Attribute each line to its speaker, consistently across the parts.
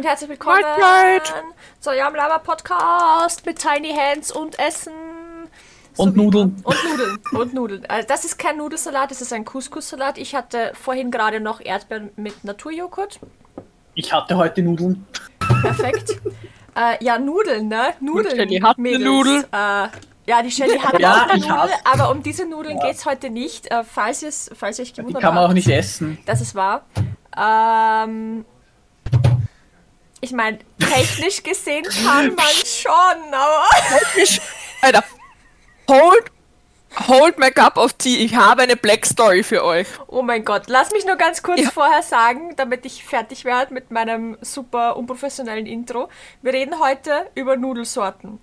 Speaker 1: und herzlich willkommen zu eurem Lava Podcast mit Tiny Hands und Essen.
Speaker 2: Und Nudeln.
Speaker 1: Und Nudeln. Und Nudeln. Also das ist kein Nudelsalat, das ist ein Couscous-Salat. Ich hatte vorhin gerade noch Erdbeeren mit Naturjoghurt.
Speaker 2: Ich hatte heute Nudeln.
Speaker 1: Perfekt. äh, ja, Nudeln, ne? Nudeln.
Speaker 3: Shelly hat eine
Speaker 1: Mädels.
Speaker 3: Nudel.
Speaker 1: Äh, ja, die Shelly hat
Speaker 2: Ja,
Speaker 1: auch eine Nudel, aber um diese Nudeln
Speaker 2: Ja.
Speaker 1: geht's heute nicht. Äh, falls, ihr's, falls ihr euch
Speaker 2: Die
Speaker 1: gewundert
Speaker 2: kann man auch
Speaker 1: habt.
Speaker 2: nicht essen.
Speaker 1: Das ist wahr. Ähm, ich meine, technisch gesehen kann man schon, aber.
Speaker 3: Ich, Alter, hold, hold my cup of tea. Ich habe eine Black Story für euch.
Speaker 1: Oh mein Gott, lass mich nur ganz kurz
Speaker 3: Ja.
Speaker 1: vorher sagen, damit ich fertig werde mit meinem super unprofessionellen Intro. Wir reden heute über Nudelsorten.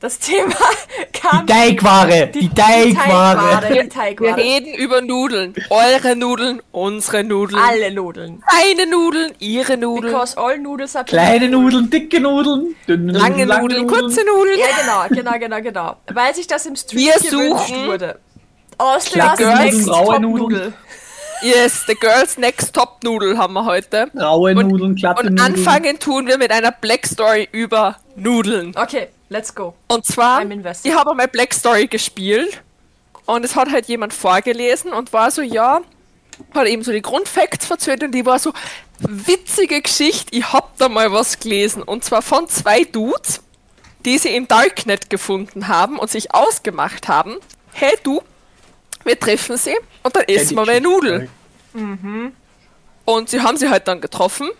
Speaker 1: Das Thema kam.
Speaker 2: Die Teigware, die, Teigware.
Speaker 1: Die
Speaker 3: Wir
Speaker 1: Teigware.
Speaker 3: reden über Nudeln. Eure Nudeln, unsere Nudeln.
Speaker 1: Alle Nudeln.
Speaker 3: Deine Nudeln, ihre Nudeln.
Speaker 1: Because all noodles are
Speaker 2: Kleine Nudeln, dicke Nudeln, dünne
Speaker 3: Lange
Speaker 2: Nudeln,
Speaker 3: Nudeln, kurze Nudeln.
Speaker 1: Ja, genau, genau, genau, genau. Weil sich das im Stream
Speaker 3: Wir
Speaker 1: gewünscht
Speaker 3: suchen
Speaker 1: wurde.
Speaker 2: Kleine
Speaker 1: Next
Speaker 2: Nudeln,
Speaker 3: Yes, the girls next top Nudel haben wir heute.
Speaker 2: Raue
Speaker 3: Und-
Speaker 2: Nudeln, glatte
Speaker 3: Und
Speaker 2: Nudeln.
Speaker 3: anfangen tun wir mit einer Black Story über Nudeln.
Speaker 1: Okay, let's go.
Speaker 3: Und zwar, ich habe einmal Black Story gespielt und es hat halt jemand vorgelesen und war so, ja, hat eben so die Grundfacts verzählt und die war so, witzige Geschichte, ich hab da mal was gelesen und zwar von zwei Dudes, die sie im Darknet gefunden haben und sich ausgemacht haben, hey du, wir treffen sie und dann essen wir mal Nudel. Und sie haben sie halt dann getroffen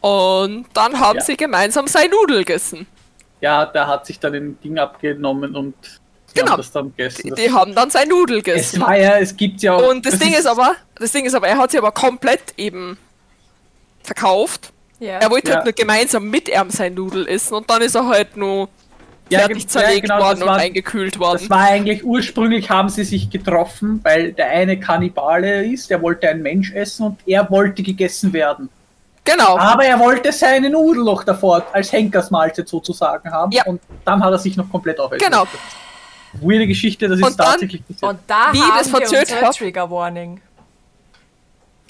Speaker 3: und dann haben
Speaker 2: Ja.
Speaker 3: sie gemeinsam sein Nudel gegessen.
Speaker 2: Ja, der hat sich dann ein Ding abgenommen und sie
Speaker 3: Genau.
Speaker 2: haben das dann gegessen.
Speaker 3: Die, die haben dann sein Nudel
Speaker 2: es
Speaker 3: gegessen.
Speaker 2: war ja, es gibt ja auch.
Speaker 3: Und das, Ding ist aber, das Ding ist aber, er hat sie aber komplett eben verkauft.
Speaker 1: Ja.
Speaker 3: Er wollte
Speaker 2: Ja.
Speaker 3: halt nur gemeinsam mit ihm sein Nudel essen und dann ist er halt nur
Speaker 2: ja,
Speaker 3: fertig zerlegt
Speaker 2: ja, genau,
Speaker 3: worden
Speaker 2: war,
Speaker 3: und eingekühlt worden.
Speaker 2: Das war eigentlich ursprünglich haben sie sich getroffen, weil der eine Kannibale ist, der wollte ein Mensch essen und er wollte gegessen werden.
Speaker 3: genau.
Speaker 2: Aber er wollte seine Nudel noch davor als Henkersmahlzeit sozusagen haben
Speaker 3: Ja.
Speaker 2: und dann hat er sich noch komplett aufessen.
Speaker 3: Genau.
Speaker 2: Weirde Geschichte, das ist
Speaker 3: Und dann-
Speaker 2: tatsächlich passiert.
Speaker 1: Und da
Speaker 3: Wie
Speaker 1: haben
Speaker 3: das
Speaker 1: wir
Speaker 3: verzögert
Speaker 1: unsere
Speaker 3: hat.
Speaker 1: Trigger Warning.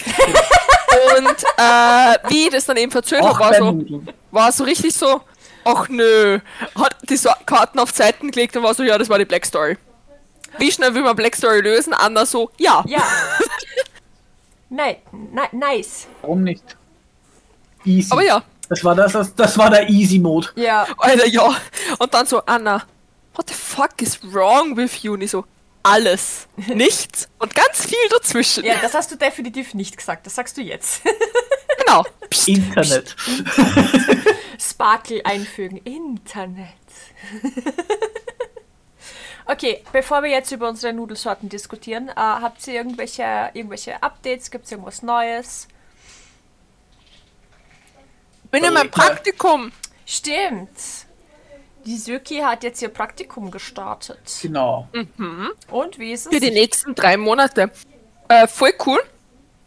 Speaker 3: Und äh, wie das dann eben verzögert war, so, war so richtig so, ach nö, hat die so Karten auf Seiten gelegt und war so, ja, das war die Black Story. Wie schnell will man Black Story lösen? Anna so, ja.
Speaker 1: Ja. Nein, ni nice.
Speaker 2: Warum nicht? Easy.
Speaker 3: Aber ja,
Speaker 2: Das war, das, das, das war der Easy-Mode.
Speaker 1: Ja.
Speaker 3: Alter, ja. Und dann so, Anna, what the fuck is wrong with you? Und ich so, alles, nichts und ganz viel dazwischen.
Speaker 1: Ja, das hast du definitiv nicht gesagt. Das sagst du jetzt.
Speaker 3: Genau. Psst.
Speaker 2: Internet.
Speaker 1: Sparkle einfügen. Internet. okay, bevor wir jetzt über unsere Nudelsorten diskutieren, äh, habt ihr irgendwelche, irgendwelche Updates? Gibt es irgendwas Neues?
Speaker 3: Bin in meinem Praktikum.
Speaker 1: Stimmt. Die Söki hat jetzt ihr Praktikum gestartet.
Speaker 2: Genau.
Speaker 1: Und wie ist es?
Speaker 3: Für die nächsten drei Monate. Äh, voll cool.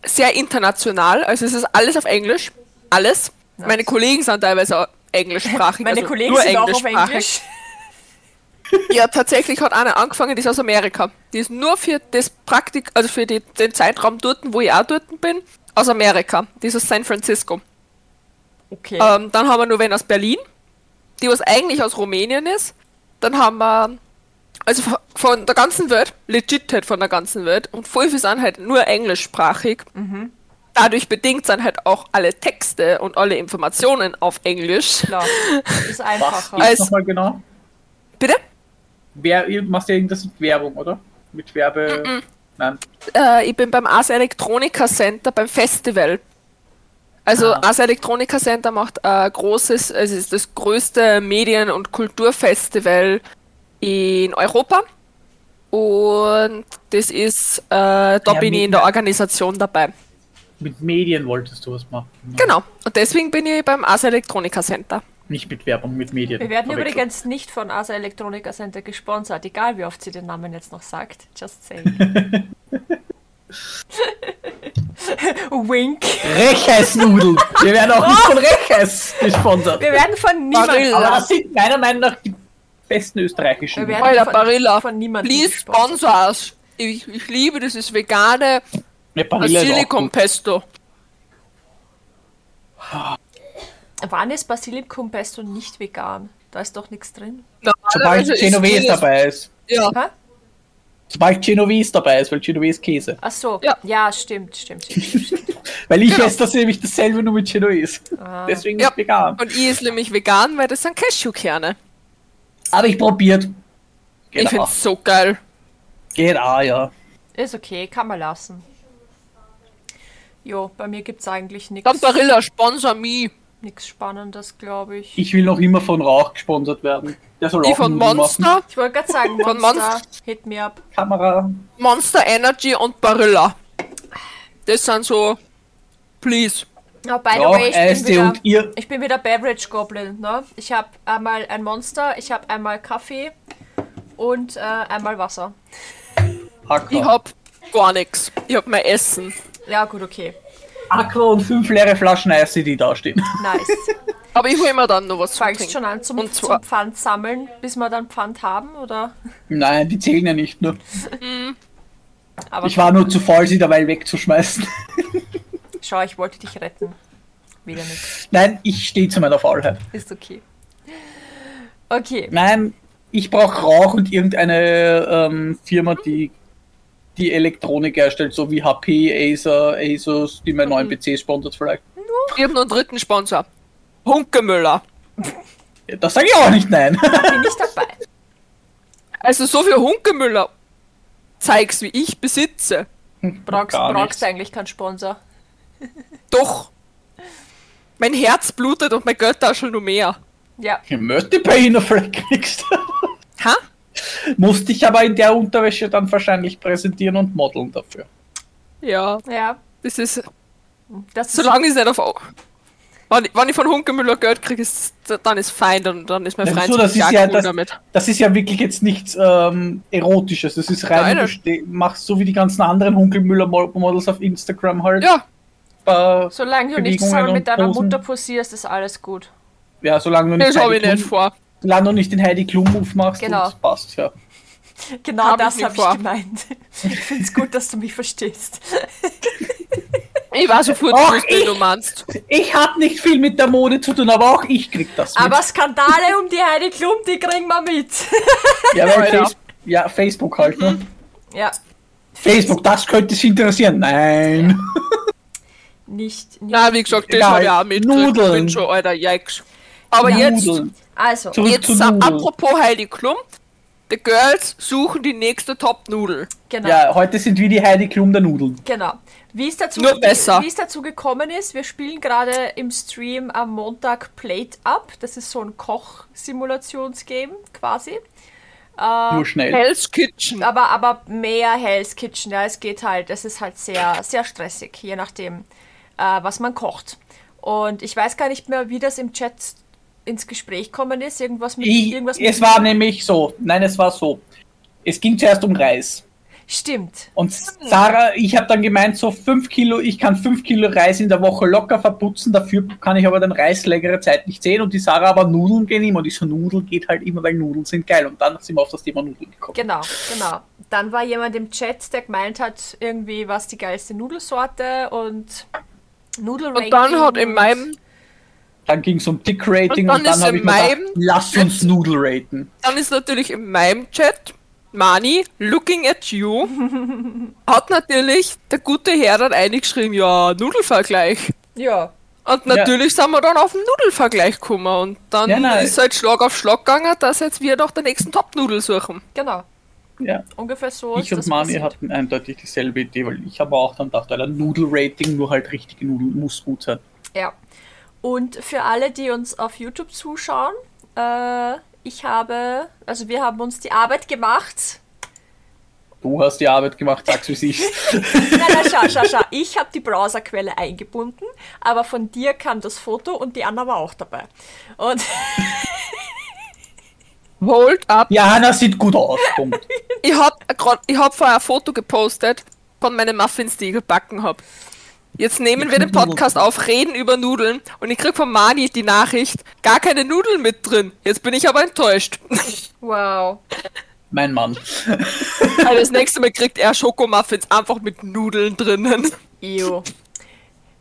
Speaker 3: Sehr international. Also es ist alles auf Englisch. Alles. Meine Kollegen sind teilweise auch englischsprachig.
Speaker 1: Meine
Speaker 3: also
Speaker 1: Kollegen
Speaker 3: nur
Speaker 1: sind auch auf. Englisch.
Speaker 3: Ja, tatsächlich hat eine angefangen, die ist aus Amerika. Die ist nur für das Praktik, also für die, den Zeitraum dort, wo ich auch dort bin, aus Amerika. Die ist aus San Francisco.
Speaker 1: Okay.
Speaker 3: Ähm, dann haben wir nur wen aus Berlin, die was eigentlich aus Rumänien ist. Dann haben wir, also von- der ganzen Welt, legit halt von der ganzen Welt, und voll viel sind halt nur englischsprachig. Dadurch bedingt sind halt auch alle Texte und alle Informationen auf Englisch.
Speaker 1: Klar. Ist
Speaker 2: Was
Speaker 1: einfacher.
Speaker 3: Als-
Speaker 2: ist nochmal genau?
Speaker 3: Bitte?
Speaker 2: Wer, ihr machst ja irgendwas mit Werbung, oder? Mit Werbe... Nein.
Speaker 3: Äh, ich bin beim Ars Electronica Center beim Festival. Also
Speaker 2: Ah.
Speaker 3: Ars Electronica Center macht ein großes, es ist das größte Medien- und Kulturfestival in Europa. Und das ist, äh, da bin ich in der Organisation dabei.
Speaker 2: Mit Medien wolltest du was machen.
Speaker 3: Genau. Und deswegen bin ich beim Ars Electronica Center.
Speaker 2: Nicht mit Werbung, mit Medien.
Speaker 1: Wir werden übrigens nicht von Asa Electronica Center gesponsert, egal wie oft sie den Namen jetzt noch sagt. Just saying. Wink.
Speaker 2: Reches-Nudeln. Wir werden auch nicht von Reches gesponsert.
Speaker 1: Wir werden von niemandem.
Speaker 3: Barilla.
Speaker 2: Aber das sind meiner Meinung nach die besten österreichischen.
Speaker 1: Wir werden
Speaker 3: Alter,
Speaker 1: von,
Speaker 3: Barilla,
Speaker 1: von niemandem
Speaker 3: please
Speaker 1: gesponsert.
Speaker 3: sponsor us. Ich, ich liebe dieses vegane
Speaker 2: Auch
Speaker 3: Basilikum
Speaker 2: gut.
Speaker 3: Pesto.
Speaker 1: Wann ist Basilikum Pesto nicht vegan? Da ist doch nichts drin.
Speaker 2: Sobald Genovese dabei ist.
Speaker 3: Ja,
Speaker 1: Hä?
Speaker 2: Sobald Genovese dabei ist, weil Genovese Käse.
Speaker 1: Ach so.
Speaker 3: Ja.
Speaker 1: Ja, stimmt, stimmt, stimmt.
Speaker 2: Weil ich
Speaker 3: Genau.
Speaker 2: esse das nämlich dasselbe nur mit Genovese.
Speaker 1: Ah.
Speaker 2: Deswegen
Speaker 3: Ja.
Speaker 2: ist vegan.
Speaker 3: und ich ist nämlich vegan, weil das sind Cashewkerne.
Speaker 2: Aber ich probiert. Geht
Speaker 3: ich find's so geil.
Speaker 2: Geht auch, ja.
Speaker 1: Ist okay, kann man lassen. Jo, bei mir gibt's eigentlich nichts
Speaker 3: Dann Barilla, sponsor me.
Speaker 1: nichts Spannendes, glaube ich.
Speaker 2: Ich will noch immer von Rauch gesponsert werden. Der soll
Speaker 3: Die
Speaker 2: auch
Speaker 3: von Monster,
Speaker 2: Machen.
Speaker 1: Ich wollte gerade sagen,
Speaker 3: Von
Speaker 1: Monster,
Speaker 3: Monster.
Speaker 1: hit me up.
Speaker 2: Kamera.
Speaker 3: Monster Energy und Barilla. Das sind so, please.
Speaker 1: Oh, by the
Speaker 2: Rauch,
Speaker 1: way, ich bin, wieder,
Speaker 2: und ihr.
Speaker 1: ich bin wieder Beverage Goblin. Ne? Ich habe einmal ein Monster, ich habe einmal Kaffee und äh, einmal Wasser.
Speaker 2: Aqua.
Speaker 3: Ich hab gar nichts. Ich hab mein Essen.
Speaker 1: Ja, gut, okay.
Speaker 2: Aqua und fünf leere Flaschen Eistee, die da stehen.
Speaker 1: Nice.
Speaker 3: Aber ich hol mir dann noch was zu
Speaker 1: Fangst
Speaker 3: trinken.
Speaker 1: schon an zum,
Speaker 3: Und zwar-
Speaker 1: zum Pfand sammeln, bis wir dann Pfand haben, oder?
Speaker 2: Nein, die zählen ja nicht nur.
Speaker 1: Aber
Speaker 2: Ich war nur zu faul, sie dabei wegzuschmeißen.
Speaker 1: schau, ich wollte dich retten. Wieder nicht.
Speaker 2: Nein, ich stehe zu meiner Faulheit.
Speaker 1: Ist okay. Okay.
Speaker 2: Nein, ich brauche Rauch und irgendeine ähm, Firma, die die Elektronik herstellt, so wie HP, Acer, Asus, die meinen neuen PC sponsert vielleicht.
Speaker 3: Ich hab noch einen dritten Sponsor. Hunkemüller.
Speaker 2: Ja, Das sage ich auch nicht nein.
Speaker 1: Bin ich dabei.
Speaker 3: Also so viel Hunkemüller zeig's, wie ich besitze.
Speaker 1: Brauchst,
Speaker 2: Gar
Speaker 1: brauchst du eigentlich keinen Sponsor.
Speaker 3: Doch. Mein Herz blutet und mein Geldtaschel nur mehr.
Speaker 1: Ja.
Speaker 2: Ich möchte bei Ihnen vielleicht kriegst.
Speaker 3: Ha?
Speaker 2: Musste ich aber in der Unterwäsche dann wahrscheinlich präsentieren und modeln dafür.
Speaker 3: Ja,
Speaker 1: Ja.
Speaker 3: das ist.
Speaker 1: Das ist
Speaker 3: Solange ich nicht auf. Wenn ich, wenn ich von Hunkemüller Geld kriege, ist, dann ist fein, dann, dann ist mein Freund
Speaker 2: so, das ist
Speaker 3: ja cool
Speaker 2: das-
Speaker 3: damit.
Speaker 2: Das ist ja wirklich jetzt nichts ähm, Erotisches. Das ist rein, du machst so wie die ganzen anderen Hunkelmüller-Models auf Instagram halt.
Speaker 3: Ja,
Speaker 2: Äh,
Speaker 1: Solange du nicht zusammen mit deiner. Mutter posierst, ist alles gut.
Speaker 2: ja, solange du nicht,
Speaker 3: das habe ich nicht vor.
Speaker 2: Solange du nicht den Heidi Klum-Move machst,
Speaker 1: Genau.
Speaker 2: das passt, ja.
Speaker 1: Genau
Speaker 3: Hab ich
Speaker 1: das habe ich gemeint. Ich finde es gut, dass du mich verstehst.
Speaker 3: Ich war sofort, was
Speaker 2: ich-
Speaker 3: du meinst.
Speaker 2: Ich habe nicht viel mit der Mode zu tun, aber auch ich krieg das mit.
Speaker 1: Aber Skandale um die Heidi Klum, die kriegen wir mit.
Speaker 2: ja, weil
Speaker 3: Alter.
Speaker 2: Face ja, Facebook halt, ne?
Speaker 1: Ja.
Speaker 2: Facebook, das könnte Sie interessieren. Nein.
Speaker 1: Nicht. nicht.
Speaker 3: Na, wie gesagt, das habe ich auch. Ich
Speaker 2: Nudeln.
Speaker 3: bin schon, alter, yikes. Aber jetzt,
Speaker 2: Nudeln.
Speaker 1: Also,
Speaker 2: Zurück
Speaker 3: jetzt
Speaker 2: Nudeln.
Speaker 3: apropos Heidi Klum, die Girls suchen die nächste Top-Nudel.
Speaker 1: genau.
Speaker 2: Ja, heute sind wir die Heidi Klum der Nudeln.
Speaker 1: Genau. Wie es dazu,
Speaker 3: Nur besser.
Speaker 1: Wie es dazu gekommen ist, wir spielen gerade im Stream am Montag Plate Up. Das ist so ein Koch-Simulationsgame quasi.
Speaker 2: Nur schnell.
Speaker 3: Hell's Kitchen.
Speaker 1: Aber, aber mehr Hell's Kitchen. Ja, es geht halt, es ist halt sehr, sehr stressig, je nachdem, äh, was man kocht. Und ich weiß gar nicht mehr, wie das im Chat ins Gespräch kommen ist. Irgendwas mit.
Speaker 2: Ich,
Speaker 1: irgendwas mit
Speaker 2: es war nämlich so. Nein, es war so. Es ging zuerst um Reis.
Speaker 1: Stimmt.
Speaker 2: Und Sarah, ich habe dann gemeint, so 5 Kilo, ich kann 5 Kilo Reis in der Woche locker verputzen, dafür kann ich aber den Reis längere Zeit nicht sehen und die Sarah aber Nudeln gehen immer und ich so, Nudeln geht halt immer, weil Nudeln sind geil und dann sind wir auf das Thema Nudeln gekommen.
Speaker 1: Genau, genau. Dann war jemand im Chat, der gemeint hat, irgendwie was die geilste Nudelsorte und Nudelranking.
Speaker 3: Und dann hat in meinem,
Speaker 2: Dann ging es um Dick-Rating
Speaker 3: Und
Speaker 2: und
Speaker 3: dann
Speaker 2: dann,
Speaker 3: ist
Speaker 2: habe
Speaker 3: in
Speaker 2: ich mir gedacht,
Speaker 3: meinem
Speaker 2: lass uns Nudel raten.
Speaker 3: dann ist natürlich in meinem Chat Mani, looking at you, hat natürlich der gute Herr dann eingeschrieben, ja, Nudelvergleich.
Speaker 1: Ja,
Speaker 3: Und natürlich sind wir dann auf den Nudelvergleich gekommen und dann
Speaker 2: Ja, nein.
Speaker 3: ist halt Schlag auf Schlag gegangen, dass jetzt wir nach der nächsten Top-Nudel suchen.
Speaker 1: genau.
Speaker 2: Ja.
Speaker 1: Ungefähr so
Speaker 2: Ich
Speaker 1: ist
Speaker 2: und Mani
Speaker 1: passiert.
Speaker 2: hatten eindeutig dieselbe Idee, weil ich habe auch dann gedacht, ein Nudel-Rating, nur halt richtige Nudeln muss gut sein.
Speaker 1: Ja. Und für alle, die uns auf YouTube zuschauen, äh, ich habe, also wir haben uns die Arbeit gemacht.
Speaker 2: Du hast die Arbeit gemacht, sag's wie es ist.
Speaker 1: Nein, nein, schau, schau, schau. Ich habe die Browserquelle eingebunden, aber von dir kam das Foto und die Anna war auch dabei. Und
Speaker 3: Hold up.
Speaker 2: Ja, Hanna sieht gut aus. Punkt.
Speaker 3: Ich hab, grad, ich hab vorher ein Foto gepostet von meinen Muffins, die ich gebacken hab. Jetzt nehmen wir den Podcast auf, reden über Nudeln und ich krieg von Mani die Nachricht, gar keine Nudeln mit drin. Jetzt bin ich aber enttäuscht.
Speaker 1: wow.
Speaker 2: Mein Mann.
Speaker 3: Also das nächste Mal kriegt er Schokomuffins einfach mit Nudeln drinnen.
Speaker 1: Jo.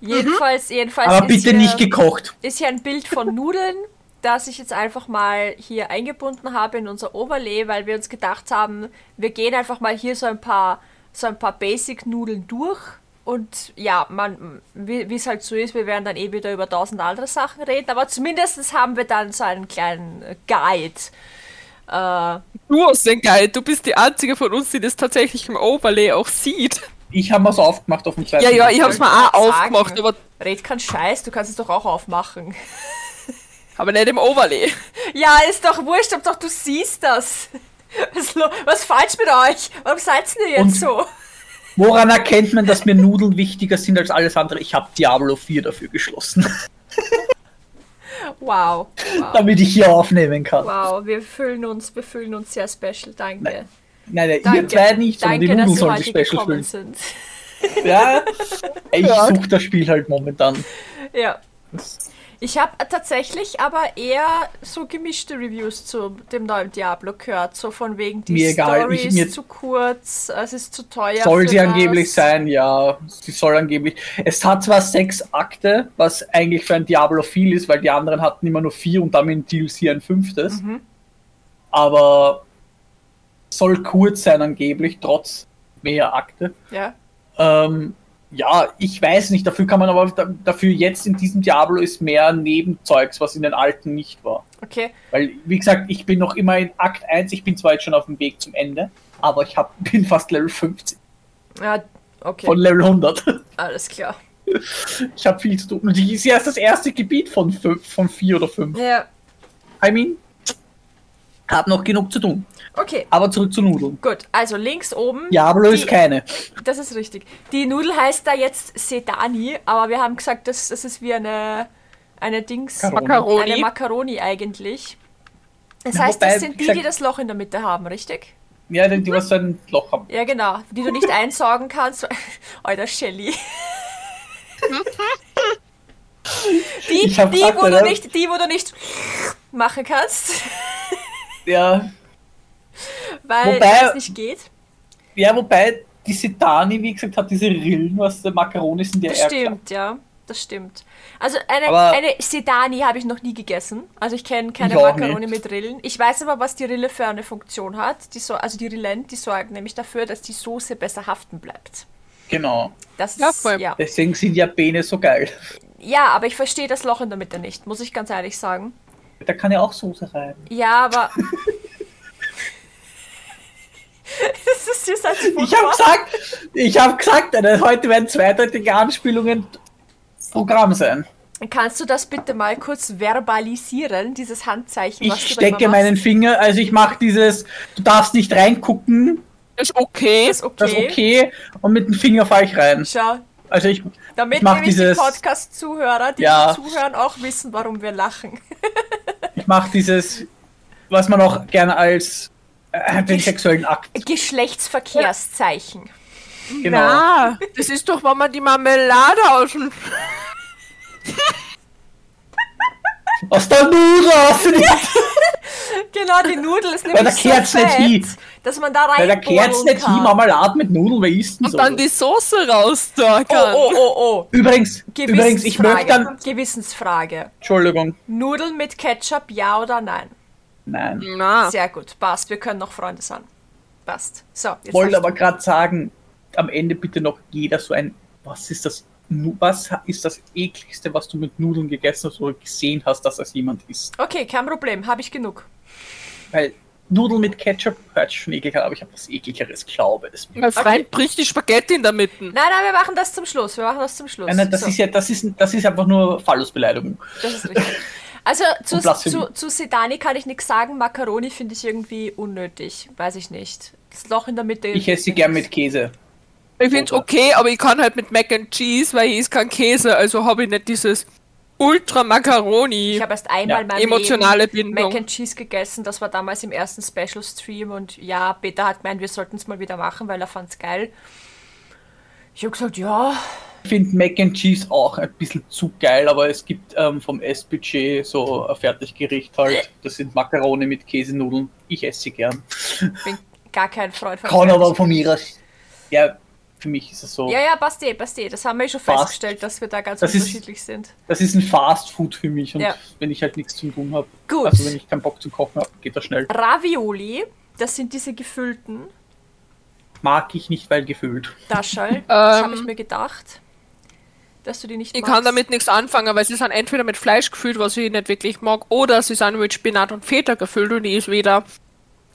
Speaker 1: Jedenfalls, jedenfalls
Speaker 2: Aber
Speaker 1: ist,
Speaker 2: bitte
Speaker 1: hier,
Speaker 2: nicht gekocht.
Speaker 1: ist hier ein Bild von Nudeln, das ich jetzt einfach mal hier eingebunden habe in unser Overlay, weil wir uns gedacht haben, wir gehen einfach mal hier so ein paar, so ein paar Basic-Nudeln durch. Und ja, man, wie es halt so ist, wir werden dann eh wieder über tausend andere Sachen reden, aber zumindest haben wir dann so einen kleinen Guide. Äh,
Speaker 3: Du hast den Guide, du bist die einzige von uns, die das tatsächlich im Overlay auch sieht.
Speaker 2: Ich habe mal so aufgemacht auf dem zweiten
Speaker 3: Ja, ja, ich hab's
Speaker 2: Bildschirm.
Speaker 3: mal auch aufgemacht, aber,
Speaker 1: red kein Scheiß, du kannst es doch auch aufmachen.
Speaker 3: aber nicht im Overlay.
Speaker 1: Ja, ist doch wurscht, ob doch du siehst das. Was, was falsch mit euch? Warum seid ihr jetzt
Speaker 2: Und-
Speaker 1: so?
Speaker 2: Woran erkennt man, dass mir Nudeln wichtiger sind als alles andere? Ich habe Diablo 4 dafür geschlossen,
Speaker 1: Wow. Wow.
Speaker 2: damit ich hier aufnehmen kann.
Speaker 1: Wow, wir fühlen uns, wir fühlen uns sehr special, danke.
Speaker 2: Nein, Nein, nein,
Speaker 1: danke.
Speaker 2: ihr zwei nicht, sondern die
Speaker 1: danke,
Speaker 2: Nudeln
Speaker 1: dass Sie
Speaker 2: sollen die
Speaker 1: heute
Speaker 2: Special fühlen.
Speaker 1: sind.
Speaker 2: Ja, ich
Speaker 3: Ja.
Speaker 2: suche das Spiel halt momentan.
Speaker 1: Ja. Ich habe tatsächlich aber eher so gemischte Reviews zu dem neuen Diablo gehört. So von wegen, die
Speaker 2: Mir
Speaker 1: Story
Speaker 2: ich-
Speaker 1: ist zu kurz, es ist zu teuer.
Speaker 2: Soll sie angeblich
Speaker 1: das.
Speaker 2: sein, ja. Sie soll angeblich. Es hat zwar sechs Akte, was eigentlich für ein Diablo viel ist, weil die anderen hatten immer nur vier und damit in DLC ein fünftes.
Speaker 1: Mhm.
Speaker 2: Aber soll kurz sein angeblich, trotz mehr Akte.
Speaker 1: Ja.
Speaker 2: Ähm, ja, ich weiß nicht, dafür kann man aber da- dafür jetzt in diesem Diablo ist mehr Nebenzeugs, was in den alten nicht war.
Speaker 1: Okay.
Speaker 2: Weil, wie gesagt, ich bin noch immer in Akt 1, ich bin zwar jetzt schon auf dem Weg zum Ende, aber ich hab, bin fast Level 50
Speaker 1: Ja, okay.
Speaker 2: von Level 100.
Speaker 1: Alles klar.
Speaker 2: Ich habe viel zu tun. Und die ist erst das erste Gebiet von, fünf, von vier oder fünf.
Speaker 1: Ja.
Speaker 2: I mean, hab noch genug zu tun.
Speaker 1: Okay.
Speaker 2: Aber zurück zu Nudeln.
Speaker 1: Gut, also links oben.
Speaker 2: Diablo
Speaker 1: die-
Speaker 2: ist keine.
Speaker 1: Das ist richtig. Die Nudel heißt da jetzt Sedani, aber wir haben gesagt, das, das ist wie eine, eine Dings.
Speaker 2: Macaroni.
Speaker 1: Eine Macaroni eigentlich. Das
Speaker 2: Ja,
Speaker 1: heißt,
Speaker 2: wobei,
Speaker 1: das sind die, die das Loch in der Mitte haben, richtig?
Speaker 2: Ja, die, die was so ein Loch haben.
Speaker 1: Ja, genau. Die du nicht einsaugen kannst. Alter, Shelly. Die, die,
Speaker 2: gesagt,
Speaker 1: wo du
Speaker 2: Alter.
Speaker 1: nicht, die, wo du nicht machen kannst,
Speaker 2: Ja,
Speaker 1: weil
Speaker 2: Wobei-
Speaker 1: das nicht geht.
Speaker 2: ja, wobei die Sedani, wie gesagt, hat diese Rillen, was der Macaroni sind ja
Speaker 1: Das
Speaker 2: eher
Speaker 1: stimmt, ja. Das stimmt. Also eine,
Speaker 2: Aber-
Speaker 1: eine Sedani habe ich noch nie gegessen. Also ich kenne keine Macaroni mit Rillen. Ich weiß aber, was die Rille für eine Funktion hat. Die so, also die Rillen, die sorgen nämlich dafür, dass die Soße besser haften bleibt.
Speaker 2: Genau.
Speaker 1: Das
Speaker 3: Ja,
Speaker 1: ist,
Speaker 3: voll.
Speaker 1: ja.
Speaker 2: Deswegen sind ja Bene so geil.
Speaker 1: ja, aber ich verstehe das Loch in der Mitte nicht, muss ich ganz ehrlich sagen.
Speaker 2: Da kann ja auch Soße rein.
Speaker 1: Ja, aber... das ist jetzt halt
Speaker 2: Ich habe gesagt, ich habe gesagt, äh, heute werden zweideutige Anspielungen Programm sein.
Speaker 1: Kannst du das bitte mal kurz verbalisieren, dieses Handzeichen, was
Speaker 2: Ich
Speaker 1: du da immer
Speaker 2: stecke meinen Finger, also ich mache dieses, du darfst nicht reingucken,
Speaker 3: Ist okay.
Speaker 1: Das ist okay.
Speaker 2: das ist okay, und mit dem Finger fahre ich rein.
Speaker 1: Schau,
Speaker 2: Also ich,
Speaker 1: damit
Speaker 2: Ich mach
Speaker 1: nämlich
Speaker 2: dieses-
Speaker 1: die Podcast-Zuhörer, die
Speaker 2: Ja.
Speaker 1: zuhören, auch wissen, warum wir lachen.
Speaker 2: ich mache dieses, was man auch gerne als äh, den sexuellen Akt,
Speaker 1: Geschlechtsverkehrszeichen.
Speaker 2: genau.
Speaker 3: Na, das ist doch, wenn man die Marmelade aus dem...
Speaker 2: Aus der Nudel, aus der
Speaker 1: Genau, die Nudel ist nämlich so
Speaker 2: nicht
Speaker 1: fett,
Speaker 2: hin.
Speaker 1: dass man da rein
Speaker 2: Weil der Kerz nicht hin, Marmelade mit Nudeln, wer isst denn
Speaker 3: Und
Speaker 2: so?
Speaker 3: dann die Soße raus da
Speaker 1: Oh,
Speaker 3: kann.
Speaker 1: oh, oh, oh.
Speaker 2: Übrigens, übrigens, ich möchte dann,
Speaker 1: Gewissensfrage.
Speaker 2: Entschuldigung,
Speaker 1: Nudeln mit Ketchup, ja oder nein?
Speaker 2: nein.
Speaker 3: Na,
Speaker 1: Sehr gut, passt. Wir können noch Freunde sein. Passt. So, jetzt
Speaker 2: wollte aber gerade sagen, am Ende bitte noch jeder so ein, was ist das, was ist das ekligste, was du mit Nudeln gegessen hast oder gesehen hast, dass das jemand isst?
Speaker 1: Okay, kein Problem, habe ich genug.
Speaker 2: Weil Nudeln mit Ketchup hört schon eklig an, aber ich habe was ekligeres, glaube es mir.
Speaker 3: mein Freund bricht die Spaghetti in der Mitte.
Speaker 1: Nein, nein, wir machen das zum Schluss. Wir machen das zum Schluss.
Speaker 2: Nein, nein, das
Speaker 1: So.
Speaker 2: ist ja, das ist, das ist einfach nur Phallusbeleidigung.
Speaker 1: Das ist richtig. Also zu, zu, zu Sedani kann ich nichts sagen. Macaroni finde ich irgendwie unnötig. Weiß ich nicht. Das Loch in der Mitte.
Speaker 2: Ich esse sie gern mit Käse.
Speaker 3: Ich find's okay, aber ich kann halt mit Mac and Cheese, weil ich ist kein Käse, also habe ich nicht dieses Ultra Macaroni.
Speaker 1: Ich habe erst einmal
Speaker 2: Ja,
Speaker 3: emotionale Bindung.
Speaker 1: Mac and Cheese gegessen. Das war damals im ersten Special Stream und ja, Peter hat gemeint, wir sollten es mal wieder machen, weil er fand's geil. Ich habe gesagt, ja,
Speaker 2: Ich finde Mac and Cheese auch ein bisschen zu geil, aber es gibt ähm, vom S-Budget so ein Fertiggericht halt. Das sind Makaroni mit Käsenudeln. Ich esse sie gern.
Speaker 1: bin gar kein Freund von
Speaker 2: Kann aber von mir aus. Ja, für mich ist es so.
Speaker 1: Ja, ja, passt eh, passt eh. Das haben wir eh schon
Speaker 2: Fast.
Speaker 1: festgestellt, dass wir da ganz
Speaker 2: Das ist-
Speaker 1: unterschiedlich sind.
Speaker 2: Das ist ein Fast Food für mich und
Speaker 1: Ja.
Speaker 2: wenn ich halt nichts zum tun habe,
Speaker 1: Gut.
Speaker 2: also wenn ich keinen Bock zum Kochen habe, geht das schnell.
Speaker 1: Ravioli, das sind diese gefüllten
Speaker 2: Mag ich nicht, weil gefüllt.
Speaker 1: Daschal. das habe
Speaker 3: Ähm,
Speaker 1: ich mir gedacht, dass du die nicht
Speaker 3: Ich
Speaker 1: magst.
Speaker 3: kann damit nichts anfangen, weil sie sind entweder mit Fleisch gefüllt, was ich nicht wirklich mag, oder sie sind mit Spinat und Feta gefüllt und ich ist wieder.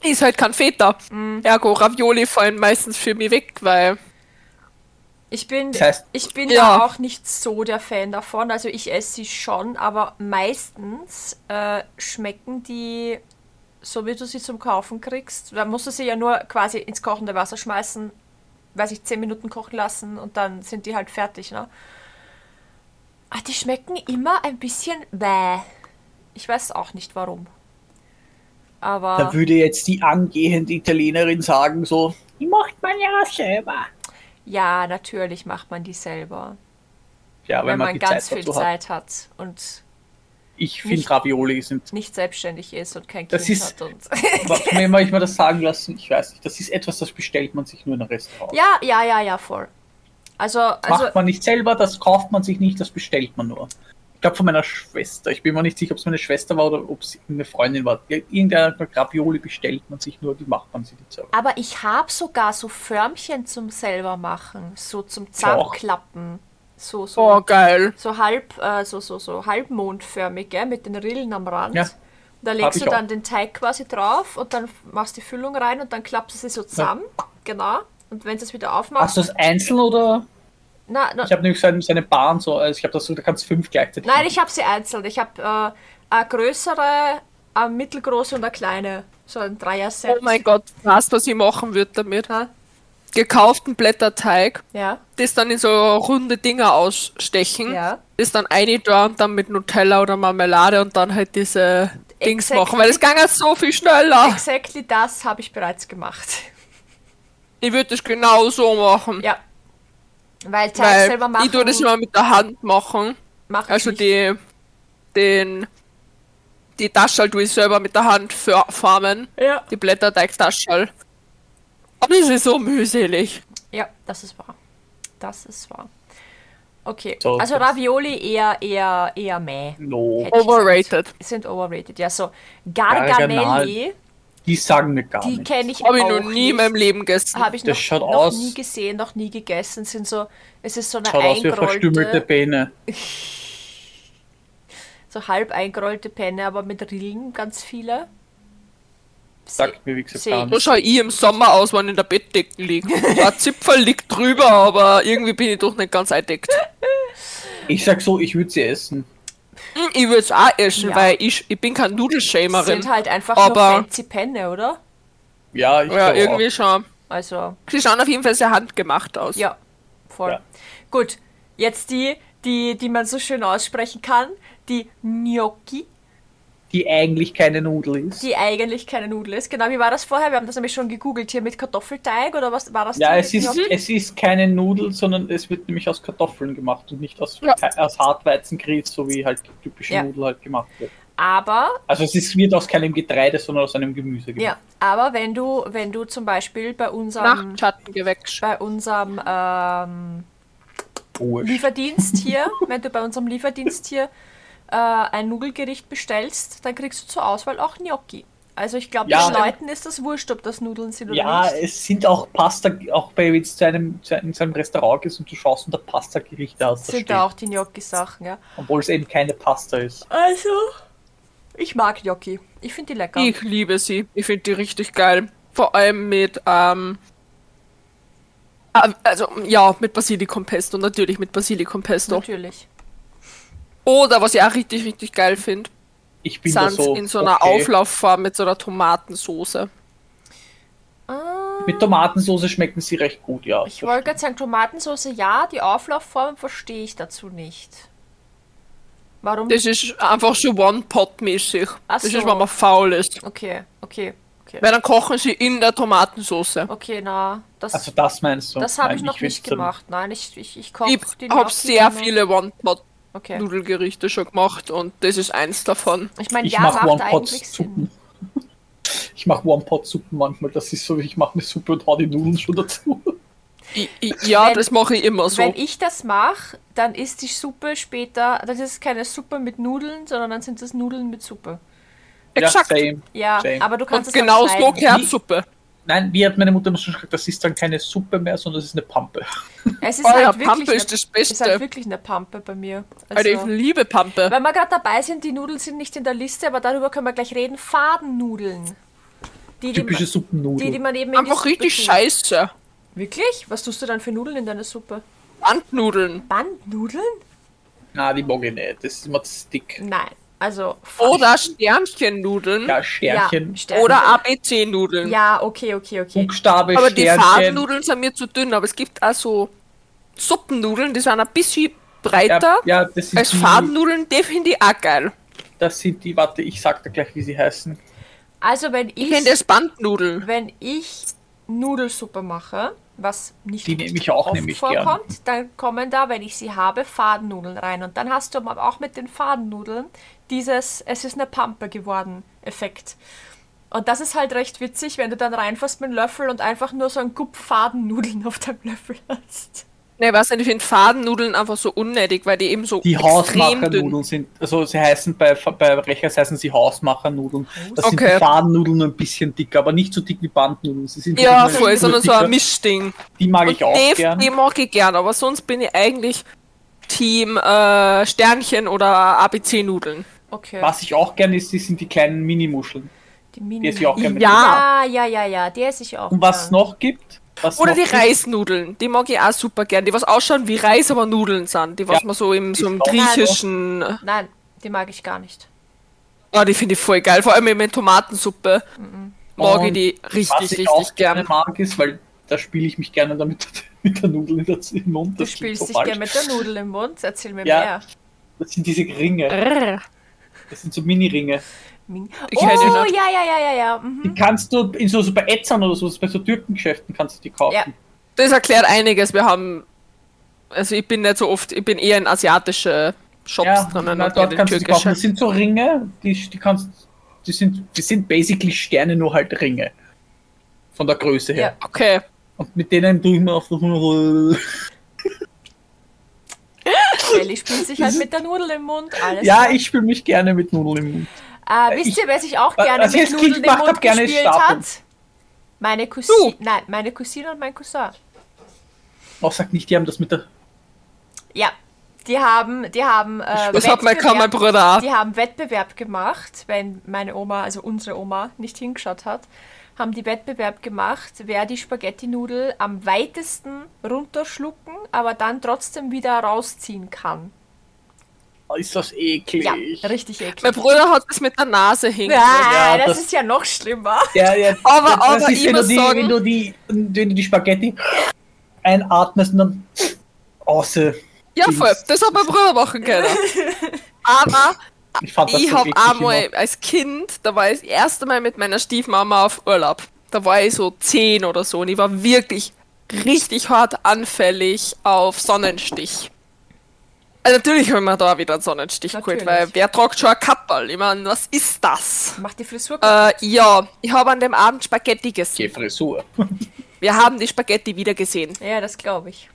Speaker 3: Ist halt kein Feta.
Speaker 1: Mhm.
Speaker 3: Ergo, Ravioli fallen meistens für mich weg, weil.
Speaker 1: Ich bin,
Speaker 2: Das heißt-
Speaker 1: ich bin
Speaker 3: Ja.
Speaker 1: da auch nicht so der Fan davon. Also ich esse sie schon, aber meistens äh, schmecken die so, wie du sie zum Kaufen kriegst. Da musst du sie ja nur quasi ins kochende Wasser schmeißen, weiß ich, 10 Minuten kochen lassen und dann sind die halt fertig, ne? Ah, die schmecken immer ein bisschen bäh. Ich weiß auch nicht warum. Aber
Speaker 2: Da würde jetzt die angehende Italienerin sagen so, die macht man ja selber.
Speaker 1: Ja, natürlich macht man die selber.
Speaker 2: Ja,
Speaker 1: wenn
Speaker 2: wenn man,
Speaker 1: man ganz
Speaker 2: Zeit
Speaker 1: viel
Speaker 2: hat.
Speaker 1: Zeit hat und
Speaker 2: Ich finde Ravioli sind
Speaker 1: nicht selbstständig ist und kein
Speaker 2: Das
Speaker 1: Kind
Speaker 2: ist-
Speaker 1: hat. Und
Speaker 2: Von wem habe ich mir das sagen lassen? Ich weiß nicht. Das ist etwas, das bestellt man sich nur in einem Restaurant.
Speaker 1: ja, ja, ja, ja, voll. Also, also
Speaker 2: Macht man nicht selber, das kauft man sich nicht, das bestellt man nur. Ich glaube von meiner Schwester. Ich bin mir nicht sicher, ob es meine Schwester war oder ob es eine Freundin war. Irgendeine Ravioli bestellt man sich nur, die macht man sich nicht selber.
Speaker 1: aber ich habe sogar so Förmchen zum selber machen, so zum Zusammenklappen. So, so,
Speaker 3: Oh, geil.
Speaker 1: so halb, äh, so, so, so halbmondförmig, gell, mit den Rillen am Rand.
Speaker 2: Ja.
Speaker 1: Da legst du dann
Speaker 2: auch.
Speaker 1: den Teig quasi drauf und dann machst die Füllung rein und dann klappst du sie so zusammen. Genau. Und wenn du es wieder
Speaker 2: Hast
Speaker 1: aufmachst.
Speaker 2: du das einzeln oder?
Speaker 1: Na, na,
Speaker 2: Ich habe nämlich seine, seine Bahn so, also ich habe das so, da kannst du fünf gleichzeitig.
Speaker 1: Nein,
Speaker 2: machen.
Speaker 1: ich habe sie einzeln. Ich habe äh, eine größere, eine mittelgroße und eine kleine. So ein Dreier-Set.
Speaker 3: Oh mein Gott, weißt was ich machen würde damit?
Speaker 1: Ha?
Speaker 3: Gekauften Blätterteig,
Speaker 1: Ja,
Speaker 3: das dann in so runde Dinger ausstechen,
Speaker 1: ja.
Speaker 3: das dann eine da und dann mit Nutella oder Marmelade und dann halt diese Dings
Speaker 1: Exactly.
Speaker 3: machen, weil das ging jetzt so viel schneller.
Speaker 1: Exactly das habe ich bereits gemacht.
Speaker 3: Ich würde das genau so machen.
Speaker 1: Ja. Weil Teig
Speaker 3: weil
Speaker 1: selber machen.
Speaker 3: ich tue das immer mit der Hand machen.
Speaker 1: mach ich
Speaker 3: Also
Speaker 1: nicht.
Speaker 3: die, den, die Taschel tue ich selber mit der Hand formen.
Speaker 1: Ja.
Speaker 3: Die Blätterteigtaschel. Aber das ist so mühselig.
Speaker 1: ja, das ist wahr. Das ist wahr. Okay,
Speaker 2: So,
Speaker 1: also Ravioli eher, eher, eher meh.
Speaker 2: No,
Speaker 3: Overrated.
Speaker 1: Sind overrated, ja. So, Garganelli,
Speaker 2: die sagen mir gar
Speaker 1: die
Speaker 2: nicht.
Speaker 1: kenne ich
Speaker 3: Habe ich
Speaker 1: auch
Speaker 3: noch nie in
Speaker 1: nicht.
Speaker 3: meinem Leben gegessen.
Speaker 1: Habe ich
Speaker 2: Das
Speaker 1: noch,
Speaker 2: schaut
Speaker 1: noch
Speaker 2: aus-
Speaker 1: nie gesehen, noch nie gegessen. Sind so, es ist so eine
Speaker 2: Schaut aus wie verstümmelte
Speaker 1: eingerollte,
Speaker 2: Beine.
Speaker 1: so halb eingerollte Penne, aber mit Rillen ganz viele.
Speaker 2: Sagt mir wie gesagt gar
Speaker 1: ich.
Speaker 3: So
Speaker 2: nicht.
Speaker 3: schaue ich im Sommer aus, wenn ich in der Bettdecke liege. Ein Zipfel liegt drüber, aber irgendwie bin ich doch nicht ganz eindeckt.
Speaker 2: Ich sag so, ich würde sie essen.
Speaker 3: Hm, Ich würde es auch essen,
Speaker 1: Ja.
Speaker 3: weil ich, ich bin kein Nudelshamerin.
Speaker 1: Sind halt einfach
Speaker 3: aber-
Speaker 1: nur fancy Penne, oder?
Speaker 2: Ja, ich
Speaker 3: Ja, irgendwie
Speaker 2: auch.
Speaker 3: schon.
Speaker 1: Also,
Speaker 3: Sie schauen auf jeden Fall sehr handgemacht aus.
Speaker 1: ja, voll.
Speaker 2: Ja.
Speaker 1: Gut, jetzt die, die, die man so schön aussprechen kann. Die Gnocchi,
Speaker 2: Die eigentlich keine Nudel ist.
Speaker 1: die eigentlich keine Nudel ist. Genau, wie war das vorher? Wir haben das nämlich schon gegoogelt hier mit Kartoffelteig oder was war das?
Speaker 2: Ja, es ist, es ist keine Nudel, sondern es wird nämlich aus Kartoffeln gemacht und nicht aus,
Speaker 3: Ja.
Speaker 2: aus Hartweizengrieß, so wie halt die typische
Speaker 1: Ja.
Speaker 2: Nudel halt gemacht wird.
Speaker 1: Aber
Speaker 2: Also es ist, wird aus keinem Getreide, sondern aus einem Gemüse
Speaker 1: Ja,
Speaker 2: gemacht.
Speaker 1: aber wenn du, wenn du zum Beispiel bei unserem,
Speaker 3: Nachtschattengewächs.
Speaker 1: bei unserem ähm. Lieferdienst hier, wenn du bei unserem Lieferdienst hier äh, ein Nudelgericht bestellst, dann kriegst du zur Auswahl auch Gnocchi. Also ich glaube,
Speaker 2: Ja.
Speaker 1: den Leuten ist das wurscht, ob das Nudeln sind oder
Speaker 2: Ja,
Speaker 1: nicht.
Speaker 2: es sind auch Pasta, auch bei wenn du zu einem, zu einem, in seinem Restaurant gehst und du schaust und da Pasta-Gerichte aus, das
Speaker 1: sind da auch die Gnocchi-Sachen, ja.
Speaker 2: obwohl es eben keine Pasta ist.
Speaker 1: Also, ich mag Gnocchi. Ich finde die lecker.
Speaker 3: Ich liebe sie. Ich finde die richtig geil. Vor allem mit, ähm, ah, also, ja, mit Basilikumpesto. Natürlich mit Basilikumpesto.
Speaker 1: Natürlich.
Speaker 3: Oder, was ich auch richtig, richtig geil finde,
Speaker 2: Ich bin
Speaker 3: sind
Speaker 2: so
Speaker 3: in so einer
Speaker 2: okay.
Speaker 3: Auflaufform mit so einer Tomatensoße.
Speaker 2: Mit Tomatensauce schmecken sie recht gut, ja.
Speaker 1: ich wollte gerade sagen, Tomatensauce ja, die Auflaufform verstehe ich dazu nicht. Warum?
Speaker 3: Das ist einfach so One-Pot-mäßig.
Speaker 1: Ach
Speaker 3: Das
Speaker 1: so.
Speaker 3: ist, wenn man faul ist.
Speaker 1: Okay, okay, okay.
Speaker 3: Weil dann kochen sie in der Tomatensauce.
Speaker 1: Okay, na, das,
Speaker 2: Also das meinst du?
Speaker 1: das habe ich noch nicht gemacht. Nein, ich, ich, ich koche
Speaker 3: Ich habe sehr viele One-Pot-Nudelgerichte
Speaker 1: Okay.
Speaker 3: schon gemacht und das ist eins davon.
Speaker 1: Ich meine,
Speaker 2: Ich
Speaker 1: ja,
Speaker 2: mache
Speaker 1: macht eigentlich Sinn.
Speaker 2: One-Pot-Suppen. Ich mache One-Pot-Suppen manchmal. Das ist so, ich mache eine Suppe und hau die Nudeln schon dazu.
Speaker 3: I- I- Ja,
Speaker 1: Wenn-
Speaker 3: das mache ich immer so.
Speaker 1: Wenn ich das mache, dann ist die Suppe später, das ist keine Suppe mit Nudeln, sondern dann sind das Nudeln mit Suppe.
Speaker 3: Exakt.
Speaker 2: Ja, same.
Speaker 1: Ja,
Speaker 2: Same.
Speaker 1: aber du kannst
Speaker 3: Und
Speaker 1: es
Speaker 3: genau
Speaker 1: auch
Speaker 3: so
Speaker 1: schneiden.
Speaker 3: gehört Suppe.
Speaker 2: Nein, wie hat meine Mutter immer schon gesagt, das ist dann keine Suppe mehr, sondern es ist eine Pampe.
Speaker 1: Es ist
Speaker 3: Oh ja,
Speaker 1: halt wirklich
Speaker 3: Pampe
Speaker 1: eine,
Speaker 3: ist das
Speaker 1: ist
Speaker 3: Beste.
Speaker 1: halt wirklich eine Pampe bei mir.
Speaker 3: Alter,
Speaker 1: Also,
Speaker 3: ich liebe Pampe.
Speaker 1: wenn wir gerade dabei sind, die Nudeln sind nicht in der Liste, aber darüber können wir gleich reden. Fadennudeln. Die, die,
Speaker 2: Typische
Speaker 1: man,
Speaker 2: Suppennudel.
Speaker 1: die, die man eben in die
Speaker 3: Einfach richtig
Speaker 1: tut.
Speaker 3: scheiße.
Speaker 1: Wirklich? Was tust du dann für Nudeln in deine Suppe?
Speaker 3: Bandnudeln.
Speaker 1: Bandnudeln?
Speaker 2: Na, die mag ich nicht. Das ist immer zu dick.
Speaker 1: Nein. Also.
Speaker 3: Oder Sternchennudeln.
Speaker 2: Ja, Sternchen.
Speaker 1: Ja, Sternchen.
Speaker 3: Oder ABC-Nudeln.
Speaker 1: Ja, okay, okay, okay.
Speaker 2: Buchstabe,
Speaker 3: Aber die
Speaker 2: Sternchen.
Speaker 3: Fadennudeln sind mir zu dünn. Aber es gibt also Suppennudeln, die sind ein bisschen breiter.
Speaker 2: Ja, ja,
Speaker 3: Als
Speaker 2: die,
Speaker 3: Fadennudeln, die finde ich auch geil.
Speaker 2: Das sind die, warte, ich sag dir gleich, wie sie heißen.
Speaker 1: Also, wenn
Speaker 3: Ich
Speaker 1: ich,
Speaker 3: kenne das Bandnudeln.
Speaker 1: wenn ich Nudelsuppe mache, was nicht
Speaker 2: Die nehme ich auch
Speaker 1: oft
Speaker 2: nämlich gern.
Speaker 1: vorkommt, dann kommen da, wenn ich sie habe, Fadennudeln rein. Und dann hast du aber auch mit den Fadennudeln dieses, es ist eine Pampe geworden, Effekt. Und das ist halt recht witzig, wenn du dann reinfährst mit dem Löffel und einfach nur so ein Gupp Fadennudeln auf deinem Löffel hast.
Speaker 3: Ne, was ich finde Fadennudeln einfach so unnötig, weil die eben so
Speaker 2: Die Hausmachernudeln sind, also sie heißen bei, bei Rechers heißen sie Hausmachernudeln. Das sind
Speaker 3: Okay.
Speaker 2: die Fadennudeln nur ein bisschen dicker, aber nicht so dick wie Bandnudeln. Sie sind
Speaker 3: Ja, voll, sondern so
Speaker 2: dicker.
Speaker 3: ein Mischding.
Speaker 2: Die mag
Speaker 3: Und
Speaker 2: ich auch
Speaker 3: die,
Speaker 2: gern.
Speaker 3: die mag ich gern, aber sonst bin ich eigentlich Team äh, Sternchen oder ABC-Nudeln.
Speaker 1: Okay.
Speaker 2: Was ich auch gern ist, die sind die kleinen Mini-Muscheln.
Speaker 1: Die Mini
Speaker 2: Die esse ich auch gern mit
Speaker 3: Ja.
Speaker 1: ja, ja, ja, ja, die esse ich auch.
Speaker 2: Und was
Speaker 1: gern.
Speaker 2: noch gibt? Was
Speaker 3: Oder
Speaker 2: noch
Speaker 3: die
Speaker 2: gibt,
Speaker 3: Reisnudeln, die mag ich auch super gern. Die was ausschauen wie Reis, aber Nudeln sind. Die was
Speaker 2: Ja,
Speaker 3: man so im, so im
Speaker 2: auch-
Speaker 3: griechischen.
Speaker 1: Nein, die mag ich gar nicht.
Speaker 3: Ah, die finde ich voll geil. Vor allem in der Tomatensuppe mag ich die
Speaker 2: Was
Speaker 3: richtig,
Speaker 2: ich auch
Speaker 3: richtig
Speaker 2: gerne
Speaker 3: gern.
Speaker 2: mag, ist, weil da spiele ich mich gerne damit mit der Nudel in der, im Mund.
Speaker 1: Du spielst
Speaker 2: so
Speaker 1: dich gerne mit der Nudel im Mund. Erzähl mir
Speaker 2: Ja.
Speaker 1: mehr.
Speaker 2: Das sind diese Ringe. Das sind so Mini-Ringe.
Speaker 3: Ich
Speaker 1: Oh, ja, ja, ja, ja, ja. Mhm.
Speaker 2: Die kannst du in so, so bei Ätzern oder so, bei so Türkengeschäften kannst du die kaufen.
Speaker 1: Ja.
Speaker 3: Das erklärt einiges. Wir haben. Also ich bin nicht so oft, ich bin eher in asiatische Shops
Speaker 2: Ja,
Speaker 3: drinnen
Speaker 2: na, dort kannst du die kaufen.
Speaker 3: türkische.
Speaker 2: Das sind so Ringe, die, die kannst die sind, die sind basically Sterne, nur halt Ringe. Von der Größe her.
Speaker 3: Okay.
Speaker 2: Und mit denen tue ich mir auf
Speaker 1: Ellie spielt sich halt mit der Nudel im Mund. Alles
Speaker 2: Ja,
Speaker 1: klar.
Speaker 2: ich spiele mich gerne mit Nudeln im Mund.
Speaker 1: Äh, wisst
Speaker 2: ich-
Speaker 1: ihr, wer sich auch gerne
Speaker 2: was ich
Speaker 1: mit
Speaker 2: als Kind
Speaker 1: Nudeln im
Speaker 2: gemacht hab,
Speaker 1: Mund
Speaker 2: gerne
Speaker 1: gespielt hat? Meine Cousine. Nein, meine Cousine und mein Cousin.
Speaker 2: Auch sagt nicht, die haben das mit der.
Speaker 1: Ja, die haben, die haben, äh,
Speaker 3: Das hat mein, kann mein Bruder auch.
Speaker 1: die haben Wettbewerb gemacht, wenn meine Oma, also unsere Oma, nicht hingeschaut hat, haben die Wettbewerb gemacht, wer die Spaghetti-Nudel am weitesten runterschlucken, aber dann trotzdem wieder rausziehen kann.
Speaker 2: Ist das eklig.
Speaker 1: Ja, richtig eklig.
Speaker 3: Mein Bruder hat das mit der Nase hingekriegt.
Speaker 1: Ah,
Speaker 2: Ja,
Speaker 1: das,
Speaker 2: das-
Speaker 1: ist ja noch schlimmer.
Speaker 2: Ja, ja,
Speaker 3: Aber-
Speaker 2: das
Speaker 3: aber
Speaker 2: ist,
Speaker 3: ich
Speaker 2: wenn du, die,
Speaker 3: sagen-
Speaker 2: wenn, du die, wenn du die Spaghetti einatmest und dann außer.
Speaker 3: Ja, voll. Das hat mein Bruder machen können. Aber
Speaker 2: Ich fand das
Speaker 3: ich
Speaker 2: so
Speaker 3: habe einmal
Speaker 2: immer.
Speaker 3: als Kind, da war ich das erste Mal mit meiner Stiefmama auf Urlaub. Da war ich so zehn oder so und ich war wirklich richtig hart anfällig auf Sonnenstich. Also natürlich habe ich mir da wieder einen Sonnenstich geholt,
Speaker 1: Natürlich.
Speaker 3: weil wer tragt schon ein Kapperl? Ich meine, was ist das?
Speaker 1: Macht die Frisur kaputt.
Speaker 3: Äh, ja, ich habe an dem Abend Spaghetti gesehen.
Speaker 2: Die Frisur.
Speaker 3: Wir haben die Spaghetti wieder gesehen.
Speaker 1: Ja, das glaube ich.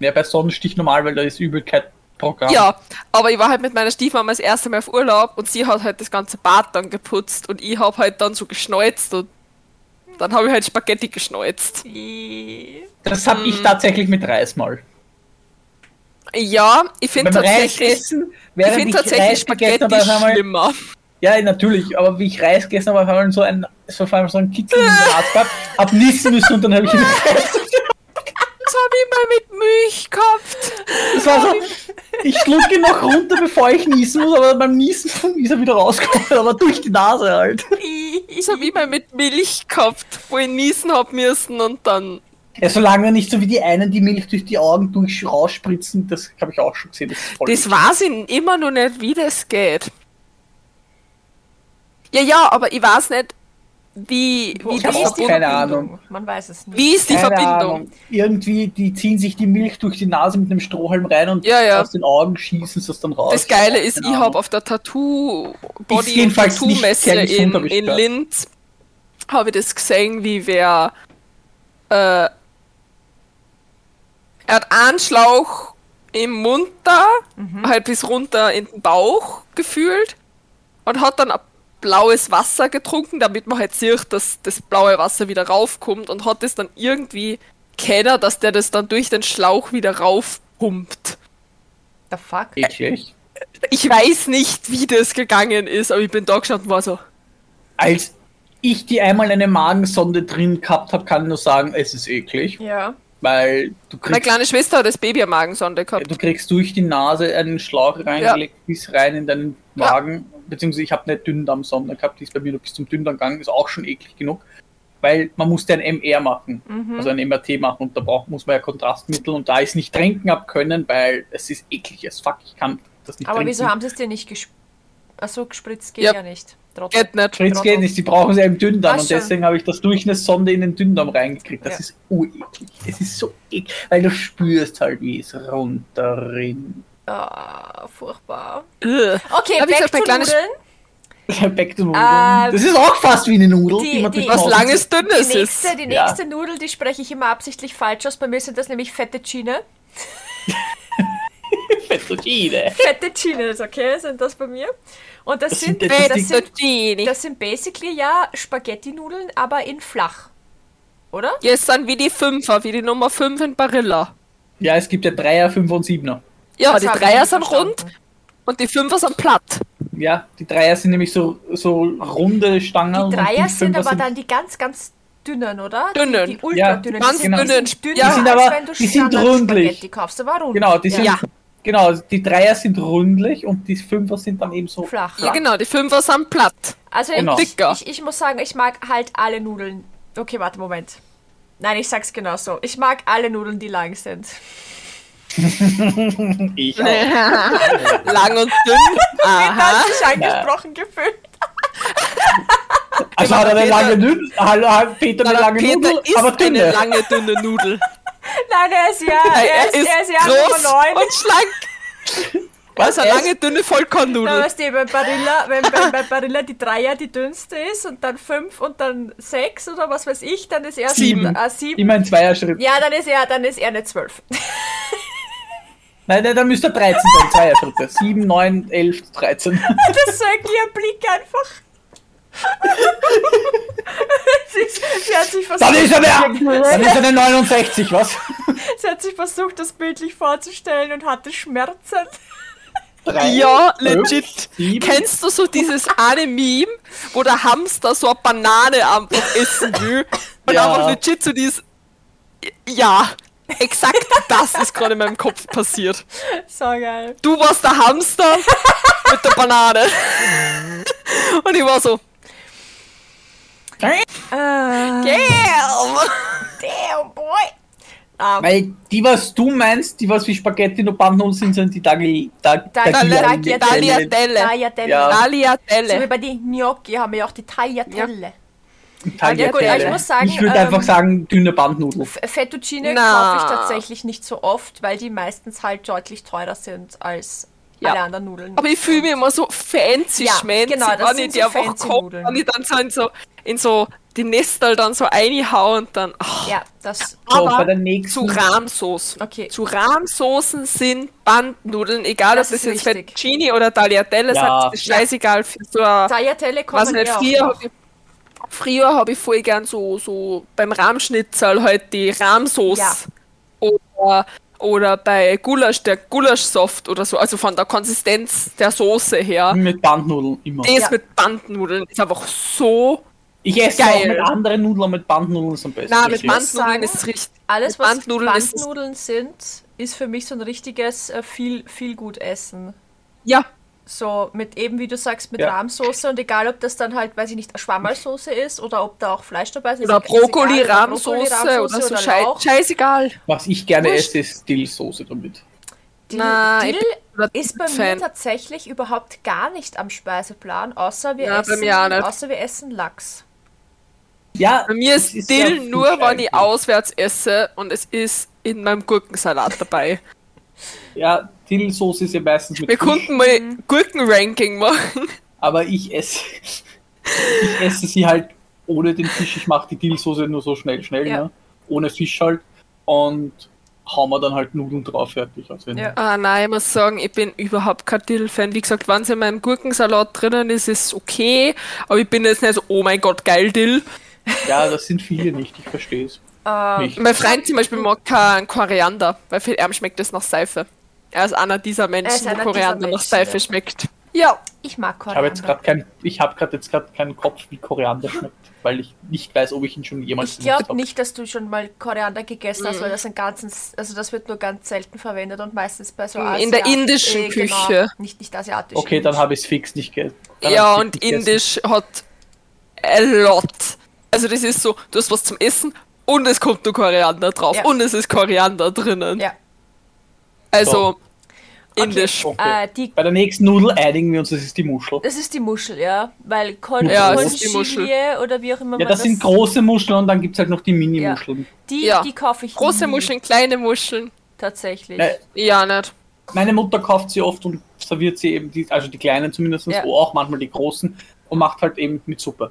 Speaker 2: Ja, bei Sonnenstich normal, weil da ist Übelkeit Programm.
Speaker 3: Ja, aber ich war halt mit meiner Stiefmama das erste Mal auf Urlaub und sie hat halt das ganze Bad dann geputzt und ich habe halt dann so geschneuzt und dann habe ich halt Spaghetti geschneuzt.
Speaker 2: Das habe
Speaker 3: Mm.
Speaker 2: ich tatsächlich mit Reis mal.
Speaker 3: Ja, ich finde
Speaker 2: Reis
Speaker 3: tatsächlich,
Speaker 2: essen,
Speaker 3: ich
Speaker 2: während
Speaker 3: find
Speaker 2: ich,
Speaker 3: tatsächlich
Speaker 2: Reis gegessen
Speaker 3: Spaghetti
Speaker 2: einmal,
Speaker 3: schlimmer.
Speaker 2: ja, natürlich, aber wie ich Reis gegessen habe, auf einmal so ein, so auf einmal so ein Kitzel in den Arzt gehabt, hab niesen müssen und dann habe ich ihn
Speaker 3: Das habe ich mal mit Milch gehabt.
Speaker 2: Das war so, ich schlucke noch runter, bevor ich niesen muss, aber beim Niesen ist er wieder rausgekommen, aber durch die Nase halt.
Speaker 3: Habe ich mal mit Milch gehabt, wo ich niesen hab müssen und dann.
Speaker 2: Ja, solange nicht so wie die einen die Milch durch die Augen durch rausspritzen, das habe ich auch schon gesehen. Das,
Speaker 3: Das weiß ich immer noch nicht, wie das geht. Ja, ja, aber ich weiß nicht, wie, wie
Speaker 2: Ich
Speaker 3: das
Speaker 2: auch
Speaker 3: verbunden
Speaker 2: keine Ahnung.
Speaker 1: Man weiß es nicht.
Speaker 3: Wie ist die
Speaker 2: Keine
Speaker 3: Verbindung?
Speaker 2: Ahnung. Irgendwie, die ziehen sich die Milch durch die Nase mit einem Strohhalm rein und
Speaker 3: Ja, ja.
Speaker 2: aus den Augen schießen sie es dann raus.
Speaker 3: Das Geile ist,
Speaker 2: Keine
Speaker 3: ich habe auf der Tattoo
Speaker 2: Ist
Speaker 3: Body und
Speaker 2: jedenfalls nicht
Speaker 3: Tattoo-Messe
Speaker 2: sehr gesund,
Speaker 3: in,
Speaker 2: hab ich
Speaker 3: in
Speaker 2: gehört.
Speaker 3: er hat einen Schlauch im Mund da, halt bis runter in den Bauch gefühlt und hat dann ein blaues Wasser getrunken, damit man halt sieht, dass das blaue Wasser wieder raufkommt und hat es dann irgendwie kennen, dass der das dann durch den Schlauch wieder raufpumpt.
Speaker 1: The fuck?
Speaker 2: Eklig.
Speaker 3: Ich weiß nicht, wie das gegangen ist, aber ich bin da gestanden und war so,
Speaker 2: Als ich die einmal eine Magensonde drin gehabt habe, kann ich nur sagen, es ist eklig.
Speaker 1: Ja.
Speaker 2: Weil du
Speaker 3: meine
Speaker 2: kriegst,
Speaker 3: kleine Schwester hat das Baby am Magensonde gehabt.
Speaker 2: du kriegst durch die Nase einen Schlauch reingelegt bis rein in deinen
Speaker 3: Ja.
Speaker 2: Beziehungsweise ich habe eine Dünndarmsonde gehabt, die ist bei mir noch bis zum Dünndarm gegangen, ist auch schon eklig genug. Weil man musste ein MR machen, also ein MRT machen und da braucht, muss man ja Kontrastmittel und da ist nicht trinken ab können, weil es ist eklig as fuck. Ich kann das nicht
Speaker 1: Aber
Speaker 2: trinken.
Speaker 1: wieso haben sie es dir nicht gespritzt? Achso, gespritzt geht
Speaker 3: Ja.
Speaker 1: ja, nicht. Trotzdem.
Speaker 3: Geht nicht.
Speaker 2: Spritz geht nicht, die brauchen sie ja im Dünndarm
Speaker 1: Ach
Speaker 2: und deswegen habe ich das durch eine Sonde in den Dünndarm reingekriegt. Das
Speaker 1: Ja.
Speaker 2: ist ureklig. Es ist so eklig, weil du spürst halt, wie es runterrinnt.
Speaker 1: Ah, furchtbar. Okay,
Speaker 3: Hab ich
Speaker 1: back
Speaker 3: gesagt,
Speaker 1: to Nudeln.
Speaker 2: Back to Nudeln.
Speaker 1: Ähm,
Speaker 2: das ist auch fast wie eine Nudel,
Speaker 1: die-
Speaker 2: man
Speaker 1: die-
Speaker 2: durch
Speaker 3: Was langes, dünnes
Speaker 1: Die
Speaker 3: ist.
Speaker 1: nächste, die
Speaker 2: Ja.
Speaker 1: nächste Nudel, die spreche ich immer absichtlich falsch aus. Bei mir sind das nämlich Fettuccine.
Speaker 2: Fettuccine.
Speaker 1: Fettuccine, okay, sind das bei mir. Und das,
Speaker 2: Das
Speaker 1: sind,
Speaker 2: sind-
Speaker 1: das,
Speaker 2: das
Speaker 1: sind, das sind basically ja Spaghetti-Nudeln, aber in flach. Oder?
Speaker 3: Jetzt sind wie die Fünfer, wie die Nummer 5 in Barilla.
Speaker 2: Ja, es gibt ja Dreier, Fünfer und Siebener.
Speaker 3: Ja,
Speaker 1: Das
Speaker 3: die Dreier sind
Speaker 1: verstanden.
Speaker 3: rund und die Fünfer sind platt.
Speaker 2: Ja, die Dreier sind nämlich so, so runde Stangen.
Speaker 1: Die
Speaker 2: und
Speaker 1: Dreier sind
Speaker 2: Fünfer
Speaker 1: aber dann die ganz, ganz dünnen, oder?
Speaker 3: Dünnen.
Speaker 1: Die, die ultra
Speaker 2: Ja,
Speaker 1: dünnen.
Speaker 3: ganz
Speaker 1: die sind,
Speaker 3: dünnen.
Speaker 1: Die sind dünner,
Speaker 3: Ja.
Speaker 2: Die sind
Speaker 1: als
Speaker 2: aber-
Speaker 1: wenn du
Speaker 2: die sind rundlich.
Speaker 1: kaufst. Aber rund.
Speaker 2: Genau, die sind,
Speaker 3: Ja.
Speaker 2: genau, die Dreier sind rundlich und die Fünfer sind dann eben so
Speaker 1: Flach.
Speaker 3: Ja, genau, die Fünfer sind platt.
Speaker 1: Also
Speaker 2: Genau.
Speaker 1: ich,
Speaker 3: Dicker.
Speaker 1: ich, ich muss sagen, ich mag halt alle Nudeln. Okay, warte, Moment. Nein, ich sag's genau so. Ich mag alle Nudeln, die lang sind.
Speaker 2: Ich auch.
Speaker 3: Lang und dünn. Aha.
Speaker 1: hat sich angesprochen gefühlt.
Speaker 2: Also hat er eine
Speaker 3: Peter-
Speaker 2: lange Nudel, hallo, hat Peter eine
Speaker 3: Na,
Speaker 2: lange
Speaker 3: Peter
Speaker 2: Nudel,
Speaker 3: ist
Speaker 2: aber
Speaker 3: eine
Speaker 2: dünne.
Speaker 3: lange, dünne Nudel.
Speaker 1: Nein, er ist ja, er ist, er ist ja
Speaker 3: groß
Speaker 1: Nummer 9.
Speaker 3: und schlank.
Speaker 2: Was?
Speaker 3: Also eine
Speaker 2: Er
Speaker 3: lange, dünne Vollkornnudel.
Speaker 1: weißt du, bei Barilla, wenn bei, bei Barilla die Dreier die dünnste ist und dann fünf und dann sechs oder was weiß ich, dann ist er
Speaker 2: Sieben.
Speaker 1: Ah, sieben.
Speaker 2: Immer ein Zweierschritt.
Speaker 1: Ja, dann ist er, dann ist er eine zwölf.
Speaker 2: Nein, nein, dann müsste er 13 sein, Zweierschritte. 7, 9, 11, 13.
Speaker 1: Das sagt ihr Blick einfach. sie, hat sich versucht,
Speaker 2: Dann ist er eine, dann ist er eine 69, was?
Speaker 1: sie hat sich versucht, das bildlich vorzustellen und hatte Schmerzen.
Speaker 2: Drei,
Speaker 3: Ja,
Speaker 2: fünf,
Speaker 3: legit.
Speaker 2: sieben.
Speaker 3: Kennst du so dieses eine Meme, wo der Hamster so eine Banane einfach essen will und
Speaker 2: Ja.
Speaker 3: einfach legit so dieses Ja, exakt das ist gerade in meinem Kopf passiert.
Speaker 1: So geil.
Speaker 3: Du warst der Hamster mit der Banane. Und ich war so,
Speaker 1: Äh,
Speaker 3: damn!
Speaker 1: damn, boy. Ah,
Speaker 2: Weil die, was du meinst, die, was wie Spaghetti nur Bandnudeln sind, sind die Dagi... Dag,
Speaker 1: Dag-
Speaker 2: Tagliatelle.
Speaker 3: Tagliatelle.
Speaker 1: Tagliatelle.
Speaker 2: Ja.
Speaker 1: So wie bei den Gnocchi haben wir auch die Tagliatelle. Ja, gut, ich muss sagen,
Speaker 2: Ich würde
Speaker 1: ähm,
Speaker 2: einfach sagen, dünne Bandnudeln.
Speaker 1: Fettuccine
Speaker 3: Na.
Speaker 1: kaufe ich tatsächlich nicht so oft, weil die meistens halt deutlich teurer sind als
Speaker 3: Ja.
Speaker 1: alle anderen Nudeln.
Speaker 3: Aber ich fühle mich immer so fancy
Speaker 1: Ja,
Speaker 3: schmancy,
Speaker 1: genau, das
Speaker 3: wenn
Speaker 1: sind
Speaker 3: ich
Speaker 1: so
Speaker 3: die einfach koche, wenn ich dann so in so, in so die Nestel dann so reinhau und dann. ach,
Speaker 1: ja, das.
Speaker 2: So,
Speaker 3: aber
Speaker 2: bei der
Speaker 3: zu
Speaker 2: nächsten...
Speaker 3: Rahmsoßen.
Speaker 1: Okay.
Speaker 3: Zu Rahmsoßen sind Bandnudeln, egal
Speaker 1: Das
Speaker 3: ob das
Speaker 1: ist
Speaker 3: jetzt. Fettuccine oder Tagliatelle
Speaker 2: Ja.
Speaker 3: sind, ist scheißegal für so ein,
Speaker 1: Tagliatelle
Speaker 3: was
Speaker 1: kommen
Speaker 3: nicht,
Speaker 1: auch
Speaker 3: früher habe ich, voll gern so, so beim Rahmschnitzel halt die Rahmsoße
Speaker 1: Ja.
Speaker 3: oder, oder bei Gulasch der Gulaschsaft oder so, also von der Konsistenz der Soße her.
Speaker 2: Mit Bandnudeln immer.
Speaker 3: Das
Speaker 1: Ja.
Speaker 3: mit Bandnudeln ist einfach so.
Speaker 2: Ich esse
Speaker 3: Geil.
Speaker 2: auch mit anderen Nudeln, mit Bandnudeln ist am besten.
Speaker 3: Na, mit. Bandnudeln
Speaker 1: sagen,
Speaker 3: ist es richtig.
Speaker 1: Alles, was
Speaker 3: Bandnudeln ist es-
Speaker 1: Bandnudeln sind, ist für mich so ein richtiges äh, viel, viel gut Essen.
Speaker 3: Ja,
Speaker 1: So mit eben, wie du sagst, mit
Speaker 2: Ja.
Speaker 1: Rahmsoße und egal, ob das dann halt, weiß ich nicht, eine Schwammerlsoße ist oder ob da auch Fleisch dabei ist.
Speaker 3: oder
Speaker 1: ist
Speaker 3: Brokkoli-Rahmsoße oder so.
Speaker 1: oder
Speaker 3: Schei
Speaker 1: Lauch.
Speaker 3: scheißegal.
Speaker 2: Was ich gerne
Speaker 3: Wurscht.
Speaker 2: esse, ist Dillsoße damit.
Speaker 1: Dill,
Speaker 3: Na,
Speaker 1: Dill ist bei mir
Speaker 3: Fan.
Speaker 1: tatsächlich überhaupt gar nicht am Speiseplan, außer wir,
Speaker 3: Ja,
Speaker 1: essen,
Speaker 3: mir
Speaker 1: außer wir essen Lachs.
Speaker 2: Ja,
Speaker 3: Bei mir ist
Speaker 2: es
Speaker 3: Dill nur, wenn ich auswärts esse und es ist in meinem Gurkensalat dabei.
Speaker 2: Ja, Dillsoße ist ja meistens mit
Speaker 3: Wir
Speaker 2: Fisch,
Speaker 3: konnten mal Gurkenranking machen.
Speaker 2: aber ich esse, ich esse sie halt ohne den Fisch. Ich mache die Dillsoße nur so schnell, schnell,
Speaker 1: Ja.
Speaker 2: ne? ohne Fisch halt. Und hauen wir dann halt Nudeln drauf fertig. Also
Speaker 1: Ja.
Speaker 3: Ah nein, ich muss sagen, ich bin überhaupt kein Dill-Fan. Wie gesagt, wenn es in meinem Gurkensalat drinnen ist, ist es okay. Aber ich bin jetzt nicht so, oh mein Gott, geil Dill.
Speaker 2: ja, das sind viele nicht, ich verstehe es.
Speaker 1: Äh,
Speaker 2: Nicht.
Speaker 3: Mein Freund zum Beispiel mag keinen Koriander, weil für ihn schmeckt es nach Seife. Er ist einer dieser
Speaker 1: Er
Speaker 3: Menschen,
Speaker 1: einer
Speaker 3: Koriander
Speaker 1: dieser
Speaker 3: nach Seife
Speaker 1: ja.
Speaker 3: schmeckt. Ja.
Speaker 1: ich mag
Speaker 2: Ich habe jetzt
Speaker 1: Koriander.
Speaker 2: gerade kein, ich habe gerade jetzt gerade keinen Kopf, wie Koriander schmeckt, weil ich nicht weiß, ob ich ihn schon jemals
Speaker 1: Ich glaube
Speaker 2: benutzt habe.
Speaker 1: nicht, dass du schon mal Koriander gegessen
Speaker 3: Mhm.
Speaker 1: hast, weil das ein ganzes, also das wird nur ganz selten verwendet und meistens bei so
Speaker 3: In der
Speaker 1: Asiat-
Speaker 3: indischen
Speaker 1: äh,
Speaker 3: Küche.
Speaker 1: Nicht, nicht asiatisch.
Speaker 2: Okay, dann
Speaker 1: indisch.
Speaker 2: habe ich es fix nicht ge dann
Speaker 3: Ja, und
Speaker 2: gegessen.
Speaker 3: Indisch hat a lot. Also das ist so, du hast was zum Essen und es kommt nur Koriander drauf
Speaker 1: Ja.
Speaker 3: und es ist Koriander drinnen.
Speaker 1: Ja.
Speaker 3: Also Indisch.
Speaker 2: Okay.
Speaker 1: Äh, die,
Speaker 2: Bei der nächsten Nudel einigen wir uns, das ist die Muschel.
Speaker 1: das ist die Muschel, ja. Weil Con
Speaker 3: Ja,
Speaker 2: es
Speaker 3: ist die Muschel.
Speaker 1: Conchiglie oder wie auch immer
Speaker 2: Ja,
Speaker 1: man
Speaker 2: das sind große Muscheln und dann gibt es halt noch die Mini-Muscheln.
Speaker 1: Die,
Speaker 3: Ja.
Speaker 1: die kaufe ich
Speaker 3: Große
Speaker 1: nie,
Speaker 3: Muscheln, kleine Muscheln.
Speaker 1: Tatsächlich.
Speaker 2: Ne,
Speaker 3: Ja, nicht.
Speaker 2: Meine Mutter kauft sie oft und serviert sie eben, die, also die kleinen zumindest,
Speaker 1: Ja.
Speaker 2: so auch manchmal die großen und macht halt eben mit Suppe.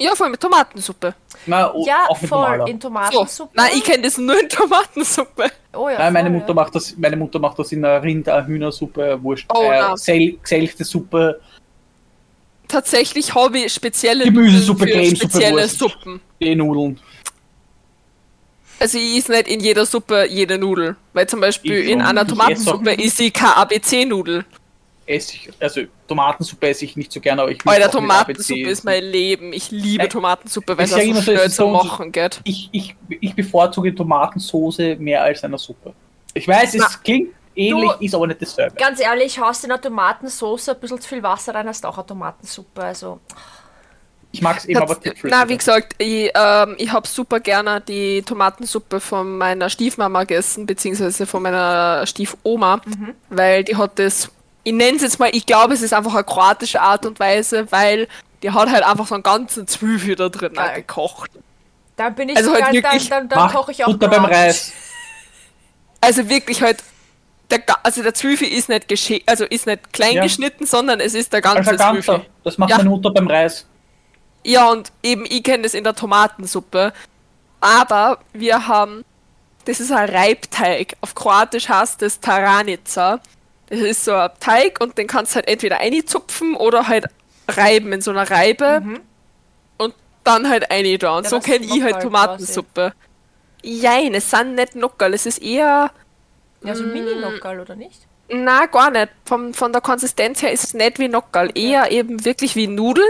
Speaker 3: Ja, vor allem mit Tomatensuppe.
Speaker 2: Na, o-
Speaker 1: Ja,
Speaker 2: auch mit
Speaker 1: voll.
Speaker 2: normaler.
Speaker 1: In
Speaker 3: So.
Speaker 1: Tomatensuppe.
Speaker 3: Nein, ich kenne das nur in Tomatensuppe.
Speaker 1: oh, ja,
Speaker 2: Nein, meine
Speaker 1: voll,
Speaker 2: Mutter
Speaker 1: ja.
Speaker 2: macht das, meine Mutter macht das in einer Rinder, Hühnersuppe, Wurst,
Speaker 3: Oh,
Speaker 2: äh, sel geselchte Suppe,
Speaker 3: Tatsächlich habe ich spezielle
Speaker 2: Gemüsesuppe,
Speaker 3: Nudeln spezielle
Speaker 2: Wurst.
Speaker 3: Suppen.
Speaker 2: die Nudeln.
Speaker 3: Also ich is nicht in jeder Suppe jede Nudel. Weil zum Beispiel
Speaker 2: Ich
Speaker 3: in einer
Speaker 2: Ich
Speaker 3: Tomatensuppe
Speaker 2: esse
Speaker 3: ist sie keine ABC-Nudel.
Speaker 2: Esse ich, also Tomatensuppe esse ich nicht so gerne, aber ich will
Speaker 3: Alter, Tomatensuppe ist mein Leben. Ich liebe
Speaker 2: Äh,
Speaker 3: Tomatensuppe, weil
Speaker 2: ich
Speaker 3: es
Speaker 2: sag
Speaker 3: so
Speaker 2: immer es
Speaker 3: schnell zu machen geht.
Speaker 2: Ich, ich, ich bevorzuge Tomatensoße mehr als einer Suppe. Ich weiß, es
Speaker 3: Na,
Speaker 2: klingt ähnlich,
Speaker 1: du-
Speaker 2: ist aber nicht dasselbe.
Speaker 1: Ganz ehrlich, haust in einer Tomatensauce ein bisschen zu viel Wasser rein, hast auch eine Tomatensuppe. Also,
Speaker 2: Ich mag es eben aber
Speaker 3: Tats-
Speaker 2: dickflüssiger.
Speaker 3: Na, wie gesagt, ich, ähm, ich habe super gerne die Tomatensuppe von meiner Stiefmama gegessen, beziehungsweise von meiner Stiefoma,
Speaker 2: Mhm.
Speaker 3: weil die hat das, ich nenne es jetzt mal, ich glaube, es ist einfach eine kroatische Art und Weise, weil die hat halt einfach so einen ganzen Zwiebel da drin
Speaker 1: Geil.
Speaker 3: gekocht.
Speaker 1: dann bin ich
Speaker 3: Also halt
Speaker 1: dann, dann,
Speaker 3: wirklich-
Speaker 1: dann, dann
Speaker 2: Mach
Speaker 1: koche ich auch
Speaker 2: Butter beim. Reis.
Speaker 3: Also wirklich halt, der, also der Zwiebel ist nicht gesche also ist nicht klein
Speaker 2: Ja.
Speaker 3: geschnitten, sondern es ist der ganze
Speaker 2: ein ganzer.
Speaker 3: Zwiebel.
Speaker 2: Das macht
Speaker 3: Ja.
Speaker 2: meine Mutter beim Reis.
Speaker 3: Ja, und eben, ich kenne das in der Tomatensuppe. Aber wir haben, das ist ein Reibteig. Auf Kroatisch heißt das Taranica. Das ist so ein Teig und den kannst du halt entweder einzupfen oder halt reiben in so einer Reibe. Und dann halt eine da. Und
Speaker 1: Ja,
Speaker 3: so kenne ich halt Tomatensuppe. Jein, es sind nicht Nockerl, es ist eher.
Speaker 1: Ja,
Speaker 3: Mm.
Speaker 1: so Mini-Nockerl, oder nicht?
Speaker 3: Na, gar nicht. Vom, von der Konsistenz her ist es nicht wie Nockerl. Eher eben wirklich wie Nudeln.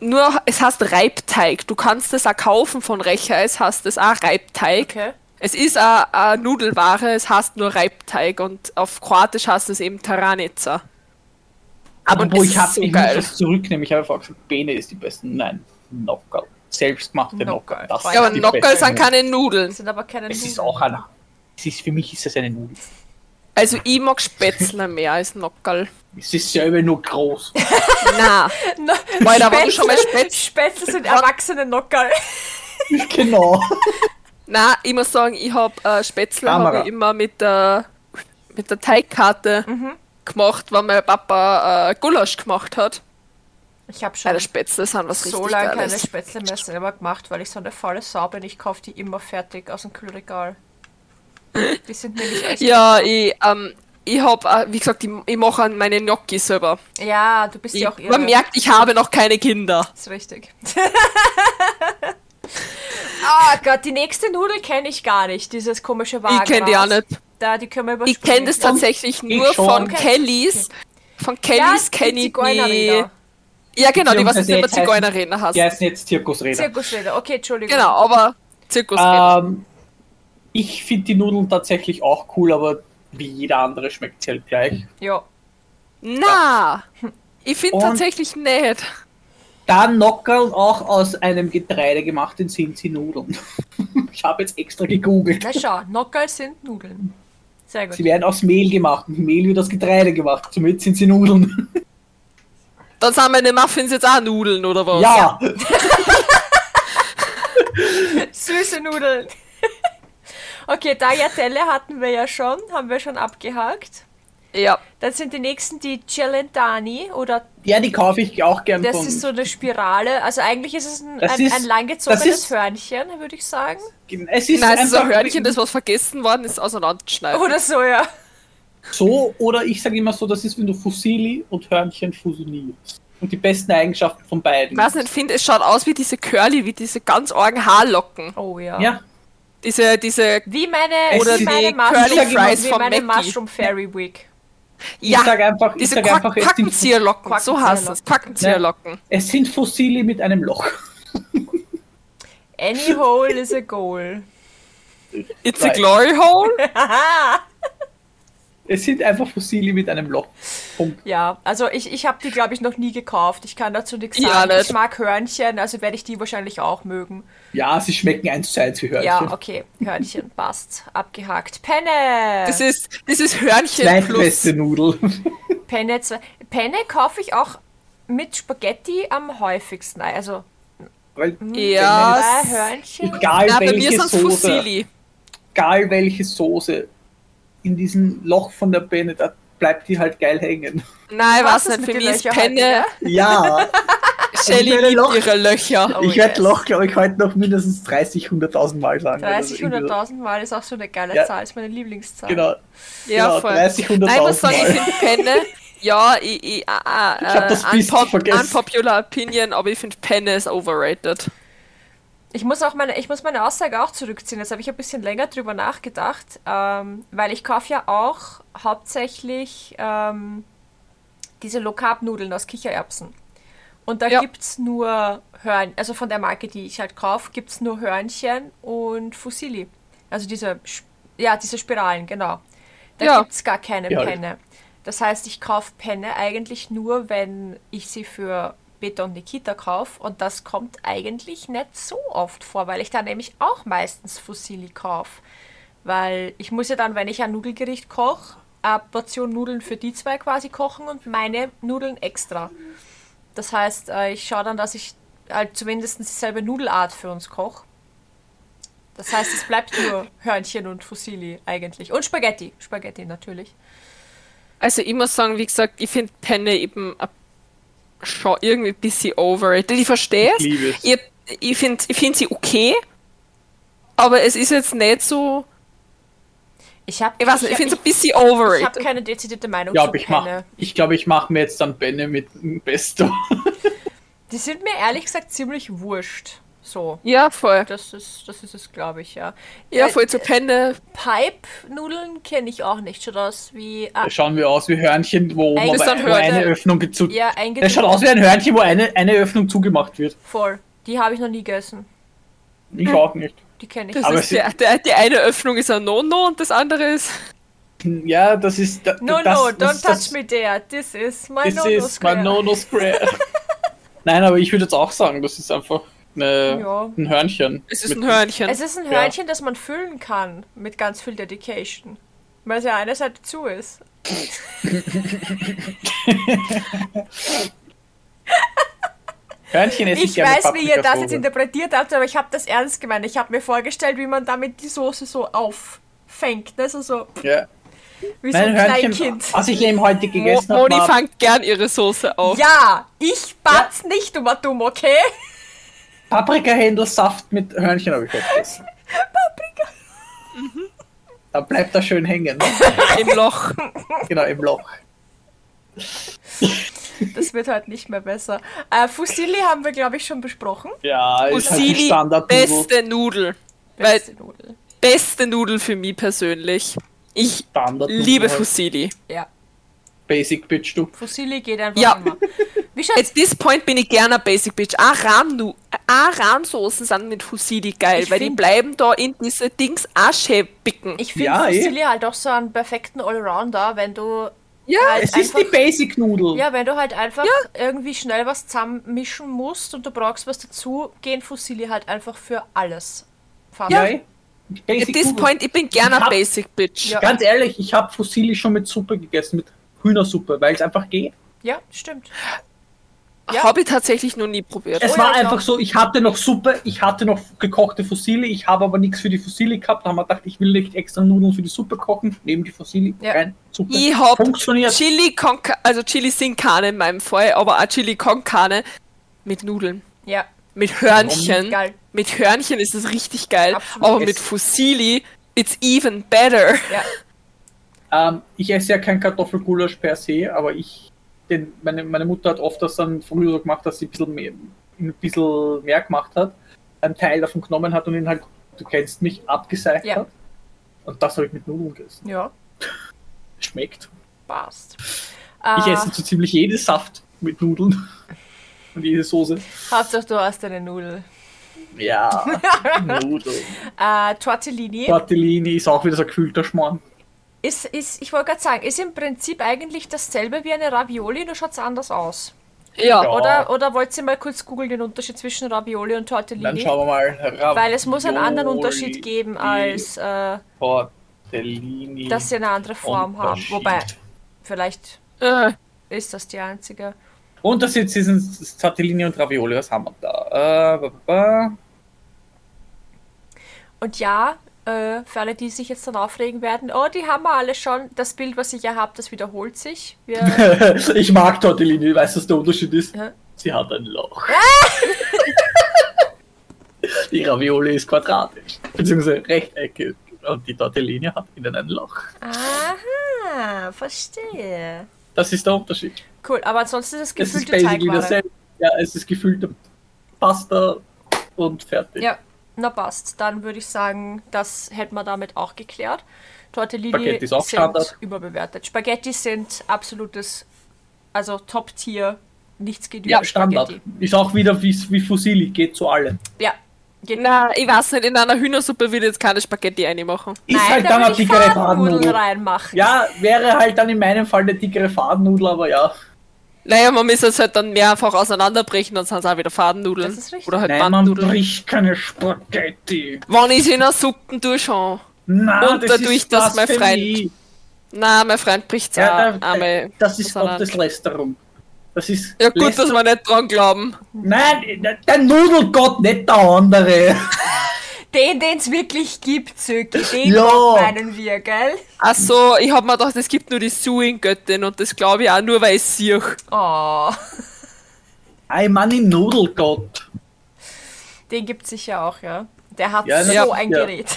Speaker 3: Nur, es heißt Reibteig. Du kannst es auch kaufen von Recher, es heißt es auch Reibteig.
Speaker 1: Okay.
Speaker 3: Es ist eine Nudelware, es heißt nur Reibteig und auf Kroatisch heißt es eben Taranica.
Speaker 2: Aber wo ich habe,
Speaker 3: ist so
Speaker 2: ich muss das zurücknehmen. Ich habe vorher gesagt, Bene ist die besten. Nein, Nockerl. Selbstgemachte
Speaker 1: Nockerl.
Speaker 2: Nockerl. Das
Speaker 1: Ja,
Speaker 3: aber
Speaker 2: ist
Speaker 3: Nockerl
Speaker 2: beste
Speaker 3: sind keine Nudeln.
Speaker 1: Sind aber keine
Speaker 2: Es ist
Speaker 1: Nudeln.
Speaker 2: auch eine. Es ist, für mich ist das eine Nudel.
Speaker 3: Also ich mag Spätzle mehr als Nockerl.
Speaker 2: Es ist selber nur groß.
Speaker 3: Na,
Speaker 1: Na,
Speaker 3: weil da war schon mal
Speaker 1: Spätzle,
Speaker 3: Spätzle.
Speaker 1: Spätzle sind erwachsene Nockerl.
Speaker 2: genau.
Speaker 3: Na, ich muss sagen, ich habe äh, Spätzle habe ich immer mit der mit der Teigkarte
Speaker 1: Mhm.
Speaker 3: gemacht, weil mein Papa äh, Gulasch gemacht hat.
Speaker 1: Ich habe schon
Speaker 3: Spätzle sind was
Speaker 1: so lange keine. Spätzle mehr selber gemacht, weil ich so eine faule Sau bin. Ich kaufe die immer fertig aus dem Kühlregal. Die sind nämlich echt.
Speaker 3: Ja, ich, ähm, ich habe, äh, wie gesagt, ich, ich mache meine Gnocchi selber.
Speaker 1: Ja, du bist
Speaker 3: Ich,
Speaker 1: ja auch irre.
Speaker 3: man merkt, ich habe noch keine Kinder.
Speaker 1: Das ist richtig. Ah Gott, die nächste Nudel kenne ich gar nicht, dieses komische Wagen.
Speaker 3: Ich kenne die auch nicht.
Speaker 1: Da, die können wir
Speaker 3: Ich kenne das tatsächlich nur
Speaker 2: schon.
Speaker 3: von
Speaker 1: Okay.
Speaker 3: Kellys. Von
Speaker 1: ja,
Speaker 3: Kellys
Speaker 1: die
Speaker 3: kenne ich die. Ja, genau, die was jetzt
Speaker 2: Beziehungsweise
Speaker 3: immer
Speaker 2: jetzt heißen-
Speaker 3: Zigeunerräder hast.
Speaker 2: Die heißen jetzt Zirkusräder.
Speaker 1: Zirkusräder, okay, Entschuldigung.
Speaker 3: Genau, aber Zirkusräder.
Speaker 2: Ähm, ich finde die Nudeln tatsächlich auch cool, aber wie jeder andere schmeckt sie halt gleich.
Speaker 1: Ja.
Speaker 3: Na, ich finde
Speaker 2: Und-
Speaker 3: tatsächlich nicht.
Speaker 2: Dann Nockerl auch aus einem Getreide gemacht, den sind sie Nudeln. ich habe jetzt extra gegoogelt.
Speaker 1: Na schau, Nockerl sind Nudeln. Sehr gut.
Speaker 2: Sie werden aus Mehl gemacht. Mit Mehl wird aus Getreide gemacht. Somit sind sie Nudeln.
Speaker 3: Dann sind meine Muffins jetzt auch Nudeln, oder was?
Speaker 2: ja,
Speaker 1: Süße Nudeln. okay, Tagliatelle hatten wir ja schon, haben wir schon abgehakt.
Speaker 3: Ja.
Speaker 1: Dann sind die nächsten die Celentani oder
Speaker 2: Ja, die kaufe ich auch gern
Speaker 1: das
Speaker 2: von.
Speaker 1: ist so eine Spirale. Also eigentlich ist es ein, ein,
Speaker 2: ist-
Speaker 1: ein langgezogenes
Speaker 2: ist-
Speaker 1: Hörnchen, würde ich sagen.
Speaker 2: es ist
Speaker 3: Nein, es ist ein Hörnchen, das was vergessen worden ist, auseinanderschneiden.
Speaker 1: Oder so, ja.
Speaker 2: so, oder ich sage immer so, das ist, wenn du Fossili und Hörnchen fusionierst. Und die besten Eigenschaften von beiden.
Speaker 3: Ich weiß nicht, ich finde, es schaut aus wie diese Curly, wie diese ganz argen Haarlocken.
Speaker 1: Oh ja.
Speaker 2: Ja,
Speaker 3: Diese, diese,
Speaker 1: Wie meine,
Speaker 2: sind
Speaker 1: meine Mushroom,
Speaker 3: Curly Fries
Speaker 1: wie
Speaker 3: von
Speaker 1: meine. Mushroom Fairy Wig.
Speaker 2: Ich
Speaker 3: ja,
Speaker 2: sage einfach, ich
Speaker 3: diese
Speaker 2: sag
Speaker 3: Quack
Speaker 2: einfach es, sind,
Speaker 3: Quackenzieherlocken, so heißt es. Quackenzieherlocken.
Speaker 2: es sind Fossili mit einem Loch.
Speaker 1: Any hole is a goal.
Speaker 3: It's a glory hole?
Speaker 2: Es sind einfach Fossili mit einem Loch. Punkt.
Speaker 1: Ja, also ich, ich habe die, glaube ich, noch nie gekauft. Ich kann dazu nichts
Speaker 3: Ja,
Speaker 1: sagen.
Speaker 3: nicht.
Speaker 1: ich mag Hörnchen, also werde ich die wahrscheinlich auch mögen.
Speaker 2: Ja, sie schmecken eins zu eins wie Hörnchen.
Speaker 1: Ja, okay. Hörnchen, passt. Abgehakt. Penne!
Speaker 3: Das ist, das ist Hörnchen plus.
Speaker 2: Nudel.
Speaker 1: Penne, zwei- Penne kaufe ich auch mit Spaghetti am häufigsten. Also
Speaker 2: Weil
Speaker 3: Ja,
Speaker 1: zwei Hörnchen.
Speaker 2: egal
Speaker 3: Ja, bei mir
Speaker 2: welche
Speaker 3: sind es
Speaker 2: Soße,
Speaker 3: Fusilli.
Speaker 2: egal welche Soße in diesem Loch von der Penne, da bleibt die halt geil hängen.
Speaker 3: Nein, ich
Speaker 1: Was
Speaker 3: nicht, für mich ist Penne,
Speaker 1: heute,
Speaker 2: Ja,
Speaker 3: Shelly liebt
Speaker 2: Loch-
Speaker 3: ihre Löcher.
Speaker 1: Oh,
Speaker 2: ich werde
Speaker 1: yes.
Speaker 2: Loch, glaube ich, heute noch mindestens 30, 100.000 Mal sagen.
Speaker 1: 30,
Speaker 2: Also irgendwie
Speaker 1: 100.000 Mal ist auch so eine geile
Speaker 2: Ja.
Speaker 1: Zahl, ist meine Lieblingszahl.
Speaker 2: Genau,
Speaker 3: Ja,
Speaker 2: genau
Speaker 3: voll.
Speaker 2: 30,
Speaker 3: Nein, ich muss
Speaker 2: 100.000
Speaker 3: sagen, ich
Speaker 2: Mal.
Speaker 3: finde Penne, ja, ich, ich, äh,
Speaker 2: Ich hab das
Speaker 3: äh,
Speaker 2: Biest
Speaker 3: unpop
Speaker 2: vergessen.
Speaker 3: unpopular opinion, aber ich finde Penne ist overrated.
Speaker 1: Ich muss auch meine, ich muss meine Aussage auch zurückziehen. Jetzt habe ich ein bisschen länger drüber nachgedacht, ähm, weil ich kaufe ja auch hauptsächlich ähm, diese Low-Carb-Nudeln aus Kichererbsen. Und da
Speaker 3: Ja.
Speaker 1: gibt es nur Hörnchen, also von der Marke, die ich halt kaufe, gibt es nur Hörnchen und Fusilli. Also diese, ja, diese Spiralen, genau. Da
Speaker 3: Ja.
Speaker 1: gibt es gar keine
Speaker 2: Ja.
Speaker 1: Penne. Das heißt, ich kaufe Penne eigentlich nur, wenn ich sie für Beta und Nikita kaufe. Und das kommt eigentlich nicht so oft vor, weil ich da nämlich auch meistens Fusilli kaufe. Weil ich muss ja dann, wenn ich ein Nudelgericht koche, eine Portion Nudeln für die zwei quasi kochen und meine Nudeln extra. Das heißt, äh, ich schaue dann, dass ich halt zumindest dieselbe Nudelart für uns koche. Das heißt, es bleibt nur Hörnchen und Fusilli eigentlich. Und Spaghetti. Spaghetti natürlich.
Speaker 3: Also ich muss sagen, wie gesagt, ich finde Penne eben a- schon irgendwie ein bisschen overrated. Ich verstehe es.
Speaker 2: Ich liebe es.
Speaker 3: Ich, ich finde ich find sie okay, aber es ist jetzt nicht so.
Speaker 1: Ich habe
Speaker 3: Ich weiß nicht, ich finde es ein bisschen
Speaker 1: ich hab
Speaker 3: overrated.
Speaker 1: keine dezidierte Meinung
Speaker 2: Ich glaube,
Speaker 1: zu
Speaker 2: ich mache ich glaub, ich mach mir jetzt dann Penne mit dem Pesto.
Speaker 1: Die sind mir ehrlich gesagt ziemlich wurscht. So.
Speaker 3: Ja, voll.
Speaker 1: Das ist, das ist es, glaube ich, ja.
Speaker 3: Ja,
Speaker 1: Äh,
Speaker 3: voll zu Penne.
Speaker 1: Pipe-Nudeln kenne ich auch nicht. Schaut aus wie. Ah,
Speaker 2: schauen wir aus wie Hörnchen, wo,
Speaker 1: das
Speaker 3: sind
Speaker 2: wo eine. Öffnung zu.
Speaker 1: ja,
Speaker 2: Das schaut aus wie ein Hörnchen, wo eine, eine Öffnung zugemacht wird.
Speaker 1: Voll. Die habe ich noch nie gegessen.
Speaker 2: Ich auch nicht.
Speaker 1: Die kenne ich.
Speaker 3: Das
Speaker 2: Aber
Speaker 3: ist
Speaker 2: sie-
Speaker 3: der, der, die eine Öffnung ist ein No-No und das andere ist.
Speaker 2: Ja, das ist. Da,
Speaker 1: No,
Speaker 2: das,
Speaker 1: no,
Speaker 2: das,
Speaker 1: don't
Speaker 2: das,
Speaker 1: touch me there. This is my
Speaker 2: This
Speaker 1: no-no
Speaker 2: is my
Speaker 1: square.
Speaker 2: no-no square. Nein, aber ich würde jetzt auch sagen, das ist einfach eine,
Speaker 1: Ja.
Speaker 2: ein Hörnchen.
Speaker 3: Es ist ein Hörnchen.
Speaker 1: Es ist ein
Speaker 2: Ja.
Speaker 1: Hörnchen, das man füllen kann mit ganz viel Dedication. Weil es ja eine Seite zu ist.
Speaker 2: Hörnchen esse ich,
Speaker 1: weiß, wie ihr das jetzt interpretiert habt, aber ich habe das ernst gemeint. Ich habe mir vorgestellt, wie man damit die Soße so auffängt. Ne? So, so
Speaker 2: Ja.
Speaker 1: wie so ein
Speaker 2: Hörnchen,
Speaker 1: Kleinkind.
Speaker 2: was ich eben heute gegessen habe,
Speaker 3: Moni
Speaker 2: war
Speaker 3: fängt gern ihre Soße auf.
Speaker 1: Ja, ich bat's nicht, du dumm, okay?
Speaker 2: Paprikahändelsaft mit Hörnchen habe ich heute gegessen.
Speaker 1: Paprika.
Speaker 2: Da bleibt er schön hängen.
Speaker 3: Im Loch.
Speaker 2: genau, im Loch.
Speaker 1: Das wird halt nicht mehr besser. Äh, Fusilli haben wir, glaube ich, schon besprochen.
Speaker 2: Ja, ist halt die
Speaker 3: Fusilli,
Speaker 2: standard
Speaker 3: beste Nudel. Weil
Speaker 1: Beste Nudel.
Speaker 3: beste Nudel für mich persönlich. Ich
Speaker 2: Standard
Speaker 3: liebe Fusilli.
Speaker 1: Ja,
Speaker 2: Basic Bitch, du.
Speaker 1: Fusilli geht einfach
Speaker 3: Ja.
Speaker 1: immer.
Speaker 3: At this point bin ich gerne Basic Bitch. Aran, Aran-Soßen sind mit Fusilli geil,
Speaker 1: Ich
Speaker 3: weil die bleiben da in diese Dings auch schön bicken.
Speaker 1: Ich finde
Speaker 2: Ja, eh.
Speaker 1: Fusilli halt auch so einen perfekten Allrounder, wenn du
Speaker 3: ja,
Speaker 1: halt
Speaker 2: Es ist die Basic Nudel.
Speaker 1: Ja, wenn du halt einfach irgendwie schnell was zusammenmischen musst und du brauchst was dazu, gehen Fusilli halt einfach für alles. Fast.
Speaker 2: Ja. Basic
Speaker 3: at this
Speaker 2: Nudel.
Speaker 3: point, ich bin gerne
Speaker 2: hab-
Speaker 3: Basic Bitch.
Speaker 1: Ja.
Speaker 2: Ganz ehrlich, ich habe Fusilli schon mit Suppe gegessen, mit Hühnersuppe, weil es einfach geht.
Speaker 1: Ja, stimmt. Ja.
Speaker 3: Habe ich tatsächlich noch nie probiert.
Speaker 2: Es
Speaker 1: Oh
Speaker 2: war
Speaker 1: ja,
Speaker 2: einfach so, ich hatte noch Suppe, ich hatte noch gekochte Fusilli, ich habe aber nichts für die Fusilli gehabt. Da haben wir gedacht, ich will nicht extra Nudeln für die Suppe kochen, neben die Fusilli
Speaker 1: Ja.
Speaker 2: rein, Suppe.
Speaker 3: Ich hab
Speaker 2: Funktioniert.
Speaker 3: Chili con also Chili sin Carne in meinem Fall, aber auch Chili con Carne mit Nudeln.
Speaker 1: Ja,
Speaker 3: Mit Hörnchen.
Speaker 1: geil.
Speaker 3: Mit Hörnchen ist es richtig geil,
Speaker 1: Absolut.
Speaker 3: aber mit Fusilli it's even better.
Speaker 1: Ja,
Speaker 2: Ähm, ich esse ja kein Kartoffelgulasch per se, aber ich, den, meine, meine Mutter hat oft das dann früher so gemacht, dass sie ein bisschen mehr, ein bisschen mehr gemacht hat, einen Teil davon genommen hat und ihn halt, du kennst mich, abgeseicht
Speaker 1: Ja.
Speaker 2: hat. Und das habe ich mit Nudeln gegessen.
Speaker 1: ja,
Speaker 2: Schmeckt.
Speaker 1: passt.
Speaker 2: Ich
Speaker 1: Äh,
Speaker 2: esse so ziemlich jede Saft mit Nudeln. Und jede Soße.
Speaker 1: Hauptsache du hast eine Nudel.
Speaker 2: Ja, Nudeln.
Speaker 1: Äh, Tortellini
Speaker 2: Tortellini ist auch wieder so ein gekühlter Schmarrn.
Speaker 1: Ist, ist, ich wollte gerade sagen, ist im Prinzip eigentlich dasselbe wie eine Ravioli, nur schaut es anders aus.
Speaker 3: Ja.
Speaker 2: Ja.
Speaker 1: Oder, oder wollt ihr mal kurz googeln den Unterschied zwischen Ravioli und
Speaker 2: Dann
Speaker 1: Tortellini?
Speaker 2: schauen wir mal. Ravioli,
Speaker 1: Weil es muss einen anderen Unterschied geben, als äh,
Speaker 2: Tortellini.
Speaker 1: dass sie eine andere Form haben.
Speaker 2: Unterschied.
Speaker 1: Wobei, vielleicht
Speaker 3: Äh,
Speaker 1: ist das die einzige.
Speaker 2: Und das jetzt sind Tortellini und Ravioli. Was haben wir da? Äh.
Speaker 1: Und ja, äh, für alle, die sich jetzt dann aufregen werden, oh, die haben wir alle schon. Das Bild, was ich ja habe, das wiederholt sich.
Speaker 2: Ich mag Tortellini. Weißt du, was der Unterschied ist?
Speaker 1: Ja.
Speaker 2: Sie hat ein Loch. die Ravioli ist quadratisch. Beziehungsweise rechteckig. Und die Tortellini hat innen ein Loch.
Speaker 1: aha, verstehe.
Speaker 2: Das ist der Unterschied.
Speaker 1: Cool, aber ansonsten ist es
Speaker 2: Es ist
Speaker 1: gefüllte
Speaker 2: basically
Speaker 1: Teigware.
Speaker 2: dasselbe. Ja, es ist gefüllte Pasta und fertig.
Speaker 1: Ja, na passt. Dann würde ich sagen, das hätten wir damit auch geklärt. Tortellini
Speaker 2: Spaghetti ist auch
Speaker 1: sind
Speaker 2: Standard.
Speaker 1: überbewertet. Spaghetti sind absolutes, also Top-Tier. Nichts geht
Speaker 2: Ja,
Speaker 1: über
Speaker 2: Standard.
Speaker 1: Spaghetti.
Speaker 2: Ist auch wieder wie, wie Fusilli, geht zu allen.
Speaker 1: Ja, geht
Speaker 3: na, ich weiß nicht, in einer Hühnersuppe würde ich jetzt keine Spaghetti reinmachen.
Speaker 2: Ist
Speaker 1: Nein,
Speaker 2: halt
Speaker 1: da
Speaker 2: dann
Speaker 1: würde
Speaker 2: eine dickere
Speaker 1: Fadennudeln
Speaker 2: Fadennudel.
Speaker 1: reinmachen.
Speaker 2: Ja, wäre halt dann in meinem Fall eine dickere Fadennudel, aber ja.
Speaker 3: Naja, man muss es halt dann mehrfach auseinanderbrechen, dann sind es auch wieder Fadennudeln.
Speaker 1: Das ist richtig.
Speaker 3: Oder halt
Speaker 2: Nein, man
Speaker 3: Bandnudeln.
Speaker 2: bricht keine Spaghetti.
Speaker 3: Wenn ich sie in einer Suppe schon.
Speaker 2: Na,
Speaker 3: Und dadurch, dass mein
Speaker 2: Blasphemie.
Speaker 3: Na, mein Freund bricht
Speaker 2: Ja,
Speaker 3: ja,
Speaker 2: da,
Speaker 3: einmal.
Speaker 2: das ist. Gotteslästerung. Das ist.
Speaker 3: Ja gut, dass
Speaker 2: Läster-
Speaker 3: wir nicht dran glauben.
Speaker 2: Nein, der Nudelgott, nicht der andere.
Speaker 1: Den, den es wirklich gibt, Zöki, den
Speaker 2: Ja.
Speaker 1: Meinen wir, gell?
Speaker 3: Ach so, ich hab mir gedacht, es gibt nur die Suing-Göttin und das glaube ich auch nur, weil ich sehe.
Speaker 1: Oh,
Speaker 2: Ein Mann im Nudelgott.
Speaker 1: den gibt sicher auch, ja. Der hat
Speaker 2: Ja,
Speaker 1: so
Speaker 2: ja.
Speaker 1: ein
Speaker 2: Ja.
Speaker 1: Gerät.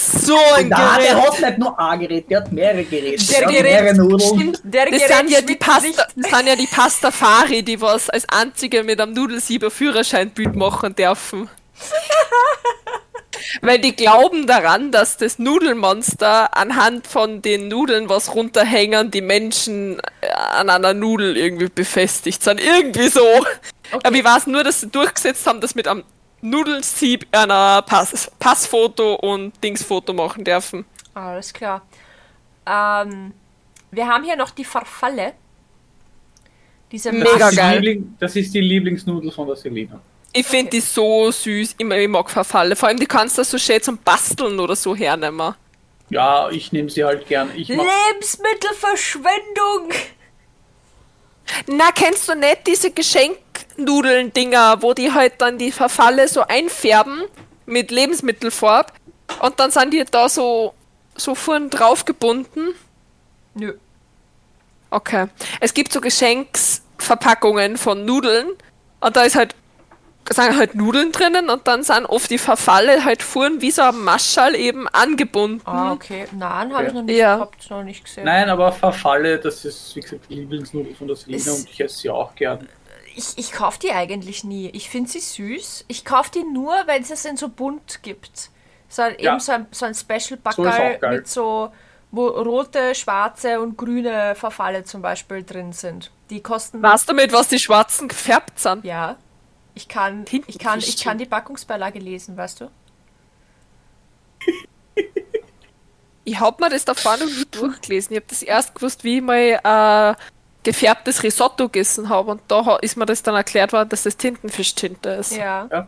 Speaker 3: So ein
Speaker 2: Na, der
Speaker 3: Gerät.
Speaker 2: hat nicht nur ein Gerät, der hat mehrere Geräte.
Speaker 1: Der
Speaker 2: hat
Speaker 1: Gerät
Speaker 2: mehrere Nudeln.
Speaker 1: stimmt, der
Speaker 3: Das
Speaker 1: Gerät
Speaker 3: sind ja die Pasta, das sind ja die Pastafari, die was als einzige mit einem Nudelsieber Führerscheinbild machen dürfen. Weil die glauben daran, dass das Nudelmonster anhand von den Nudeln, was runterhängen, die Menschen äh, an einer Nudel irgendwie befestigt sind. Irgendwie so. Aber ich weiß nur, dass sie durchgesetzt haben, dass mit einem Nudelsieb einer Pass Passfoto und Dingsfoto machen dürfen.
Speaker 1: Alles klar. Ähm, wir haben hier noch die Farfalle. Diese
Speaker 3: Mega
Speaker 2: das, ist die
Speaker 3: geil.
Speaker 2: Liebling, das ist die Lieblingsnudel von der Selina.
Speaker 3: Ich finde die so süß. Ich, ich mag Verfalle. Vor allem, die kannst du so schön zum Basteln oder so hernehmen.
Speaker 2: Ja, ich nehme sie halt gern.
Speaker 1: Lebensmittelverschwendung.
Speaker 3: Na, kennst du nicht diese Geschenknudeln-Dinger, wo die halt dann die Verfalle so einfärben mit Lebensmittelfarb und dann sind die da so, so vorn drauf gebunden?
Speaker 1: Nö.
Speaker 3: Okay. Es gibt so Geschenksverpackungen von Nudeln und da ist halt sind halt Nudeln drinnen und dann sind oft die Verfalle halt vorn wie so ein Maschall eben angebunden.
Speaker 1: Ah, okay. Nein, habe ich noch nicht
Speaker 3: Ja.
Speaker 1: gehabt, noch nicht gesehen.
Speaker 2: nein, aber Verfalle, das ist, wie gesagt, die Lieblingsnudel von der Selina und ich esse sie auch gern.
Speaker 1: Ich, ich kaufe die eigentlich nie. Ich finde sie süß. Ich kaufe die nur, wenn es es in so bunt gibt. So ein,
Speaker 2: Ja.
Speaker 1: eben so ein, so ein special
Speaker 2: So
Speaker 1: Backerl
Speaker 2: geil.
Speaker 1: mit so, wo rote, schwarze und grüne Verfalle zum Beispiel drin sind. Die kosten.
Speaker 3: Weißt du mit was die Schwarzen gefärbt sind?
Speaker 1: Ja. Ich kann, ich, kann, ich kann die Packungsbeilage lesen, weißt du?
Speaker 3: Ich hab mir das davor noch nie durchgelesen. Ich hab das erst gewusst, wie ich mal äh, gefärbtes Risotto gegessen habe und da ist mir das dann erklärt worden, dass das Tintenfischtinte ist.
Speaker 1: Ja.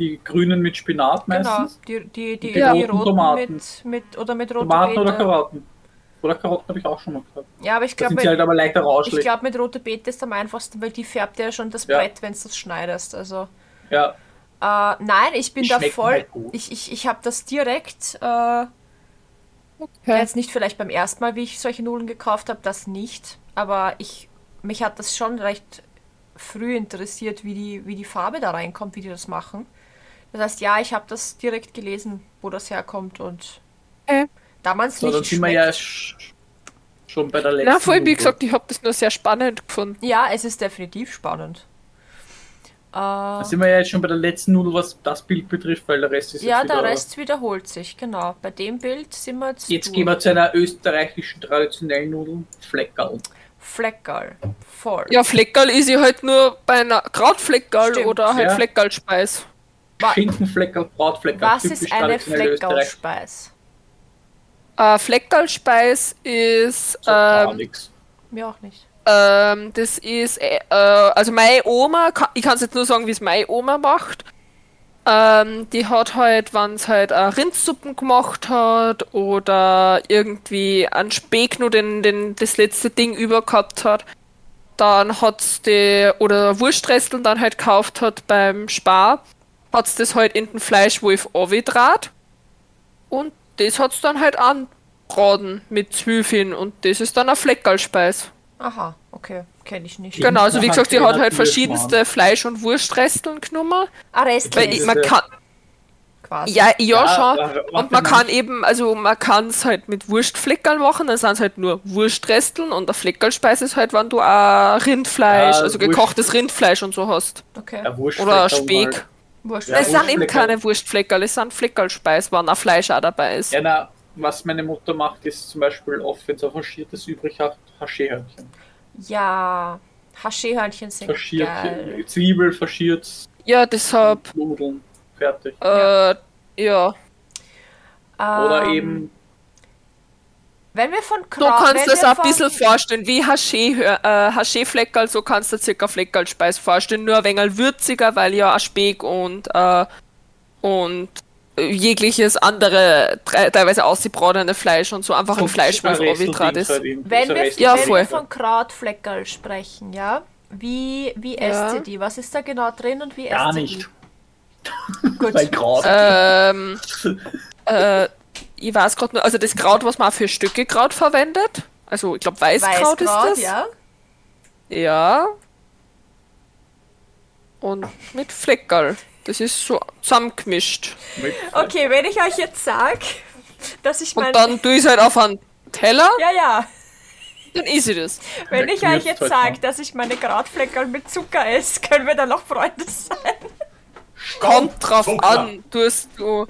Speaker 2: Die grünen mit Spinat
Speaker 1: Genau.
Speaker 2: meistens.
Speaker 1: Die, die, die,
Speaker 2: die
Speaker 1: die
Speaker 2: roten
Speaker 1: roten
Speaker 2: Tomaten.
Speaker 1: mit, mit oder mit roten
Speaker 2: Tomaten oder
Speaker 1: Beete.
Speaker 2: Karotten. Oder Karotten habe ich auch schon mal gehabt.
Speaker 1: Ja, aber ich glaube,
Speaker 2: halt aber leichter
Speaker 1: ich glaube, mit rote Beete ist am einfachsten, weil die färbt ja schon das
Speaker 2: Ja.
Speaker 1: Brett, wenn du das schneidest. Also.
Speaker 2: Ja,
Speaker 1: Äh, nein, ich bin
Speaker 2: Die
Speaker 1: da voll.
Speaker 2: halt gut.
Speaker 1: ich ich, ich habe das direkt. Äh, ja,
Speaker 3: Okay.
Speaker 1: jetzt nicht vielleicht beim ersten Mal, wie ich solche Nudeln gekauft habe, das nicht. Aber ich mich hat das schon recht früh interessiert, wie die, wie die Farbe da reinkommt, wie die das machen. Das heißt, ja, ich habe das direkt gelesen, wo das herkommt und
Speaker 3: Okay.
Speaker 1: Da man es
Speaker 2: so,
Speaker 1: nicht
Speaker 2: dann sind wir ja sch- schon bei der letzten.
Speaker 3: Na, vorhin, wie gesagt, ich habe das nur sehr spannend gefunden.
Speaker 1: Ja, es ist definitiv spannend. Äh,
Speaker 2: Da sind wir ja jetzt schon bei der letzten Nudel, was das Bild betrifft, weil der Rest ist
Speaker 1: ja,
Speaker 2: wieder...
Speaker 1: der Rest wiederholt sich, genau. Bei dem Bild sind wir jetzt.
Speaker 2: Jetzt
Speaker 1: durch.
Speaker 2: gehen wir zu einer österreichischen traditionellen Nudel, Fleckerl.
Speaker 1: Fleckerl. Voll.
Speaker 3: Ja, Fleckerl ist ich halt nur bei einer Krautfleckerl
Speaker 1: Stimmt,
Speaker 3: oder halt
Speaker 2: ja.
Speaker 3: Fleckerlspeis.
Speaker 2: Schinkenfleckerl, Brautfleckerl,
Speaker 1: Was
Speaker 2: typisch
Speaker 1: ist eine. Fleckerlspeis?
Speaker 3: Äh, Fleckerlspeis ist,
Speaker 2: So gar
Speaker 3: ähm,
Speaker 2: nix.
Speaker 1: Mir auch nicht.
Speaker 3: ähm, das ist, äh, äh, also meine Oma, ich kann es jetzt nur sagen, wie es meine Oma macht. Ähm, die hat halt, wenn es halt äh, Rindsuppen gemacht hat oder irgendwie an Speck nur den, den, das letzte Ding über gehabt hat, dann hat's die, oder Wurstresteln dann halt gekauft hat beim Spar, hat's das halt in den Fleischwolf angedraht und das hat's dann halt anbraten mit Zwiebeln und das ist dann ein Fleckerlspeis.
Speaker 1: Aha, okay. Kenne ich nicht.
Speaker 3: Genau, also wie
Speaker 2: nachher
Speaker 3: gesagt, die hat halt verschiedenste Fleisch- und Wurstresteln genommen.
Speaker 1: Ah, Rest
Speaker 3: Weil ich, man kann,
Speaker 1: quasi.
Speaker 3: ja, ja,
Speaker 2: Ja,
Speaker 3: schon. Und man kann eben, also man kann es halt mit Wurstfleckerl machen, dann sind es halt nur Wurstresteln und der Fleckerlspeis ist halt, wenn du auch Rindfleisch,
Speaker 2: Ja,
Speaker 3: also
Speaker 2: Wurst-
Speaker 3: gekochtes Rindfleisch und so hast.
Speaker 1: Okay.
Speaker 3: Oder Speck.
Speaker 2: Mal.
Speaker 1: Wurscht.
Speaker 2: Ja,
Speaker 3: es sind eben keine Wurstfleckerl, es sind Fleckerlspeis, wenn ein Fleisch auch dabei ist.
Speaker 2: Ja, na, was meine Mutter macht, ist zum Beispiel oft, wenn sie auch Haschiertes übrig hat, Haschéhörnchen.
Speaker 1: Ja, Haschéhörnchen sind
Speaker 2: Faschiert,
Speaker 1: geil.
Speaker 2: Zwiebel, faschiert,
Speaker 3: Ja, deshalb,
Speaker 2: Nudeln, fertig.
Speaker 3: äh, ja.
Speaker 2: Oder
Speaker 1: Ähm,
Speaker 2: eben,
Speaker 1: Wenn wir von
Speaker 3: Du
Speaker 1: Kraut.
Speaker 3: kannst das ein bisschen vorstellen, wie äh, Haché-Fleckerl, so kannst du circa Fleckerlspeis vorstellen, nur ein wenig würziger, weil ja auch Speck und, äh, und äh, jegliches andere, teilweise ausgebratene Fleisch und so einfach ein Fleischwolf aufgetrat ist.
Speaker 2: halt
Speaker 1: Wenn wir,
Speaker 3: Ja,
Speaker 1: wenn wir von Krautfleckerl sprechen, ja? Wie, wie
Speaker 3: Ja.
Speaker 1: esst ihr die? Was ist da genau drin und wie
Speaker 2: Gar
Speaker 1: esst ihr
Speaker 2: nicht.
Speaker 1: die? Gut.
Speaker 2: Weil Kraut.
Speaker 3: Ähm, äh, ich weiß gerade nur, also das Kraut, was man auch für Stückekraut verwendet, also ich glaube Weißkraut, ist das.
Speaker 1: ja?
Speaker 3: Ja. Und mit Fleckerl. Das ist so zusammengemischt.
Speaker 1: Okay, wenn ich euch jetzt sag, dass ich mein...
Speaker 3: Und dann tue ich es halt auf einen Teller,
Speaker 1: ja, ja.
Speaker 3: dann ist ich das.
Speaker 1: Wenn ich euch jetzt sage, dass ich meine Krautfleckerl mit Zucker esse, können wir dann noch Freunde sein?
Speaker 3: Kommt drauf
Speaker 4: Zucker.
Speaker 3: an, tust du,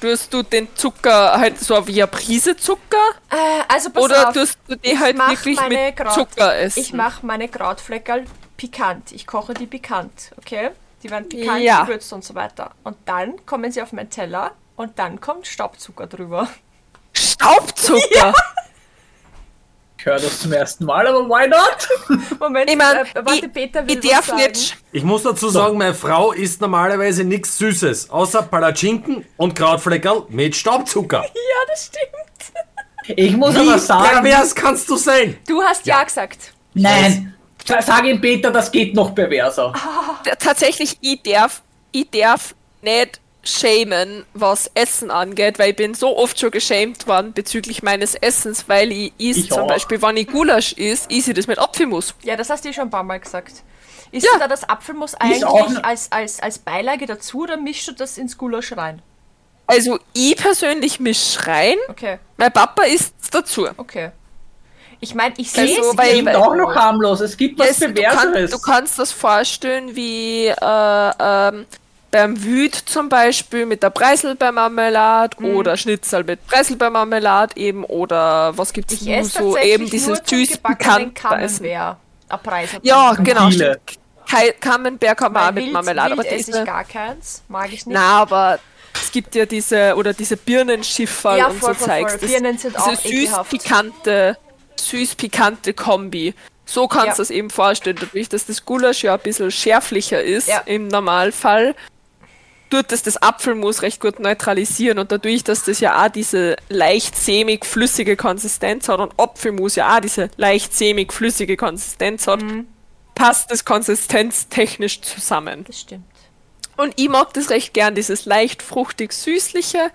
Speaker 3: tust du den Zucker halt so wie eine Prise Zucker
Speaker 1: Äh, also pass
Speaker 3: oder
Speaker 1: auf,
Speaker 3: tust du die halt wirklich mit
Speaker 1: Kraut-
Speaker 3: Zucker essen?
Speaker 1: ich mache meine Krautfleckerl pikant. Ich koche die pikant, okay? Die werden pikant
Speaker 3: Ja.
Speaker 1: gewürzt und so weiter. Und dann kommen sie auf meinen Teller und dann kommt Staubzucker drüber.
Speaker 3: Staubzucker!
Speaker 2: Ich höre das zum ersten Mal, aber why not?
Speaker 1: Moment,
Speaker 3: Ich mein,
Speaker 1: äh, warte,
Speaker 3: ich,
Speaker 1: Peter will
Speaker 3: ich darf
Speaker 1: sagen.
Speaker 3: nicht.
Speaker 4: Ich muss dazu sagen, meine Frau isst normalerweise nichts Süßes, außer Palatschinken und Krautfleckerl mit Staubzucker.
Speaker 1: Ja, das stimmt.
Speaker 2: Ich muss
Speaker 4: Wie
Speaker 2: aber sagen,
Speaker 4: pervers kannst du sein?
Speaker 1: Du hast ja, gesagt.
Speaker 2: nein. Sa- Sag ihm Peter, das geht noch perverser.
Speaker 3: T- Tatsächlich, ich darf, ich darf nicht schämen, was Essen angeht, weil ich bin so oft schon geschämt worden bezüglich meines Essens, weil ich is
Speaker 2: Ich
Speaker 3: zum
Speaker 2: auch.
Speaker 3: Beispiel, wenn ich Gulasch is, is ich das mit Apfelmus.
Speaker 1: Ja, das hast du schon ein paar Mal gesagt. Isst
Speaker 3: Ja.
Speaker 1: da das Apfelmus eigentlich
Speaker 2: auch ne-
Speaker 1: als, als, als Beilage dazu oder mischst du das ins Gulasch rein?
Speaker 3: Also ich persönlich misch rein,
Speaker 1: Okay,
Speaker 3: mein Papa isst dazu.
Speaker 1: okay. Ich meine, ich
Speaker 3: Also,
Speaker 1: sehe es
Speaker 3: weil-
Speaker 2: Es gibt
Speaker 3: weil-
Speaker 2: auch noch harmlos. Es gibt was
Speaker 3: Es, du, kann, du kannst das vorstellen wie äh, ähm, beim Wüt zum Beispiel mit der Preiselbeermarmelade
Speaker 1: Mhm.
Speaker 3: oder Schnitzel mit Preiselbeermarmelade eben oder was gibt's
Speaker 1: Ich
Speaker 3: nur so eben dieses süß pikant. Ja, genau. Stimmt. Kai- Camembert kann man auch mit
Speaker 1: wild,
Speaker 3: Marmelade, aber
Speaker 1: wild esse ich
Speaker 3: diese,
Speaker 1: gar keins. Mag ich nicht.
Speaker 3: na, aber es gibt ja diese oder diese Birnenschifferl
Speaker 1: Ja,
Speaker 3: und
Speaker 1: voll,
Speaker 3: so. Zeugs. Das-
Speaker 1: Birnen sind
Speaker 3: diese
Speaker 1: auch ekelhaft.
Speaker 3: süß-pikante, süß-pikante Kombi. So kannst
Speaker 1: Ja.
Speaker 3: du das eben vorstellen, dadurch, dass das Gulasch ja ein bisschen schärflicher ist
Speaker 1: Ja.
Speaker 3: im Normalfall. Tut das das Apfelmus recht gut neutralisieren und dadurch, dass das ja auch diese leicht sämig flüssige Konsistenz hat und Apfelmus ja auch diese leicht sämig flüssige Konsistenz hat, passt das konsistenztechnisch zusammen.
Speaker 1: Das stimmt.
Speaker 3: Und ich mag das recht gern, dieses leicht fruchtig-süßliche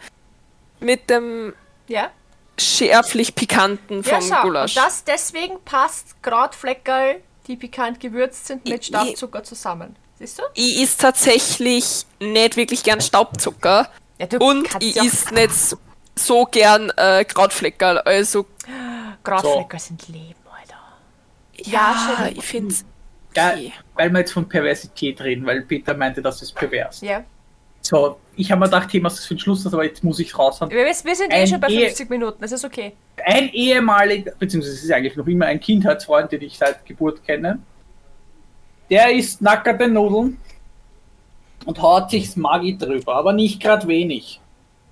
Speaker 3: mit dem
Speaker 1: Ja?
Speaker 3: schärflich-pikanten
Speaker 1: Ja,
Speaker 3: vom
Speaker 1: schau.
Speaker 3: Gulasch.
Speaker 1: Und das deswegen passt Krautfleckerl, die pikant gewürzt sind, mit Stabzucker zusammen. Siehst du?
Speaker 3: Ich is tatsächlich nicht wirklich gern Staubzucker
Speaker 1: Ja, du
Speaker 3: und ich
Speaker 1: ja-
Speaker 3: is nicht so- so gern äh, Krautfleckerl. Also,
Speaker 1: Krautfleckerl sind Leben, Alter.
Speaker 3: ja,
Speaker 1: schön.
Speaker 3: ich find's
Speaker 2: Ja,
Speaker 3: okay.
Speaker 2: weil wir jetzt von Perversität reden, weil Peter meinte, das ist pervers.
Speaker 1: Ja.
Speaker 2: So, ich habe mir gedacht, Thema ist für den Schluss, aber jetzt muss ich raushauen.
Speaker 1: Wir, wir sind eh
Speaker 2: Ein
Speaker 1: schon bei
Speaker 2: Ehe-
Speaker 1: 50 Minuten, das ist okay.
Speaker 2: Ein ehemaliger, beziehungsweise es ist eigentlich noch immer ein Kindheitsfreund, den ich seit Geburt kenne, der isst nackerte Nudeln und haut sich Maggi drüber, aber nicht gerade wenig.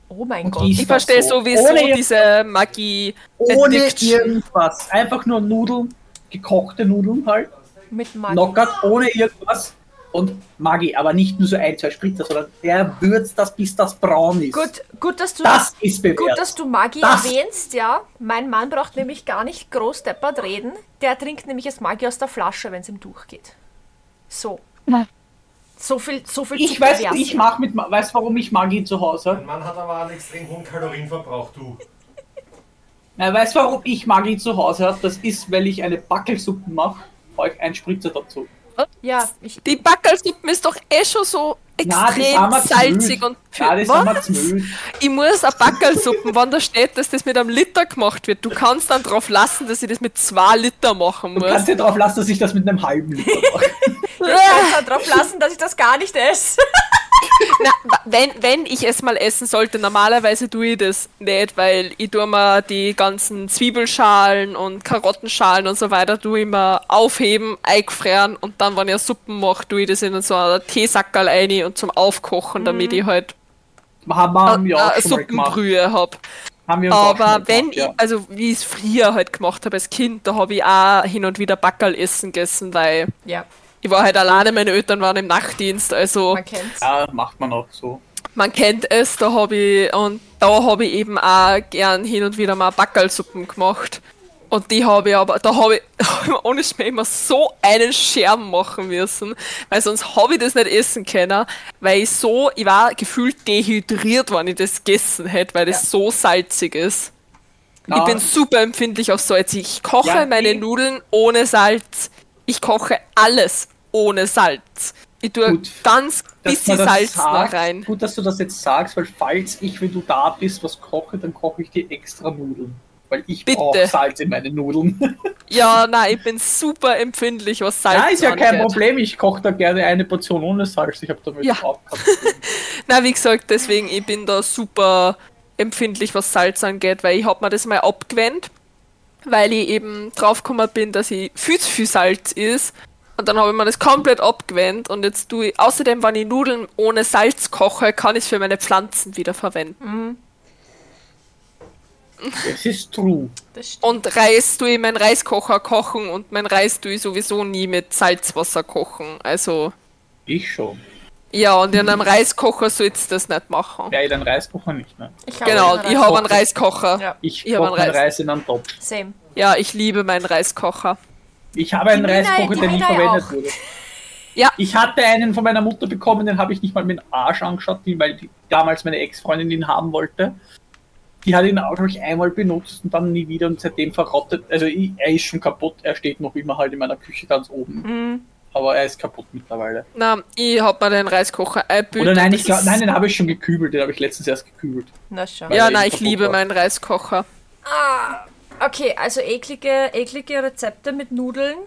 Speaker 1: Oh mein
Speaker 2: Und
Speaker 1: Gott.
Speaker 3: Ich verstehe
Speaker 2: so?
Speaker 3: sowieso
Speaker 2: Ohne-
Speaker 3: diese Magie.
Speaker 2: Ohne irgendwas. Einfach nur Nudeln, gekochte Nudeln halt,
Speaker 1: Mit Maggi.
Speaker 2: knockert, ohne irgendwas. Und Maggi, aber nicht nur so ein, zwei Spritzer, sondern er würzt das, bis das braun ist.
Speaker 1: Gut, gut, dass du
Speaker 2: Das ist bewährt.
Speaker 1: Gut, dass du Maggi
Speaker 2: Das-
Speaker 1: erwähnst, ja. Mein Mann braucht nämlich gar nicht groß deppert reden. Der trinkt nämlich das Maggi aus der Flasche, wenn es ihm durchgeht. So. So viel, so viel
Speaker 2: ich
Speaker 1: zu
Speaker 2: weiß,
Speaker 1: pervers.
Speaker 2: ich mach mit, Ma- weiß, warum ich Maggi zu Hause habe.
Speaker 4: Mein Mann hat aber einen extrem hohen Kalorienverbrauch, du.
Speaker 2: Na, weißt du, warum ich Maggi zu Hause habe? Das ist, weil ich eine Backelsuppe mache, euch ein Spritzer dazu.
Speaker 1: Ja, ich,
Speaker 3: Die Backelsuppen ist doch eh schon so
Speaker 2: Ja,
Speaker 3: extrem
Speaker 2: wir
Speaker 3: salzig und
Speaker 2: Ja.
Speaker 3: Ich muss eine Backelsuppen, wenn da steht, dass das mit einem Liter gemacht wird. Du kannst dann drauf lassen, dass ich das mit zwei Liter machen
Speaker 2: Du
Speaker 3: muss.
Speaker 2: kannst dir drauf lassen, dass ich das mit einem halben Liter mache.
Speaker 1: ich kann drauf lassen, dass ich das gar nicht esse.
Speaker 3: Na, wenn, wenn ich es mal essen sollte, normalerweise tue ich das nicht, weil ich tue mir die ganzen Zwiebelschalen und Karottenschalen und so weiter tue ich mir aufheben, eingefrieren und dann, wenn ich Suppen mache, tue ich das in so einen Teesackerl rein und zum Aufkochen, damit ich halt
Speaker 2: haben wir, haben wir auch
Speaker 3: eine
Speaker 2: schon mal gemacht.
Speaker 3: Suppenbrühe habe. Aber wenn
Speaker 2: gemacht, ja.
Speaker 3: ich, also wie ich es früher halt gemacht habe als Kind, da habe ich auch hin und wieder Backerl essen gegessen, weil
Speaker 1: Ja,
Speaker 3: ich war halt alleine, meine Eltern waren im Nachtdienst, also
Speaker 1: man kennt's.
Speaker 2: Ja, macht man auch so.
Speaker 3: man kennt es, da habe ich, und da habe ich eben auch gern hin und wieder mal Backerlsuppen gemacht. Und die habe ich aber, da habe ich, ich ohne Schmäh immer so einen Scherben machen müssen, weil sonst habe ich das nicht essen können, weil ich so, ich war gefühlt dehydriert, wenn ich das gegessen hätte, weil das
Speaker 1: Ja.
Speaker 3: so salzig ist. Ich
Speaker 2: Ja,
Speaker 3: bin super empfindlich auf Salz. Ich koche
Speaker 2: Ja,
Speaker 3: meine
Speaker 2: ich-
Speaker 3: Nudeln ohne Salz. Ich koche alles ohne Salz. Ich tue
Speaker 2: Gut,
Speaker 3: ganz bisschen Salz noch
Speaker 2: sagt.
Speaker 3: rein.
Speaker 2: Gut, dass du das jetzt sagst, weil falls ich, wenn du da bist, was koche, dann koche ich dir extra Nudeln. Weil ich
Speaker 3: Bitte.
Speaker 2: brauche Salz in meine Nudeln.
Speaker 3: Ja, nein, ich bin super empfindlich, was Salz
Speaker 2: ja, ist ja kein
Speaker 3: angeht.
Speaker 2: Problem. Ich koche da gerne eine Portion ohne Salz. Ich habe damit
Speaker 3: Ja.
Speaker 2: kein.
Speaker 3: Na, wie gesagt, deswegen, ich bin da super empfindlich, was Salz angeht, weil ich hab mir das mal abgewendet, weil ich eben draufgekommen bin, dass ich viel zu viel Salz ist. Und dann habe ich mir das komplett abgewendet und jetzt tue ich, außerdem, wenn ich Nudeln ohne Salz koche, kann ich es für meine Pflanzen wieder verwenden.
Speaker 2: Es ist true.
Speaker 1: Das.
Speaker 3: Und Reis tue ich in meinen Reiskocher kochen und mein Reis tue ich sowieso nie mit Salzwasser kochen. Also,
Speaker 2: Ich schon.
Speaker 3: ja, und in einem Reiskocher sollst du das nicht machen.
Speaker 2: Ja, den Reiskocher nicht, ne?
Speaker 1: Ich
Speaker 3: Genau, ich habe einen Reiskocher.
Speaker 1: Ja,
Speaker 2: Ich
Speaker 3: Ich hab
Speaker 2: koche
Speaker 3: einen Reis.
Speaker 2: Reis in einen Topf.
Speaker 1: same.
Speaker 3: Ja, ich liebe meinen Reiskocher.
Speaker 2: Ich habe einen Reiskocher, der nie verwendet
Speaker 1: auch.
Speaker 2: wurde.
Speaker 3: Ja.
Speaker 2: Ich hatte einen von meiner Mutter bekommen, den habe ich nicht mal mit dem Arsch angeschaut, weil die, damals meine Ex-Freundin ihn haben wollte. Die hat ihn auch, glaube ich, einmal benutzt und dann nie wieder und seitdem verrottet. Also er ist schon kaputt, er steht noch immer halt in meiner Küche ganz oben.
Speaker 1: Mhm.
Speaker 2: Aber er ist kaputt mittlerweile.
Speaker 3: Na, ich hab mir den Reiskocher eingebildet.
Speaker 2: Oder nein, ich glaub,
Speaker 3: ist-
Speaker 2: nein, den habe ich schon gekübelt, den habe ich letztens erst gekübelt.
Speaker 1: Na schon.
Speaker 2: weil
Speaker 3: Ja, nein,
Speaker 2: eben
Speaker 3: ich liebe
Speaker 2: war.
Speaker 3: meinen Reiskocher.
Speaker 1: Okay, also eklige, eklige Rezepte mit Nudeln,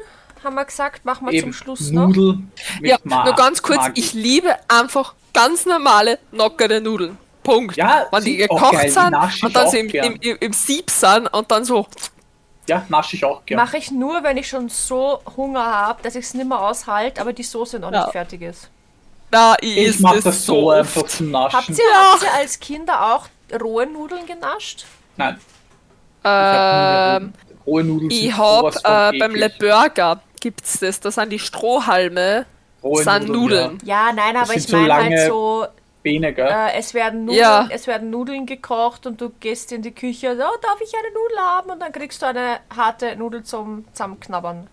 Speaker 1: haben wir gesagt. Machen wir zum Schluss noch.
Speaker 2: Nudel mit
Speaker 3: Ja,
Speaker 2: Ma
Speaker 3: nur ganz kurz,
Speaker 2: Maggi.
Speaker 3: ich liebe einfach ganz normale, knockerte Nudeln. Punkt.
Speaker 2: Ja,
Speaker 3: Wenn die gekocht sind und dann so im, im, im, im Sieb sind und dann so,
Speaker 2: Ja, nasche ich auch gerne.
Speaker 1: Mache ich nur, wenn ich schon so Hunger habe, dass ich es nicht mehr aushalte, aber die Soße noch
Speaker 3: Ja.
Speaker 1: nicht fertig ist.
Speaker 3: na, ich,
Speaker 2: Ich mag
Speaker 3: das, so oft.
Speaker 2: einfach zum Naschen.
Speaker 1: Habt ihr, habt ihr als Kinder auch rohe Nudeln genascht?
Speaker 2: Nein.
Speaker 3: Ähm,
Speaker 2: Rohe Nudeln
Speaker 3: ich hab
Speaker 2: von
Speaker 3: äh, beim Le. Burger gibt's das, das sind die Strohhalme,
Speaker 2: Rohe
Speaker 3: sind Nudeln.
Speaker 1: Ja, nein, aber ich meine halt so
Speaker 2: Bene, gell?
Speaker 1: Äh, es, werden Nudeln,
Speaker 3: Ja.
Speaker 1: es werden Nudeln gekocht und du gehst in die Küche und oh, darf ich eine Nudel haben? Und dann kriegst du eine harte Nudel zum Zusammenknabbern.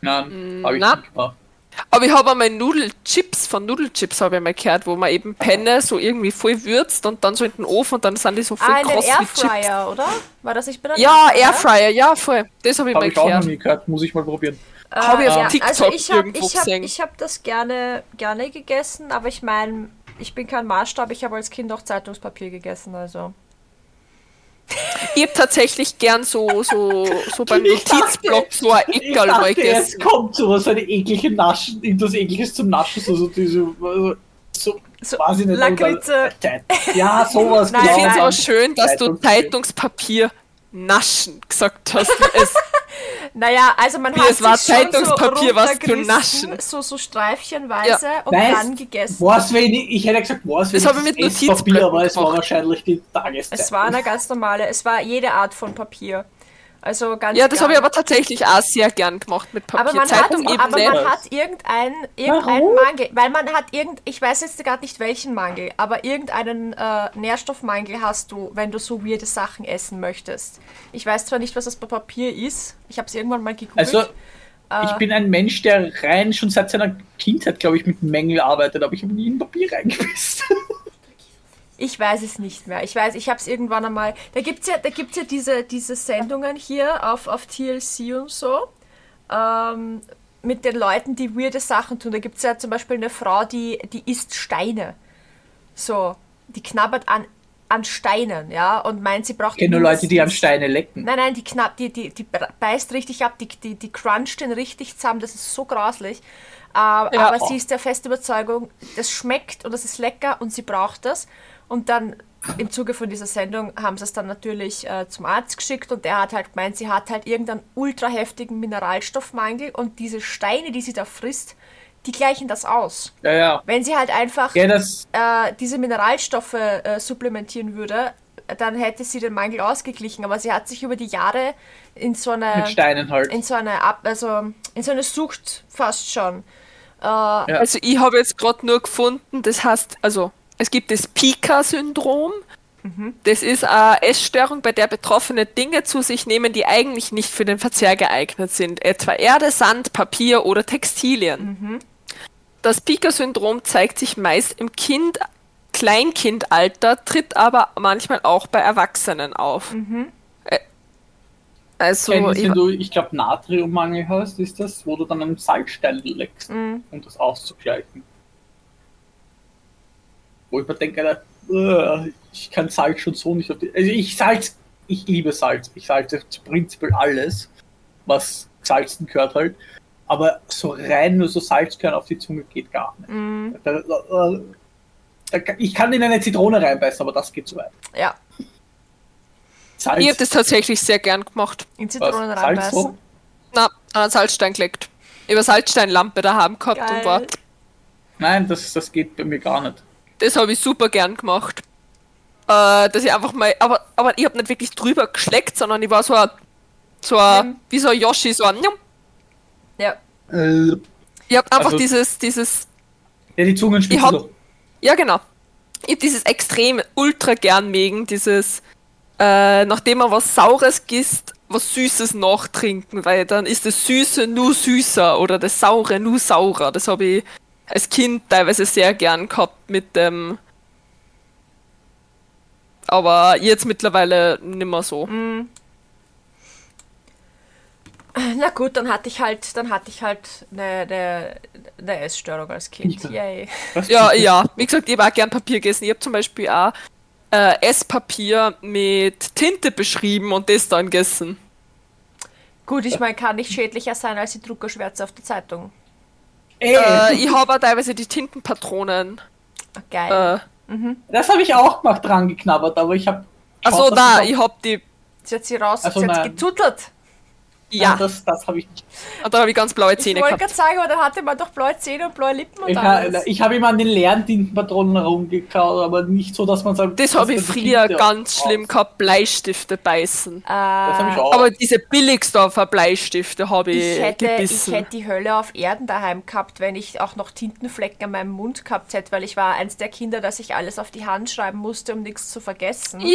Speaker 2: Nein, habe ich
Speaker 3: na.
Speaker 2: nicht gemacht.
Speaker 3: Aber ich habe einmal Nudelchips, von Nudelchips habe ich mal gehört, wo man eben Penne so irgendwie voll würzt und dann so in den Ofen und dann sind die so voll
Speaker 1: Ah,
Speaker 3: kross wie Chips.
Speaker 1: Airfryer, oder? War das nicht bei der
Speaker 3: Ja, Airfryer, ja, voll. Das habe ich
Speaker 2: Habe
Speaker 3: mal
Speaker 2: ich auch noch
Speaker 3: gehört.
Speaker 2: nie gehört, muss ich mal probieren.
Speaker 3: Hab ich auf
Speaker 1: ja,
Speaker 3: TikTok
Speaker 1: also ich habe
Speaker 3: irgendwo
Speaker 1: ich hab,
Speaker 3: gesehen.
Speaker 1: ich hab das gerne, gerne gegessen, aber ich meine, ich bin kein Maßstab, ich habe als Kind auch Zeitungspapier gegessen, also.
Speaker 3: Ich habe tatsächlich gern so, so, so beim
Speaker 2: Ich dachte-
Speaker 3: Notizblock so ein Eckerl mal
Speaker 2: dachte,
Speaker 3: gegessen.
Speaker 2: jetzt kommt sowas, eine eklige Naschen, irgendwas ekliges zum Naschen, so, so diese, so, so,
Speaker 1: So,
Speaker 2: weiß ich nicht.
Speaker 1: Lakritze.
Speaker 2: Ja, sowas,
Speaker 1: Nein,
Speaker 3: Ich
Speaker 2: genau.
Speaker 3: finde es auch schön, dass du
Speaker 2: Zeitungspapier.
Speaker 3: Zeitungspapier naschen gesagt hast. wie es
Speaker 1: Naja, also man
Speaker 3: Wie
Speaker 1: hat
Speaker 3: es war
Speaker 1: sich schon
Speaker 3: Zeitungspapier,
Speaker 1: so
Speaker 3: was zu naschen.
Speaker 1: So, so streifchenweise und
Speaker 2: Weißt,
Speaker 1: dann gegessen.
Speaker 2: Was, wenn ich, ich hätte gesagt, was,
Speaker 3: Das
Speaker 2: wenn
Speaker 3: habe ich mit Notizblöcken
Speaker 2: aber es war wahrscheinlich die Tageszeit.
Speaker 1: Es war eine ganz normale, es war jede Art von Papier. Also ganz
Speaker 3: Ja, das habe ich aber tatsächlich auch sehr gern gemacht mit Papier.
Speaker 1: aber man, hat,
Speaker 3: Zeitung eben
Speaker 1: aber
Speaker 3: nicht.
Speaker 1: man hat irgendein, irgendeinen
Speaker 2: Warum?
Speaker 1: Mangel, weil man hat irgend, ich weiß jetzt gerade nicht welchen Mangel, aber irgendeinen äh, Nährstoffmangel hast du, wenn du so weirde Sachen essen möchtest. Ich weiß zwar nicht, was das bei Papier ist, ich habe es irgendwann mal gegoogelt.
Speaker 2: Also,
Speaker 1: Äh.
Speaker 2: ich bin ein Mensch, der rein schon seit seiner Kindheit, glaube ich, mit Mängel arbeitet, aber ich habe nie in Papier reingebissen.
Speaker 1: Ich weiß es nicht mehr. Ich weiß, ich habe es irgendwann einmal. Da gibt es ja, da gibt's ja diese, diese Sendungen hier auf, auf TLC und so. Ähm, mit den Leuten, die weirde Sachen tun. Da gibt es ja zum Beispiel eine Frau, die, die isst Steine. So, die knabbert an, an Steinen, ja, und meint, sie braucht.
Speaker 2: Nur Leute, die an Steine lecken.
Speaker 1: Nein, nein, die, knapp, die, die, die beißt richtig ab, die, die, die cruncht den richtig zusammen, das ist so grauslich. Äh, Aber sie ist der festen Überzeugung, das schmeckt und das ist lecker und sie braucht das. Und dann im Zuge von dieser Sendung haben sie es dann natürlich äh, zum Arzt geschickt und der hat halt gemeint, sie hat halt irgendeinen ultra heftigen Mineralstoffmangel und diese Steine, die sie da frisst, die gleichen das aus.
Speaker 2: Ja, ja.
Speaker 1: Wenn sie halt einfach
Speaker 2: Ja, das,
Speaker 1: äh, diese Mineralstoffe äh, supplementieren würde, dann hätte sie den Mangel ausgeglichen. Aber sie hat sich über die Jahre in so eine,
Speaker 2: mit Steinen halt.
Speaker 1: in so eine, Ab also in so eine Sucht fast schon. Äh,
Speaker 3: Also ich habe jetzt gerade nur gefunden, das heißt, also es gibt das Pika-Syndrom. Das ist eine Essstörung, bei der Betroffene Dinge zu sich nehmen, die eigentlich nicht für den Verzehr geeignet sind, etwa Erde, Sand, Papier oder Textilien. Das Pika-Syndrom zeigt sich meist im Kind, Kleinkindalter, tritt aber manchmal auch bei Erwachsenen auf. Äh, Also,
Speaker 2: Kennst,
Speaker 3: ich,
Speaker 2: wenn du, ich glaube, Natriummangel hast, ist das, wo du dann einen Salzstein leckst,
Speaker 1: Mhm.
Speaker 2: um das auszugleichen. Wo ich mir denke, äh, ich kann Salz schon so nicht auf die. Also ich Salz, ich liebe Salz. Ich salze prinzipiell alles, was salzen gehört halt. Aber so rein nur so Salzkörner auf die Zunge geht gar nicht.
Speaker 1: mh,
Speaker 2: Da, da, da, kann- ich kann in eine Zitrone reinbeißen, aber das geht zu weit.
Speaker 1: ja,
Speaker 2: Salz,
Speaker 3: ich habe das tatsächlich sehr gern gemacht.
Speaker 1: in
Speaker 2: was,
Speaker 1: Zitronen
Speaker 2: Salz
Speaker 1: reinbeißen.
Speaker 2: so?
Speaker 3: Na, an einen Salzstein gelegt. Über Salzsteinlampe daheim gehabt und war.
Speaker 1: Geil.
Speaker 2: Nein, das, das geht bei mir gar nicht.
Speaker 3: Das habe ich super gern gemacht. Äh, dass ich einfach mal. Aber, aber ich habe nicht wirklich drüber geschleckt, sondern ich war so ein. So ein,
Speaker 1: Mhm.
Speaker 3: wie so ein Yoshi, so ein.
Speaker 1: Ja,
Speaker 2: Äh,
Speaker 3: Ich habe einfach
Speaker 2: Also-
Speaker 3: dieses, dieses.
Speaker 2: Ja, die Zungenspitze
Speaker 3: Ich hab-
Speaker 2: so.
Speaker 3: Ja, genau. Ich hab dieses extrem ultra gern mögen, dieses. Äh, nachdem man was Saures gisst, was Süßes nachtrinken, weil dann ist das Süße nur süßer oder das Saure nur saurer. Das habe ich als Kind teilweise sehr gern gehabt mit dem. Aber jetzt mittlerweile nimmer so.
Speaker 1: na gut, dann hatte ich halt, dann hatte ich halt eine, eine, eine Essstörung als Kind.
Speaker 2: Ja.
Speaker 1: Yay.
Speaker 3: Ja, ja. Wie gesagt, ich habe auch gern Papier gegessen. Ich habe zum Beispiel auch äh, Esspapier mit Tinte beschrieben und das dann gegessen.
Speaker 1: Gut, ich meine, kann nicht schädlicher sein als die Druckerschwärze auf der Zeitung.
Speaker 3: Äh, ich habe auch teilweise die Tintenpatronen.
Speaker 1: Geil.
Speaker 3: Äh,
Speaker 2: das habe ich auch gemacht dran geknabbert, aber ich habe.
Speaker 3: achso, da, ich hab die.
Speaker 1: Sie hat sie raus,
Speaker 2: Also
Speaker 1: sie hat
Speaker 2: nein.
Speaker 1: getutelt.
Speaker 3: Ja,
Speaker 2: Das, das habe ich nicht.
Speaker 3: und dann habe ich ganz blaue
Speaker 1: Ich
Speaker 3: Zähne
Speaker 1: wollte gerade sagen, aber dann hatte man doch blaue Zähne und blaue Lippen und
Speaker 2: Ich,
Speaker 1: alles.
Speaker 2: ha- ich habe immer an den leeren Tintenpatronen rumgekaut, aber nicht so, dass man sagt.
Speaker 3: Das habe ich früher ganz
Speaker 2: raus-
Speaker 3: schlimm gehabt, Bleistifte beißen.
Speaker 1: Äh,
Speaker 2: Das habe ich auch.
Speaker 3: Aber diese Billigsdorfer Bleistifte habe ich,
Speaker 1: ich hätte, ich
Speaker 3: gebissen.
Speaker 1: hätte die Hölle auf Erden daheim gehabt, wenn ich auch noch Tintenflecken an meinem Mund gehabt hätte, weil ich war eins der Kinder, dass ich alles auf die Hand schreiben musste, um nichts zu vergessen.
Speaker 3: ja,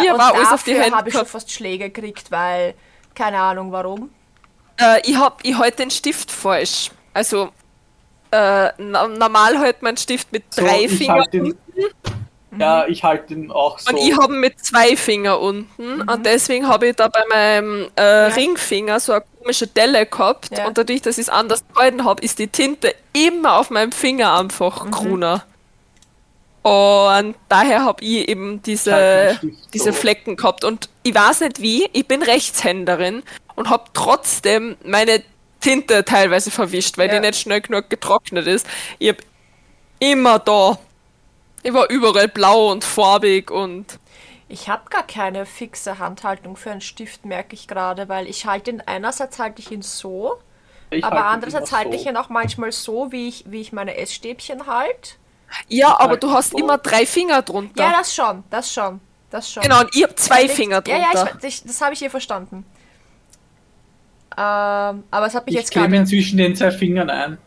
Speaker 1: Äh,
Speaker 3: ich
Speaker 1: und
Speaker 3: habe alles auf die
Speaker 1: dafür
Speaker 3: Hände
Speaker 1: habe ich schon fast Schläge gekriegt, weil keine Ahnung warum.
Speaker 3: Äh, ich habe ich halt den Stift falsch. Also, äh, na, normal halt man Stift mit
Speaker 2: So,
Speaker 3: drei
Speaker 2: ich
Speaker 3: Fingern
Speaker 2: halt den, Ja, ich halte den auch so.
Speaker 3: und ich habe mit zwei Fingern unten
Speaker 1: Mhm.
Speaker 3: und deswegen habe ich da bei meinem äh, Ringfinger so eine komische Delle gehabt
Speaker 1: Ja.
Speaker 3: und dadurch, dass ich es anders gehalten habe, ist die Tinte immer auf meinem Finger einfach
Speaker 1: Mhm.
Speaker 3: grüner. Und daher habe ich eben diese, diese. Flecken gehabt. Und ich weiß nicht wie, ich bin Rechtshänderin und habe trotzdem meine Tinte teilweise verwischt, weil
Speaker 1: Ja.
Speaker 3: die nicht schnell genug getrocknet ist. Ich habe immer da. Ich war überall blau und farbig und
Speaker 1: Ich habe gar keine fixe Handhaltung für einen Stift, merke ich gerade, weil ich halte ihn einerseits halte ich ihn so,
Speaker 2: Ich
Speaker 1: aber
Speaker 2: halte
Speaker 1: andererseits halte
Speaker 2: so.
Speaker 1: ich ihn auch manchmal so, wie ich, wie ich meine Essstäbchen halte.
Speaker 3: Ja, aber du hast immer drei Finger drunter.
Speaker 1: Ja, das schon, das schon, das schon.
Speaker 3: genau, und ich habe zwei
Speaker 1: Ja,
Speaker 3: Finger
Speaker 1: Ja,
Speaker 3: drunter.
Speaker 1: ja, ich, ich, das habe ich hier verstanden. Ähm, aber es hat mich
Speaker 2: Ich
Speaker 1: jetzt
Speaker 2: klemme
Speaker 1: gerade.
Speaker 2: ihn zwischen den zwei Fingern ein.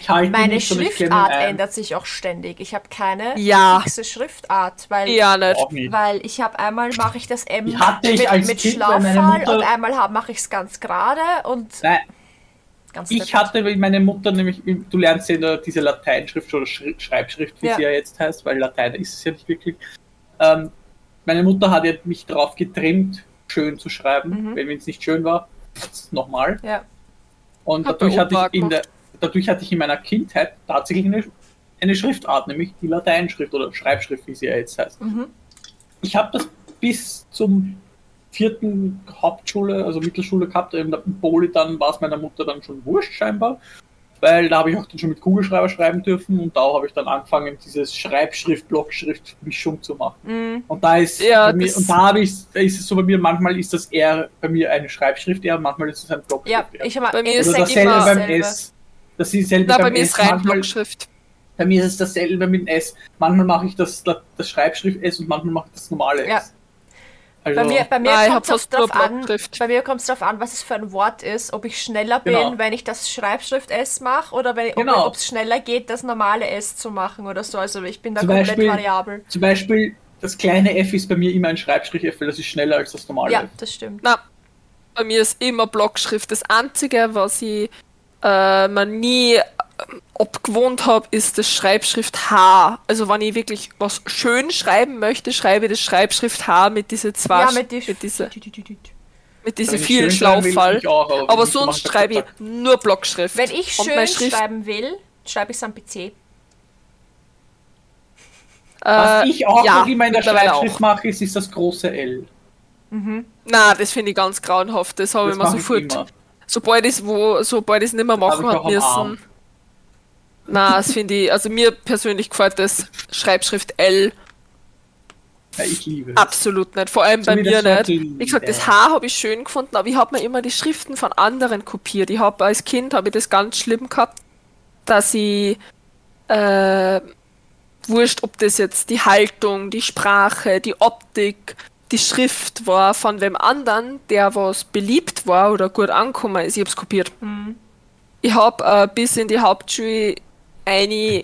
Speaker 2: Ich halte ihn
Speaker 1: Meine
Speaker 2: ich klemme
Speaker 1: Schriftart
Speaker 2: ein.
Speaker 1: ändert sich auch ständig. Ich habe keine
Speaker 3: Ja.
Speaker 1: fixe Schriftart, weil,
Speaker 3: ja, nicht.
Speaker 1: Weil ich habe einmal mache ich das M
Speaker 2: ich
Speaker 1: mit, mit
Speaker 2: Mutter-
Speaker 1: und einmal mache ich es ganz gerade und
Speaker 2: Nein,
Speaker 1: ganz
Speaker 2: ich hatte, weil meine Mutter nämlich, du lernst ja diese Lateinschrift oder Schri Schreibschrift, wie
Speaker 1: Ja.
Speaker 2: sie ja jetzt heißt, weil Latein ist es ja nicht wirklich. Ähm, meine Mutter hat ja mich darauf getrimmt, schön zu schreiben,
Speaker 1: Mhm.
Speaker 2: wenn es nicht schön war, nochmal.
Speaker 1: Ja.
Speaker 2: Und
Speaker 3: Hat
Speaker 2: dadurch hatte, ich in der, dadurch hatte ich in meiner Kindheit tatsächlich eine, eine Schriftart, nämlich die Lateinschrift oder Schreibschrift, wie sie ja jetzt heißt.
Speaker 1: Mhm.
Speaker 2: Ich habe das bis zum vierten Hauptschule, also Mittelschule gehabt. Eben im Poli dann war es meiner Mutter dann schon wurscht scheinbar, weil da habe ich auch dann schon mit Kugelschreiber schreiben dürfen und da habe ich dann angefangen, dieses Schreibschrift-Blockschrift-Mischung zu machen.
Speaker 1: Mhm.
Speaker 2: Und da ist
Speaker 3: Ja,
Speaker 2: bei mir, und da habe ich, da ist es so bei mir, manchmal ist das eher bei mir eine Schreibschrift eher, manchmal ist es ein Blockschrift
Speaker 1: Ja,
Speaker 2: eher.
Speaker 1: ich habe
Speaker 3: Bei mir
Speaker 1: es
Speaker 3: ist
Speaker 2: dasselbe
Speaker 3: immer
Speaker 2: beim. S. Das ist dasselbe
Speaker 3: Na, bei
Speaker 2: beim
Speaker 3: mir
Speaker 2: S.
Speaker 3: ist rein
Speaker 2: Manchmal,
Speaker 3: Blockschrift.
Speaker 2: bei mir ist es dasselbe mit dem S. Manchmal mache ich das, das Schreibschrift S und manchmal mache ich das normale
Speaker 1: Ja.
Speaker 2: Also,
Speaker 1: Bei mir, bei mir
Speaker 3: ich
Speaker 1: kommt es
Speaker 3: nur
Speaker 1: darauf an,
Speaker 3: Blockschrift.
Speaker 1: bei mir kommt es darauf an, was es für ein Wort ist, ob ich schneller bin,
Speaker 2: Genau.
Speaker 1: wenn ich das Schreibschrift S mache oder wenn,
Speaker 2: Genau.
Speaker 1: ob es schneller geht, das normale S zu machen oder so. Also ich bin da
Speaker 2: Zum
Speaker 1: komplett
Speaker 2: Beispiel-
Speaker 1: variabel.
Speaker 2: Zum Beispiel, das kleine F ist bei mir immer ein Schreibstrich F, weil das ist schneller als das normale
Speaker 1: Ja,
Speaker 2: F.
Speaker 1: das stimmt.
Speaker 3: Na, bei mir ist immer Blockschrift. Das Einzige, was ich äh, man nie abgewohnt habe, ist das Schreibschrift H. Also wenn ich wirklich was schön schreiben möchte, schreibe ich das Schreibschrift H mit diese zwei,
Speaker 1: Ja, mit die,
Speaker 3: mit diese,
Speaker 1: die- die- die- die-
Speaker 3: mit diese
Speaker 2: Wenn ich
Speaker 3: vielen Schlauffall.
Speaker 2: auch, aber
Speaker 3: sonst schreibe ich nur Blockschrift.
Speaker 1: Wenn ich schön
Speaker 3: Schrift,
Speaker 1: schreiben will, schreibe ich es am PC.
Speaker 2: Was
Speaker 3: äh,
Speaker 2: ich auch
Speaker 3: ja,
Speaker 2: noch immer in der Schreibschrift
Speaker 3: auch.
Speaker 2: mache, ist, ist das große L.
Speaker 3: Na, das finde ich ganz grauenhaft. Das habe ich mir sofort. Sobald ich es wo, sobald ich es nicht mehr machen müssen. Na, das finde ich, also mir persönlich gefällt das Schreibschrift L
Speaker 2: Ja, ich liebe es.
Speaker 3: absolut nicht. Vor allem
Speaker 2: So
Speaker 3: bei mir nicht. Wie gesagt, das H habe ich schön gefunden, aber ich habe mir immer die Schriften von anderen kopiert. Ich habe als Kind habe ich das ganz schlimm gehabt, dass ich äh, wurscht, ob das jetzt die Haltung, die Sprache, die Optik, die Schrift war von wem anderen, der was beliebt war oder gut angekommen ist, ich habe es kopiert. Ich habe äh, bis in die Hauptschule eine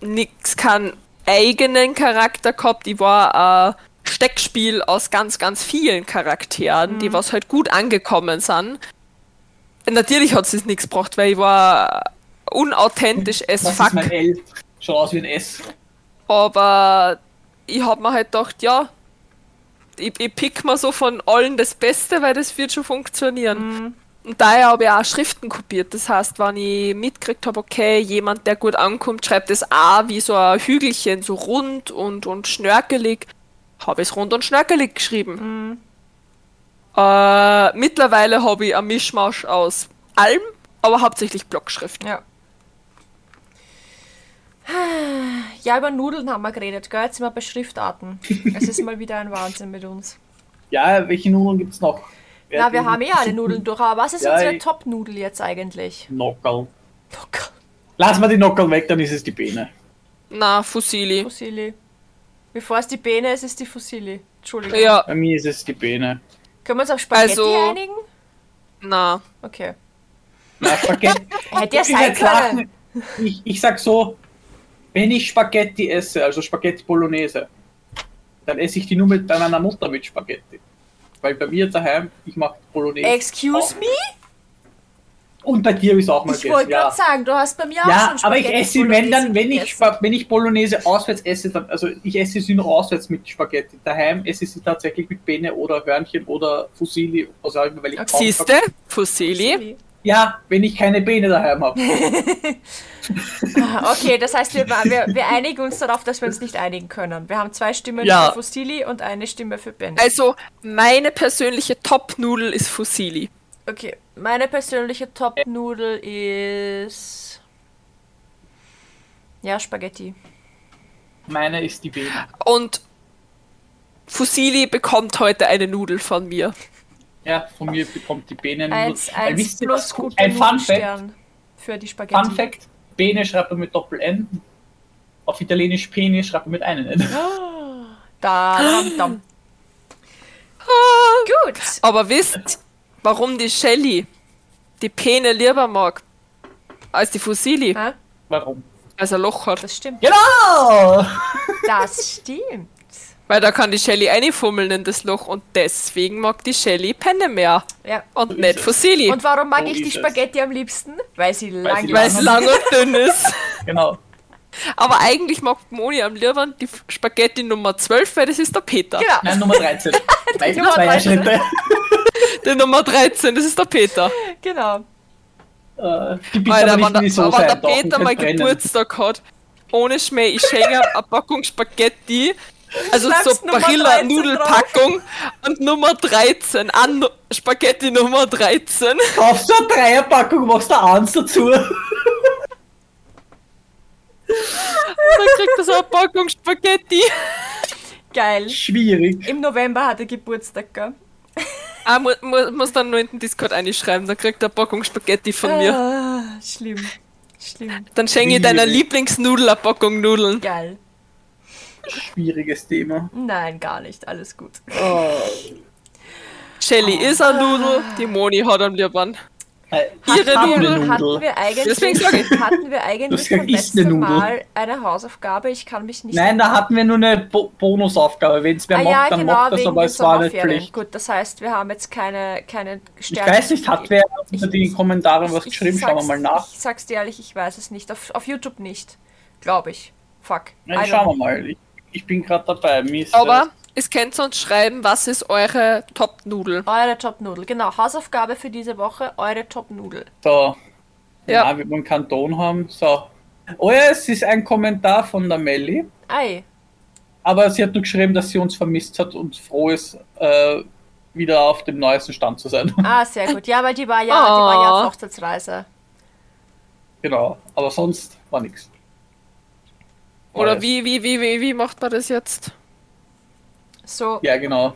Speaker 3: nix keinen eigenen Charakter gehabt. Ich war ein Steckspiel aus ganz, ganz vielen Charakteren, die was halt gut angekommen sind. Natürlich hat es nichts gebracht, weil ich war unauthentisch as
Speaker 2: Das
Speaker 3: fuck.
Speaker 2: ist mein L. Schaut aus wie ein S.
Speaker 3: Aber ich hab mir halt gedacht, ja, ich, ich pick mir so von allen das Beste, weil das wird schon funktionieren. Und daher habe ich auch Schriften kopiert. Das heißt, wenn ich mitgekriegt habe, okay, jemand, der gut ankommt, schreibt das A wie so ein Hügelchen, so rund und, und schnörkelig, habe ich es rund und schnörkelig geschrieben. Äh, mittlerweile habe ich ein Mischmasch aus allem, aber hauptsächlich Blockschrift.
Speaker 1: Ja. Ja, über Nudeln haben wir geredet, gell? Jetzt sind wir bei Schriftarten. Es ist mal wieder ein Wahnsinn mit uns.
Speaker 2: Ja, welche Nudeln gibt es noch? Ja,
Speaker 1: Na, wir haben eh alle Nudeln durch, aber was ist
Speaker 2: Ja,
Speaker 1: unsere Top-Nudel jetzt eigentlich?
Speaker 2: Nockerl. Lass mal die Nockerl weg, dann ist es die Beine.
Speaker 3: Na, Fusilli.
Speaker 1: Fusilli. Bevor es die Beine ist, ist die Fusilli. Entschuldigung.
Speaker 3: Ja,
Speaker 2: Bei mir ist es die Beine.
Speaker 1: Können wir uns auf Spaghetti
Speaker 3: Also-
Speaker 1: einigen?
Speaker 3: na.
Speaker 1: Okay.
Speaker 2: Na, Spaghetti.
Speaker 1: Hätte ja
Speaker 2: Ich
Speaker 1: sein können.
Speaker 2: Ich, ich sag so, wenn ich Spaghetti esse, also Spaghetti Bolognese, dann esse ich die nur mit meiner Mutter mit Spaghetti. Weil bei mir daheim, ich mache Bolognese.
Speaker 1: Excuse me?
Speaker 2: Und bei dir habe ich es auch mal
Speaker 1: Ich wollte
Speaker 2: gegessen. Ja,
Speaker 1: gerade sagen, du hast bei mir auch
Speaker 2: ja
Speaker 1: schon
Speaker 2: aber ich
Speaker 1: Spaghetti
Speaker 2: esse, wenn dann, wenn ich, wenn ich Bolognese auswärts esse, dann, also ich esse sie nur auswärts mit Spaghetti. Daheim esse ich sie tatsächlich mit Bene oder Hörnchen oder Fusilli, auch immer, weil ich
Speaker 3: Siehste? Fusilli.
Speaker 1: Fusilli.
Speaker 2: Ja, wenn ich keine Bene daheim habe.
Speaker 1: Okay, das heißt, wir, wir, wir einigen uns darauf, dass wir uns nicht einigen können. Wir haben zwei Stimmen
Speaker 3: Ja.
Speaker 1: für Fusilli und eine Stimme für Ben.
Speaker 3: Also, meine persönliche Top-Nudel ist Fusilli.
Speaker 1: Okay, meine persönliche Top-Nudel ist. Ja, Spaghetti.
Speaker 2: Meine ist die Bene.
Speaker 3: Und Fusilli bekommt heute eine Nudel von mir.
Speaker 2: Ja, von mir bekommt die Bene wisst ihr,
Speaker 1: plus guter
Speaker 2: Ein Fun Fact,
Speaker 1: für die Spaghetti.
Speaker 2: Fun Fact, Bene schreibt man mit Doppel-N. Auf Italienisch Penis schreibt man mit einem N.
Speaker 1: Da, dam, dam. Gut.
Speaker 3: Aber wisst, warum die Shelly die Pene lieber mag als die Fusilli?
Speaker 1: Ha?
Speaker 2: Warum?
Speaker 3: Als er Loch hat.
Speaker 1: Das stimmt.
Speaker 2: Genau!
Speaker 1: Das stimmt.
Speaker 3: Weil da kann die Shelly einfummeln in das Loch und deswegen mag die Shelly Penne mehr.
Speaker 1: Ja.
Speaker 3: Und
Speaker 2: So
Speaker 3: nicht. Fusilli.
Speaker 1: Und warum mag
Speaker 2: So
Speaker 1: ich die
Speaker 2: ist es.
Speaker 1: Spaghetti am liebsten? Weil sie lang
Speaker 2: sie
Speaker 3: Weil
Speaker 1: ist.
Speaker 3: es lang und dünn ist.
Speaker 2: Genau.
Speaker 3: Aber eigentlich mag Moni am liebsten die Spaghetti Nummer 12, weil das ist der Peter.
Speaker 1: Genau.
Speaker 2: Nein, Nummer 13. Zwei,
Speaker 1: Nummer
Speaker 2: zwei
Speaker 1: 13.
Speaker 2: Schritte.
Speaker 3: Die Nummer 13, das ist der Peter.
Speaker 1: Genau.
Speaker 2: Äh, die
Speaker 3: Alter,
Speaker 2: aber
Speaker 3: wenn
Speaker 2: nicht in die
Speaker 3: der,
Speaker 2: Soße
Speaker 3: wenn der Peter mal
Speaker 2: brennen.
Speaker 3: Geburtstag hat, ohne Schmäh, ich schenke eine Packung Spaghetti, also
Speaker 1: Schreibst
Speaker 3: so
Speaker 1: Nummer
Speaker 3: Barilla
Speaker 1: 13
Speaker 3: Nudelpackung und Nummer 13, an Nu- Spaghetti Nummer 13.
Speaker 2: Kaufst du eine Dreierpackung, machst da eins dazu.
Speaker 3: Dann kriegt er so eine Packung Spaghetti.
Speaker 1: Geil.
Speaker 2: Schwierig.
Speaker 1: Im November hat er Geburtstag, gell?
Speaker 3: Ah, mu mu muss dann nur in den Discord einschreiben, dann kriegt er eine Packung Spaghetti von mir.
Speaker 1: Ah, schlimm. Schlimm.
Speaker 3: Dann schenke ich deiner. Lieblingsnudel eine Packung Nudeln.
Speaker 1: Geil.
Speaker 2: Schwieriges Thema.
Speaker 1: Nein, gar nicht. Alles gut.
Speaker 2: Oh.
Speaker 3: Shelly ist eine Nudel, die Moni hat am liebsten.
Speaker 2: Äh,
Speaker 3: Ihre
Speaker 2: hatten wir
Speaker 3: Nudel.
Speaker 1: Hatten wir eigentlich,
Speaker 3: Deswegen sag ich-
Speaker 1: hatten wir eigentlich
Speaker 2: Das
Speaker 1: beim
Speaker 2: ist eine
Speaker 1: letzten
Speaker 2: Nudel.
Speaker 1: Mal eine Hausaufgabe? Ich kann mich nicht
Speaker 2: Nein, da hatten wir nur eine Bo Bonusaufgabe. Wenn es wer
Speaker 1: Ah
Speaker 2: macht,
Speaker 1: ja,
Speaker 2: dann
Speaker 1: genau,
Speaker 2: macht das, aber es war nicht. Pflicht.
Speaker 1: Gut, das heißt, wir haben jetzt keine, keine
Speaker 2: Ich
Speaker 1: Sterne.
Speaker 2: weiß nicht, hat wer unter
Speaker 1: Ich-
Speaker 2: den Kommentaren was
Speaker 1: ich
Speaker 2: geschrieben? Schauen wir mal nach.
Speaker 1: Ich sag's dir ehrlich, ich weiß es nicht. Auf, auf YouTube nicht. Glaube ich. Fuck. I
Speaker 2: schauen wir mal. Ich, ich bin gerade dabei. Mir ist,
Speaker 3: Aber es könnt ihr uns schreiben, was ist eure Top-Nudel?
Speaker 1: Eure Top-Nudel. Genau, Hausaufgabe für diese Woche, eure Top-Nudel.
Speaker 2: äh, So.
Speaker 3: Ja.
Speaker 2: Ja. wir wollen keinen Ton haben. So. Oh ja, es ist ein Kommentar von der Melli.
Speaker 1: Ei.
Speaker 2: Aber sie hat nur geschrieben, dass sie uns vermisst hat und froh ist, äh, wieder auf dem neuesten Stand zu sein.
Speaker 1: Ah, sehr gut. Ja, weil die war ja, die war ja
Speaker 3: Oh.
Speaker 1: auf Hochzeitsreise.
Speaker 2: genau. Aber sonst war nichts.
Speaker 3: Oder
Speaker 2: Alles.
Speaker 3: wie, wie, wie, wie, wie macht man das jetzt?
Speaker 1: So,
Speaker 2: Ja, genau.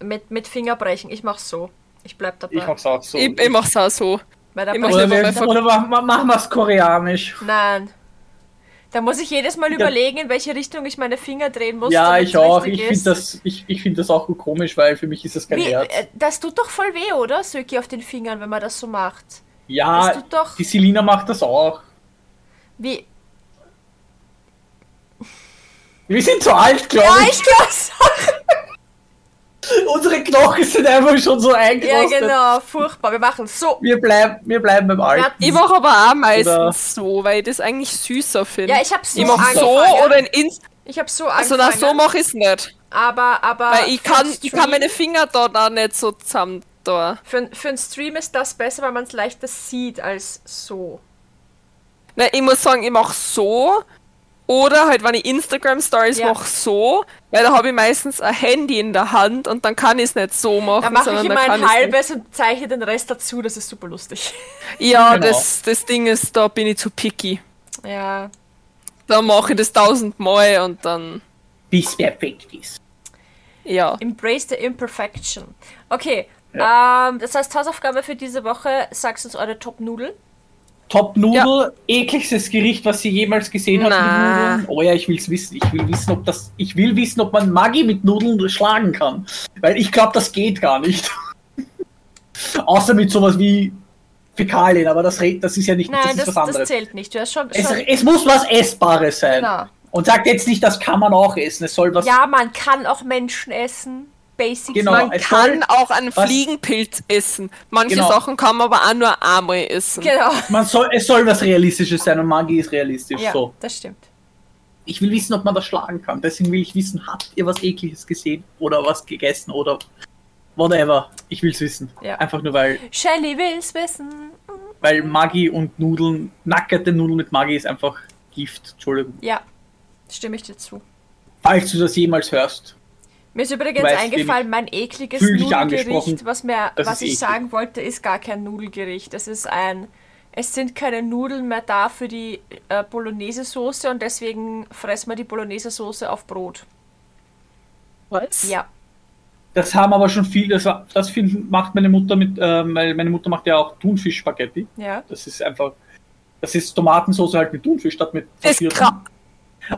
Speaker 1: mit, mit Fingerbrechen. Ich mach's so. Ich bleib dabei.
Speaker 2: Ich mach's auch so.
Speaker 3: Ich, ich mach's auch so.
Speaker 1: Weil
Speaker 3: mach
Speaker 2: oder wir, oder ma- ma- machen wir es koreanisch.
Speaker 1: Nein. Da muss ich jedes Mal
Speaker 2: Ja.
Speaker 1: überlegen, in welche Richtung ich meine Finger drehen muss.
Speaker 2: Ja, ich auch. Ich finde das, ich, ich find das auch komisch, weil für mich ist das kein
Speaker 1: Wie,
Speaker 2: Herz.
Speaker 1: äh, das tut doch voll weh, oder? Söki auf den Fingern, wenn man das so macht.
Speaker 2: Ja,
Speaker 1: das tut doch-
Speaker 2: die Selina macht das auch.
Speaker 1: Wie?
Speaker 2: Wir sind zu alt, glaube
Speaker 1: Ja,
Speaker 2: ich.
Speaker 1: ich glaub's.
Speaker 2: Unsere Knochen sind einfach schon so
Speaker 1: Ja,
Speaker 2: eingerostet.
Speaker 1: genau. Furchtbar. Wir machen so.
Speaker 2: Wir bleiben, wir bleiben beim Alten.
Speaker 3: Ich mache aber auch meistens
Speaker 2: Oder-
Speaker 3: so, weil ich das eigentlich süßer finde.
Speaker 1: Ja, ich hab so
Speaker 3: ich mach so oder in Inst
Speaker 1: Ich habe so
Speaker 3: Also na, so mache ich's nicht.
Speaker 1: aber, aber.
Speaker 3: Weil ich kann, ich kann meine Finger da da nicht so zusammen da.
Speaker 1: Für, für einen Stream ist das besser, weil man es leichter sieht als so.
Speaker 3: Ne, ich muss sagen, ich mache so. Oder halt, wenn ich Instagram Stories
Speaker 1: Ja.
Speaker 3: mache, so. Weil da habe ich meistens ein Handy in der Hand und dann kann ich es nicht so machen.
Speaker 1: Da mache ich immer ein halbes und zeichne den Rest dazu. Das ist super lustig.
Speaker 3: Ja,
Speaker 2: Genau.
Speaker 3: das, das Ding ist, da bin ich zu picky. Ja.
Speaker 1: Embrace the imperfection. Okay, ähm, das heißt Hausaufgabe für diese Woche, sagst uns eure Top-Nudel.
Speaker 2: Top-Nudel, ekligstes Gericht, was sie jemals gesehen hat
Speaker 3: Na.
Speaker 2: mit Nudeln. Oh ja, ich will's wissen. Ich will wissen, ob das. Ich will wissen, ob man Maggi mit Nudeln schlagen kann. Weil ich glaube, das geht gar nicht. Außer mit sowas wie Fäkalien, aber das, das ist ja nicht
Speaker 1: Nein,
Speaker 2: das ist
Speaker 1: das,
Speaker 2: was
Speaker 1: das
Speaker 2: anderes.
Speaker 1: zählt nicht. Du hast schon,
Speaker 2: Es,
Speaker 1: schon
Speaker 2: es muss was Essbares sein.
Speaker 1: Genau.
Speaker 2: Und sagt jetzt nicht, das kann man auch essen. Es soll was.
Speaker 1: Ja, man kann auch Menschen essen. Basics.
Speaker 2: Genau.
Speaker 3: Man
Speaker 2: es
Speaker 3: kann
Speaker 2: soll-
Speaker 3: auch einen Fliegenpilz essen. Manche
Speaker 2: Genau.
Speaker 3: Sachen kann man aber auch nur einmal essen.
Speaker 1: Genau.
Speaker 2: Man soll, es soll was Realistisches sein und Maggi ist realistisch.
Speaker 1: Ja,
Speaker 2: So.
Speaker 1: das stimmt.
Speaker 2: Ich will wissen, ob man das schlagen kann. Deswegen will ich wissen, habt ihr was Ekliges gesehen oder was gegessen oder whatever. Ich will's wissen.
Speaker 1: Ja.
Speaker 2: Einfach nur, weil,
Speaker 1: Shelly will's wissen.
Speaker 2: weil Maggi und Nudeln, nackerte Nudeln mit Maggi ist einfach Gift. Entschuldigung.
Speaker 1: Ja, stimme ich dir zu.
Speaker 2: Falls du das jemals hörst.
Speaker 1: Mir ist übrigens
Speaker 2: weißt,
Speaker 1: eingefallen, mein ekliges
Speaker 2: Fühl dich angesprochen.
Speaker 1: Nudelgericht, was, mir, was ich
Speaker 2: eklig.
Speaker 1: sagen wollte, ist gar kein Nudelgericht. Es ist ein. Es sind keine Nudeln mehr da für die äh, Bolognese-Soße und deswegen fressen wir die Bolognese-Soße auf Brot.
Speaker 3: Was?
Speaker 1: Ja.
Speaker 2: Das haben aber schon viel, das, das find, macht meine Mutter mit, weil meine Mutter macht ja auch Thunfisch-Spaghetti.
Speaker 1: Ja.
Speaker 2: Das ist einfach, das ist Tomatensauce halt mit Thunfisch statt mit
Speaker 3: Das ist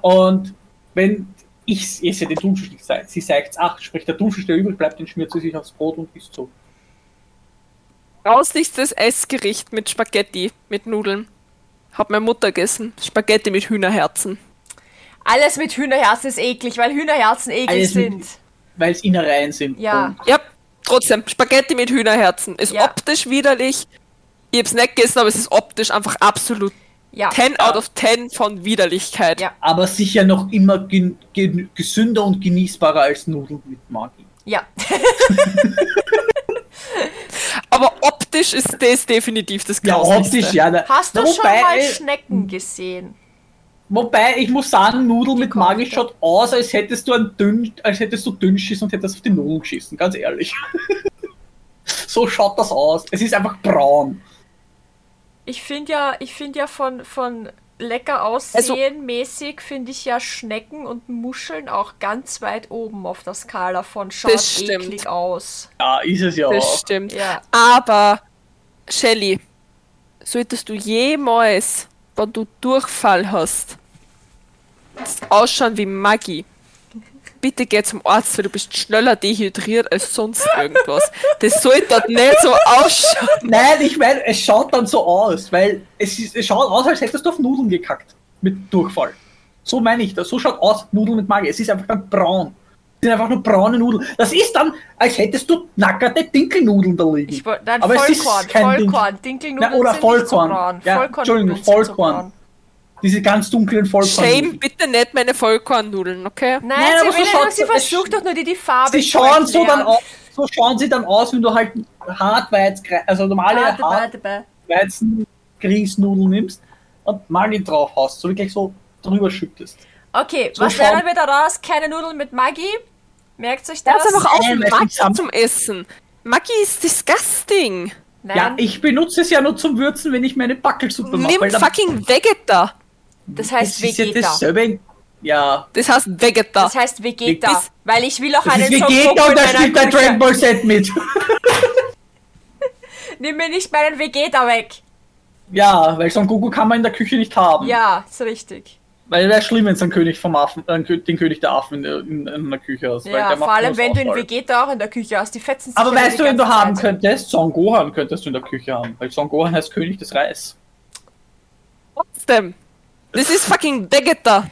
Speaker 2: Und wenn ich esse den Thunfisch nicht, sie sagt, ach, sprich der Thunfisch, der übrig bleibt, den schmiert sie sich aufs Brot und isst so.
Speaker 3: Grauslichstes Essgericht mit Spaghetti, mit Nudeln. Hat meine Mutter gegessen. Spaghetti mit Hühnerherzen.
Speaker 1: Alles mit Hühnerherzen ist eklig, weil Hühnerherzen eklig
Speaker 2: Alles
Speaker 1: sind.
Speaker 2: Weil es Innereien sind.
Speaker 1: Ja.
Speaker 3: Ja, trotzdem, Spaghetti mit Hühnerherzen. Ist
Speaker 1: Ja.
Speaker 3: optisch widerlich. Ich hab's nicht gegessen, aber es ist optisch einfach absolut
Speaker 1: Ja.
Speaker 3: 10 out of 10 von Widerlichkeit.
Speaker 1: Ja.
Speaker 2: aber sicher noch immer gen, gen, gesünder und genießbarer als Nudeln mit Maggi.
Speaker 1: Ja.
Speaker 3: Aber optisch ist das definitiv das
Speaker 2: Ja,
Speaker 3: Grauslichste.
Speaker 2: optisch, ja. Da,
Speaker 1: Hast du
Speaker 2: na,
Speaker 1: schon
Speaker 2: wobei,
Speaker 1: mal
Speaker 2: äh,
Speaker 1: Schnecken gesehen?
Speaker 2: Wobei, ich muss sagen, Nudeln mit Maggi
Speaker 1: da.
Speaker 2: schaut aus, als hättest du ein dünn, als hättest du dünn geschissen und hättest auf die Nudeln geschissen, ganz ehrlich. so schaut das aus. Es ist einfach braun.
Speaker 1: Ich finde ja, ich finde ja von, von lecker
Speaker 3: Also-
Speaker 1: aussehen mäßig finde ich ja Schnecken und Muscheln auch ganz weit oben auf der Skala von schaut
Speaker 3: Das stimmt.
Speaker 1: eklig aus.
Speaker 2: Ja, ist es ja
Speaker 3: Das
Speaker 2: auch.
Speaker 3: stimmt.
Speaker 1: Ja.
Speaker 3: Aber, Shelly, solltest du jemals, wenn du Durchfall hast, ausschauen wie Maggie, bitte geh zum Arzt, weil du bist schneller dehydriert als sonst irgendwas. Das sollte dort nicht so ausschauen.
Speaker 2: Nein, ich meine, es schaut dann so aus, weil es, ist, es schaut aus, als hättest du auf Nudeln gekackt. Mit Durchfall. So meine ich das. So schaut aus Nudeln mit Maggi. Es ist einfach dann braun. Es sind einfach nur braune Nudeln. Das ist dann, als hättest du nackerte Dinkelnudeln da liegen.
Speaker 1: Ich nein,
Speaker 2: Aber es ist
Speaker 1: Vollkorn,
Speaker 2: kein.
Speaker 1: Vollkorn, Dinkelnudeln
Speaker 2: Na, oder
Speaker 1: sind nicht so
Speaker 2: Vollkorn.
Speaker 1: braun.
Speaker 2: Ja,
Speaker 1: Vollkornnudeln
Speaker 2: Entschuldigung,
Speaker 1: sind so
Speaker 2: Vollkorn. Diese ganz dunklen Vollkorn.
Speaker 3: Shame bitte nicht meine Vollkornnudeln, okay?
Speaker 1: Nein,
Speaker 2: Nein,
Speaker 1: sie,
Speaker 2: aber so schaut's-
Speaker 1: sie versucht doch nur die, die Farbe
Speaker 2: Sie
Speaker 1: zu
Speaker 2: schauen so dann aus, so schauen sie dann aus, wenn du halt Hartweiz, also normale
Speaker 1: Warte, warte, warte.
Speaker 2: Hartweizen Grießnudeln nimmst und Maggi drauf hast, so wirklich so drüber schüttest.
Speaker 1: Okay,
Speaker 2: So
Speaker 1: was
Speaker 2: schauen-
Speaker 1: lernen wir daraus? Keine Nudeln mit Maggi. Merkt euch das?
Speaker 3: Hört einfach auf,
Speaker 2: Nein, weil
Speaker 3: Maggi zum Essen. Maggi ist disgusting.
Speaker 1: Nein.
Speaker 2: Ja, ich benutze es ja nur zum Würzen, wenn ich meine Backelsuppe mache.
Speaker 3: Nimm fucking Vegeta.
Speaker 1: Das heißt
Speaker 2: es ist ja
Speaker 1: Vegeta.
Speaker 2: dasselbe. Ja.
Speaker 3: Das heißt Vegeta.
Speaker 1: Das heißt Vegeta,
Speaker 3: Das-
Speaker 1: weil ich will auch
Speaker 2: Das
Speaker 1: einen
Speaker 2: ist Vegeta und
Speaker 1: in
Speaker 2: da spielt
Speaker 1: Küche.
Speaker 2: Dragon Ball Set mit.
Speaker 1: Nimm mir nicht meinen Vegeta weg.
Speaker 2: Ja, weil Son Goku kann man in der Küche nicht haben.
Speaker 1: Ja, ist richtig.
Speaker 2: Weil wäre schlimm, wenn du einen König vom Affen, äh, den König der Affen in, der- in, in einer Küche hast. weil
Speaker 1: Ja,
Speaker 2: der macht
Speaker 1: vor allem wenn du einen
Speaker 2: Auswahl.
Speaker 1: Vegeta auch in der Küche hast. Die fetzen sich
Speaker 2: Aber weißt du, wen du haben
Speaker 1: Zeit.
Speaker 2: könntest? Son Gohan könntest du in der Küche haben. Weil Son Gohan heißt König des Reis.
Speaker 3: Trotzdem. Das ist fucking Vegeta.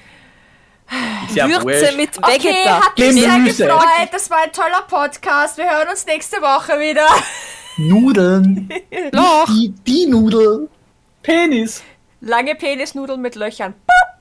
Speaker 3: Würze mit
Speaker 1: Okay,
Speaker 3: Vegeta.
Speaker 1: hat mich sehr gefreut. Das war ein toller Podcast. Wir hören uns nächste Woche wieder.
Speaker 2: Nudeln.
Speaker 3: Loch.
Speaker 2: Die, die Nudel. Penis.
Speaker 1: Lange Penisnudeln mit Löchern. Boop.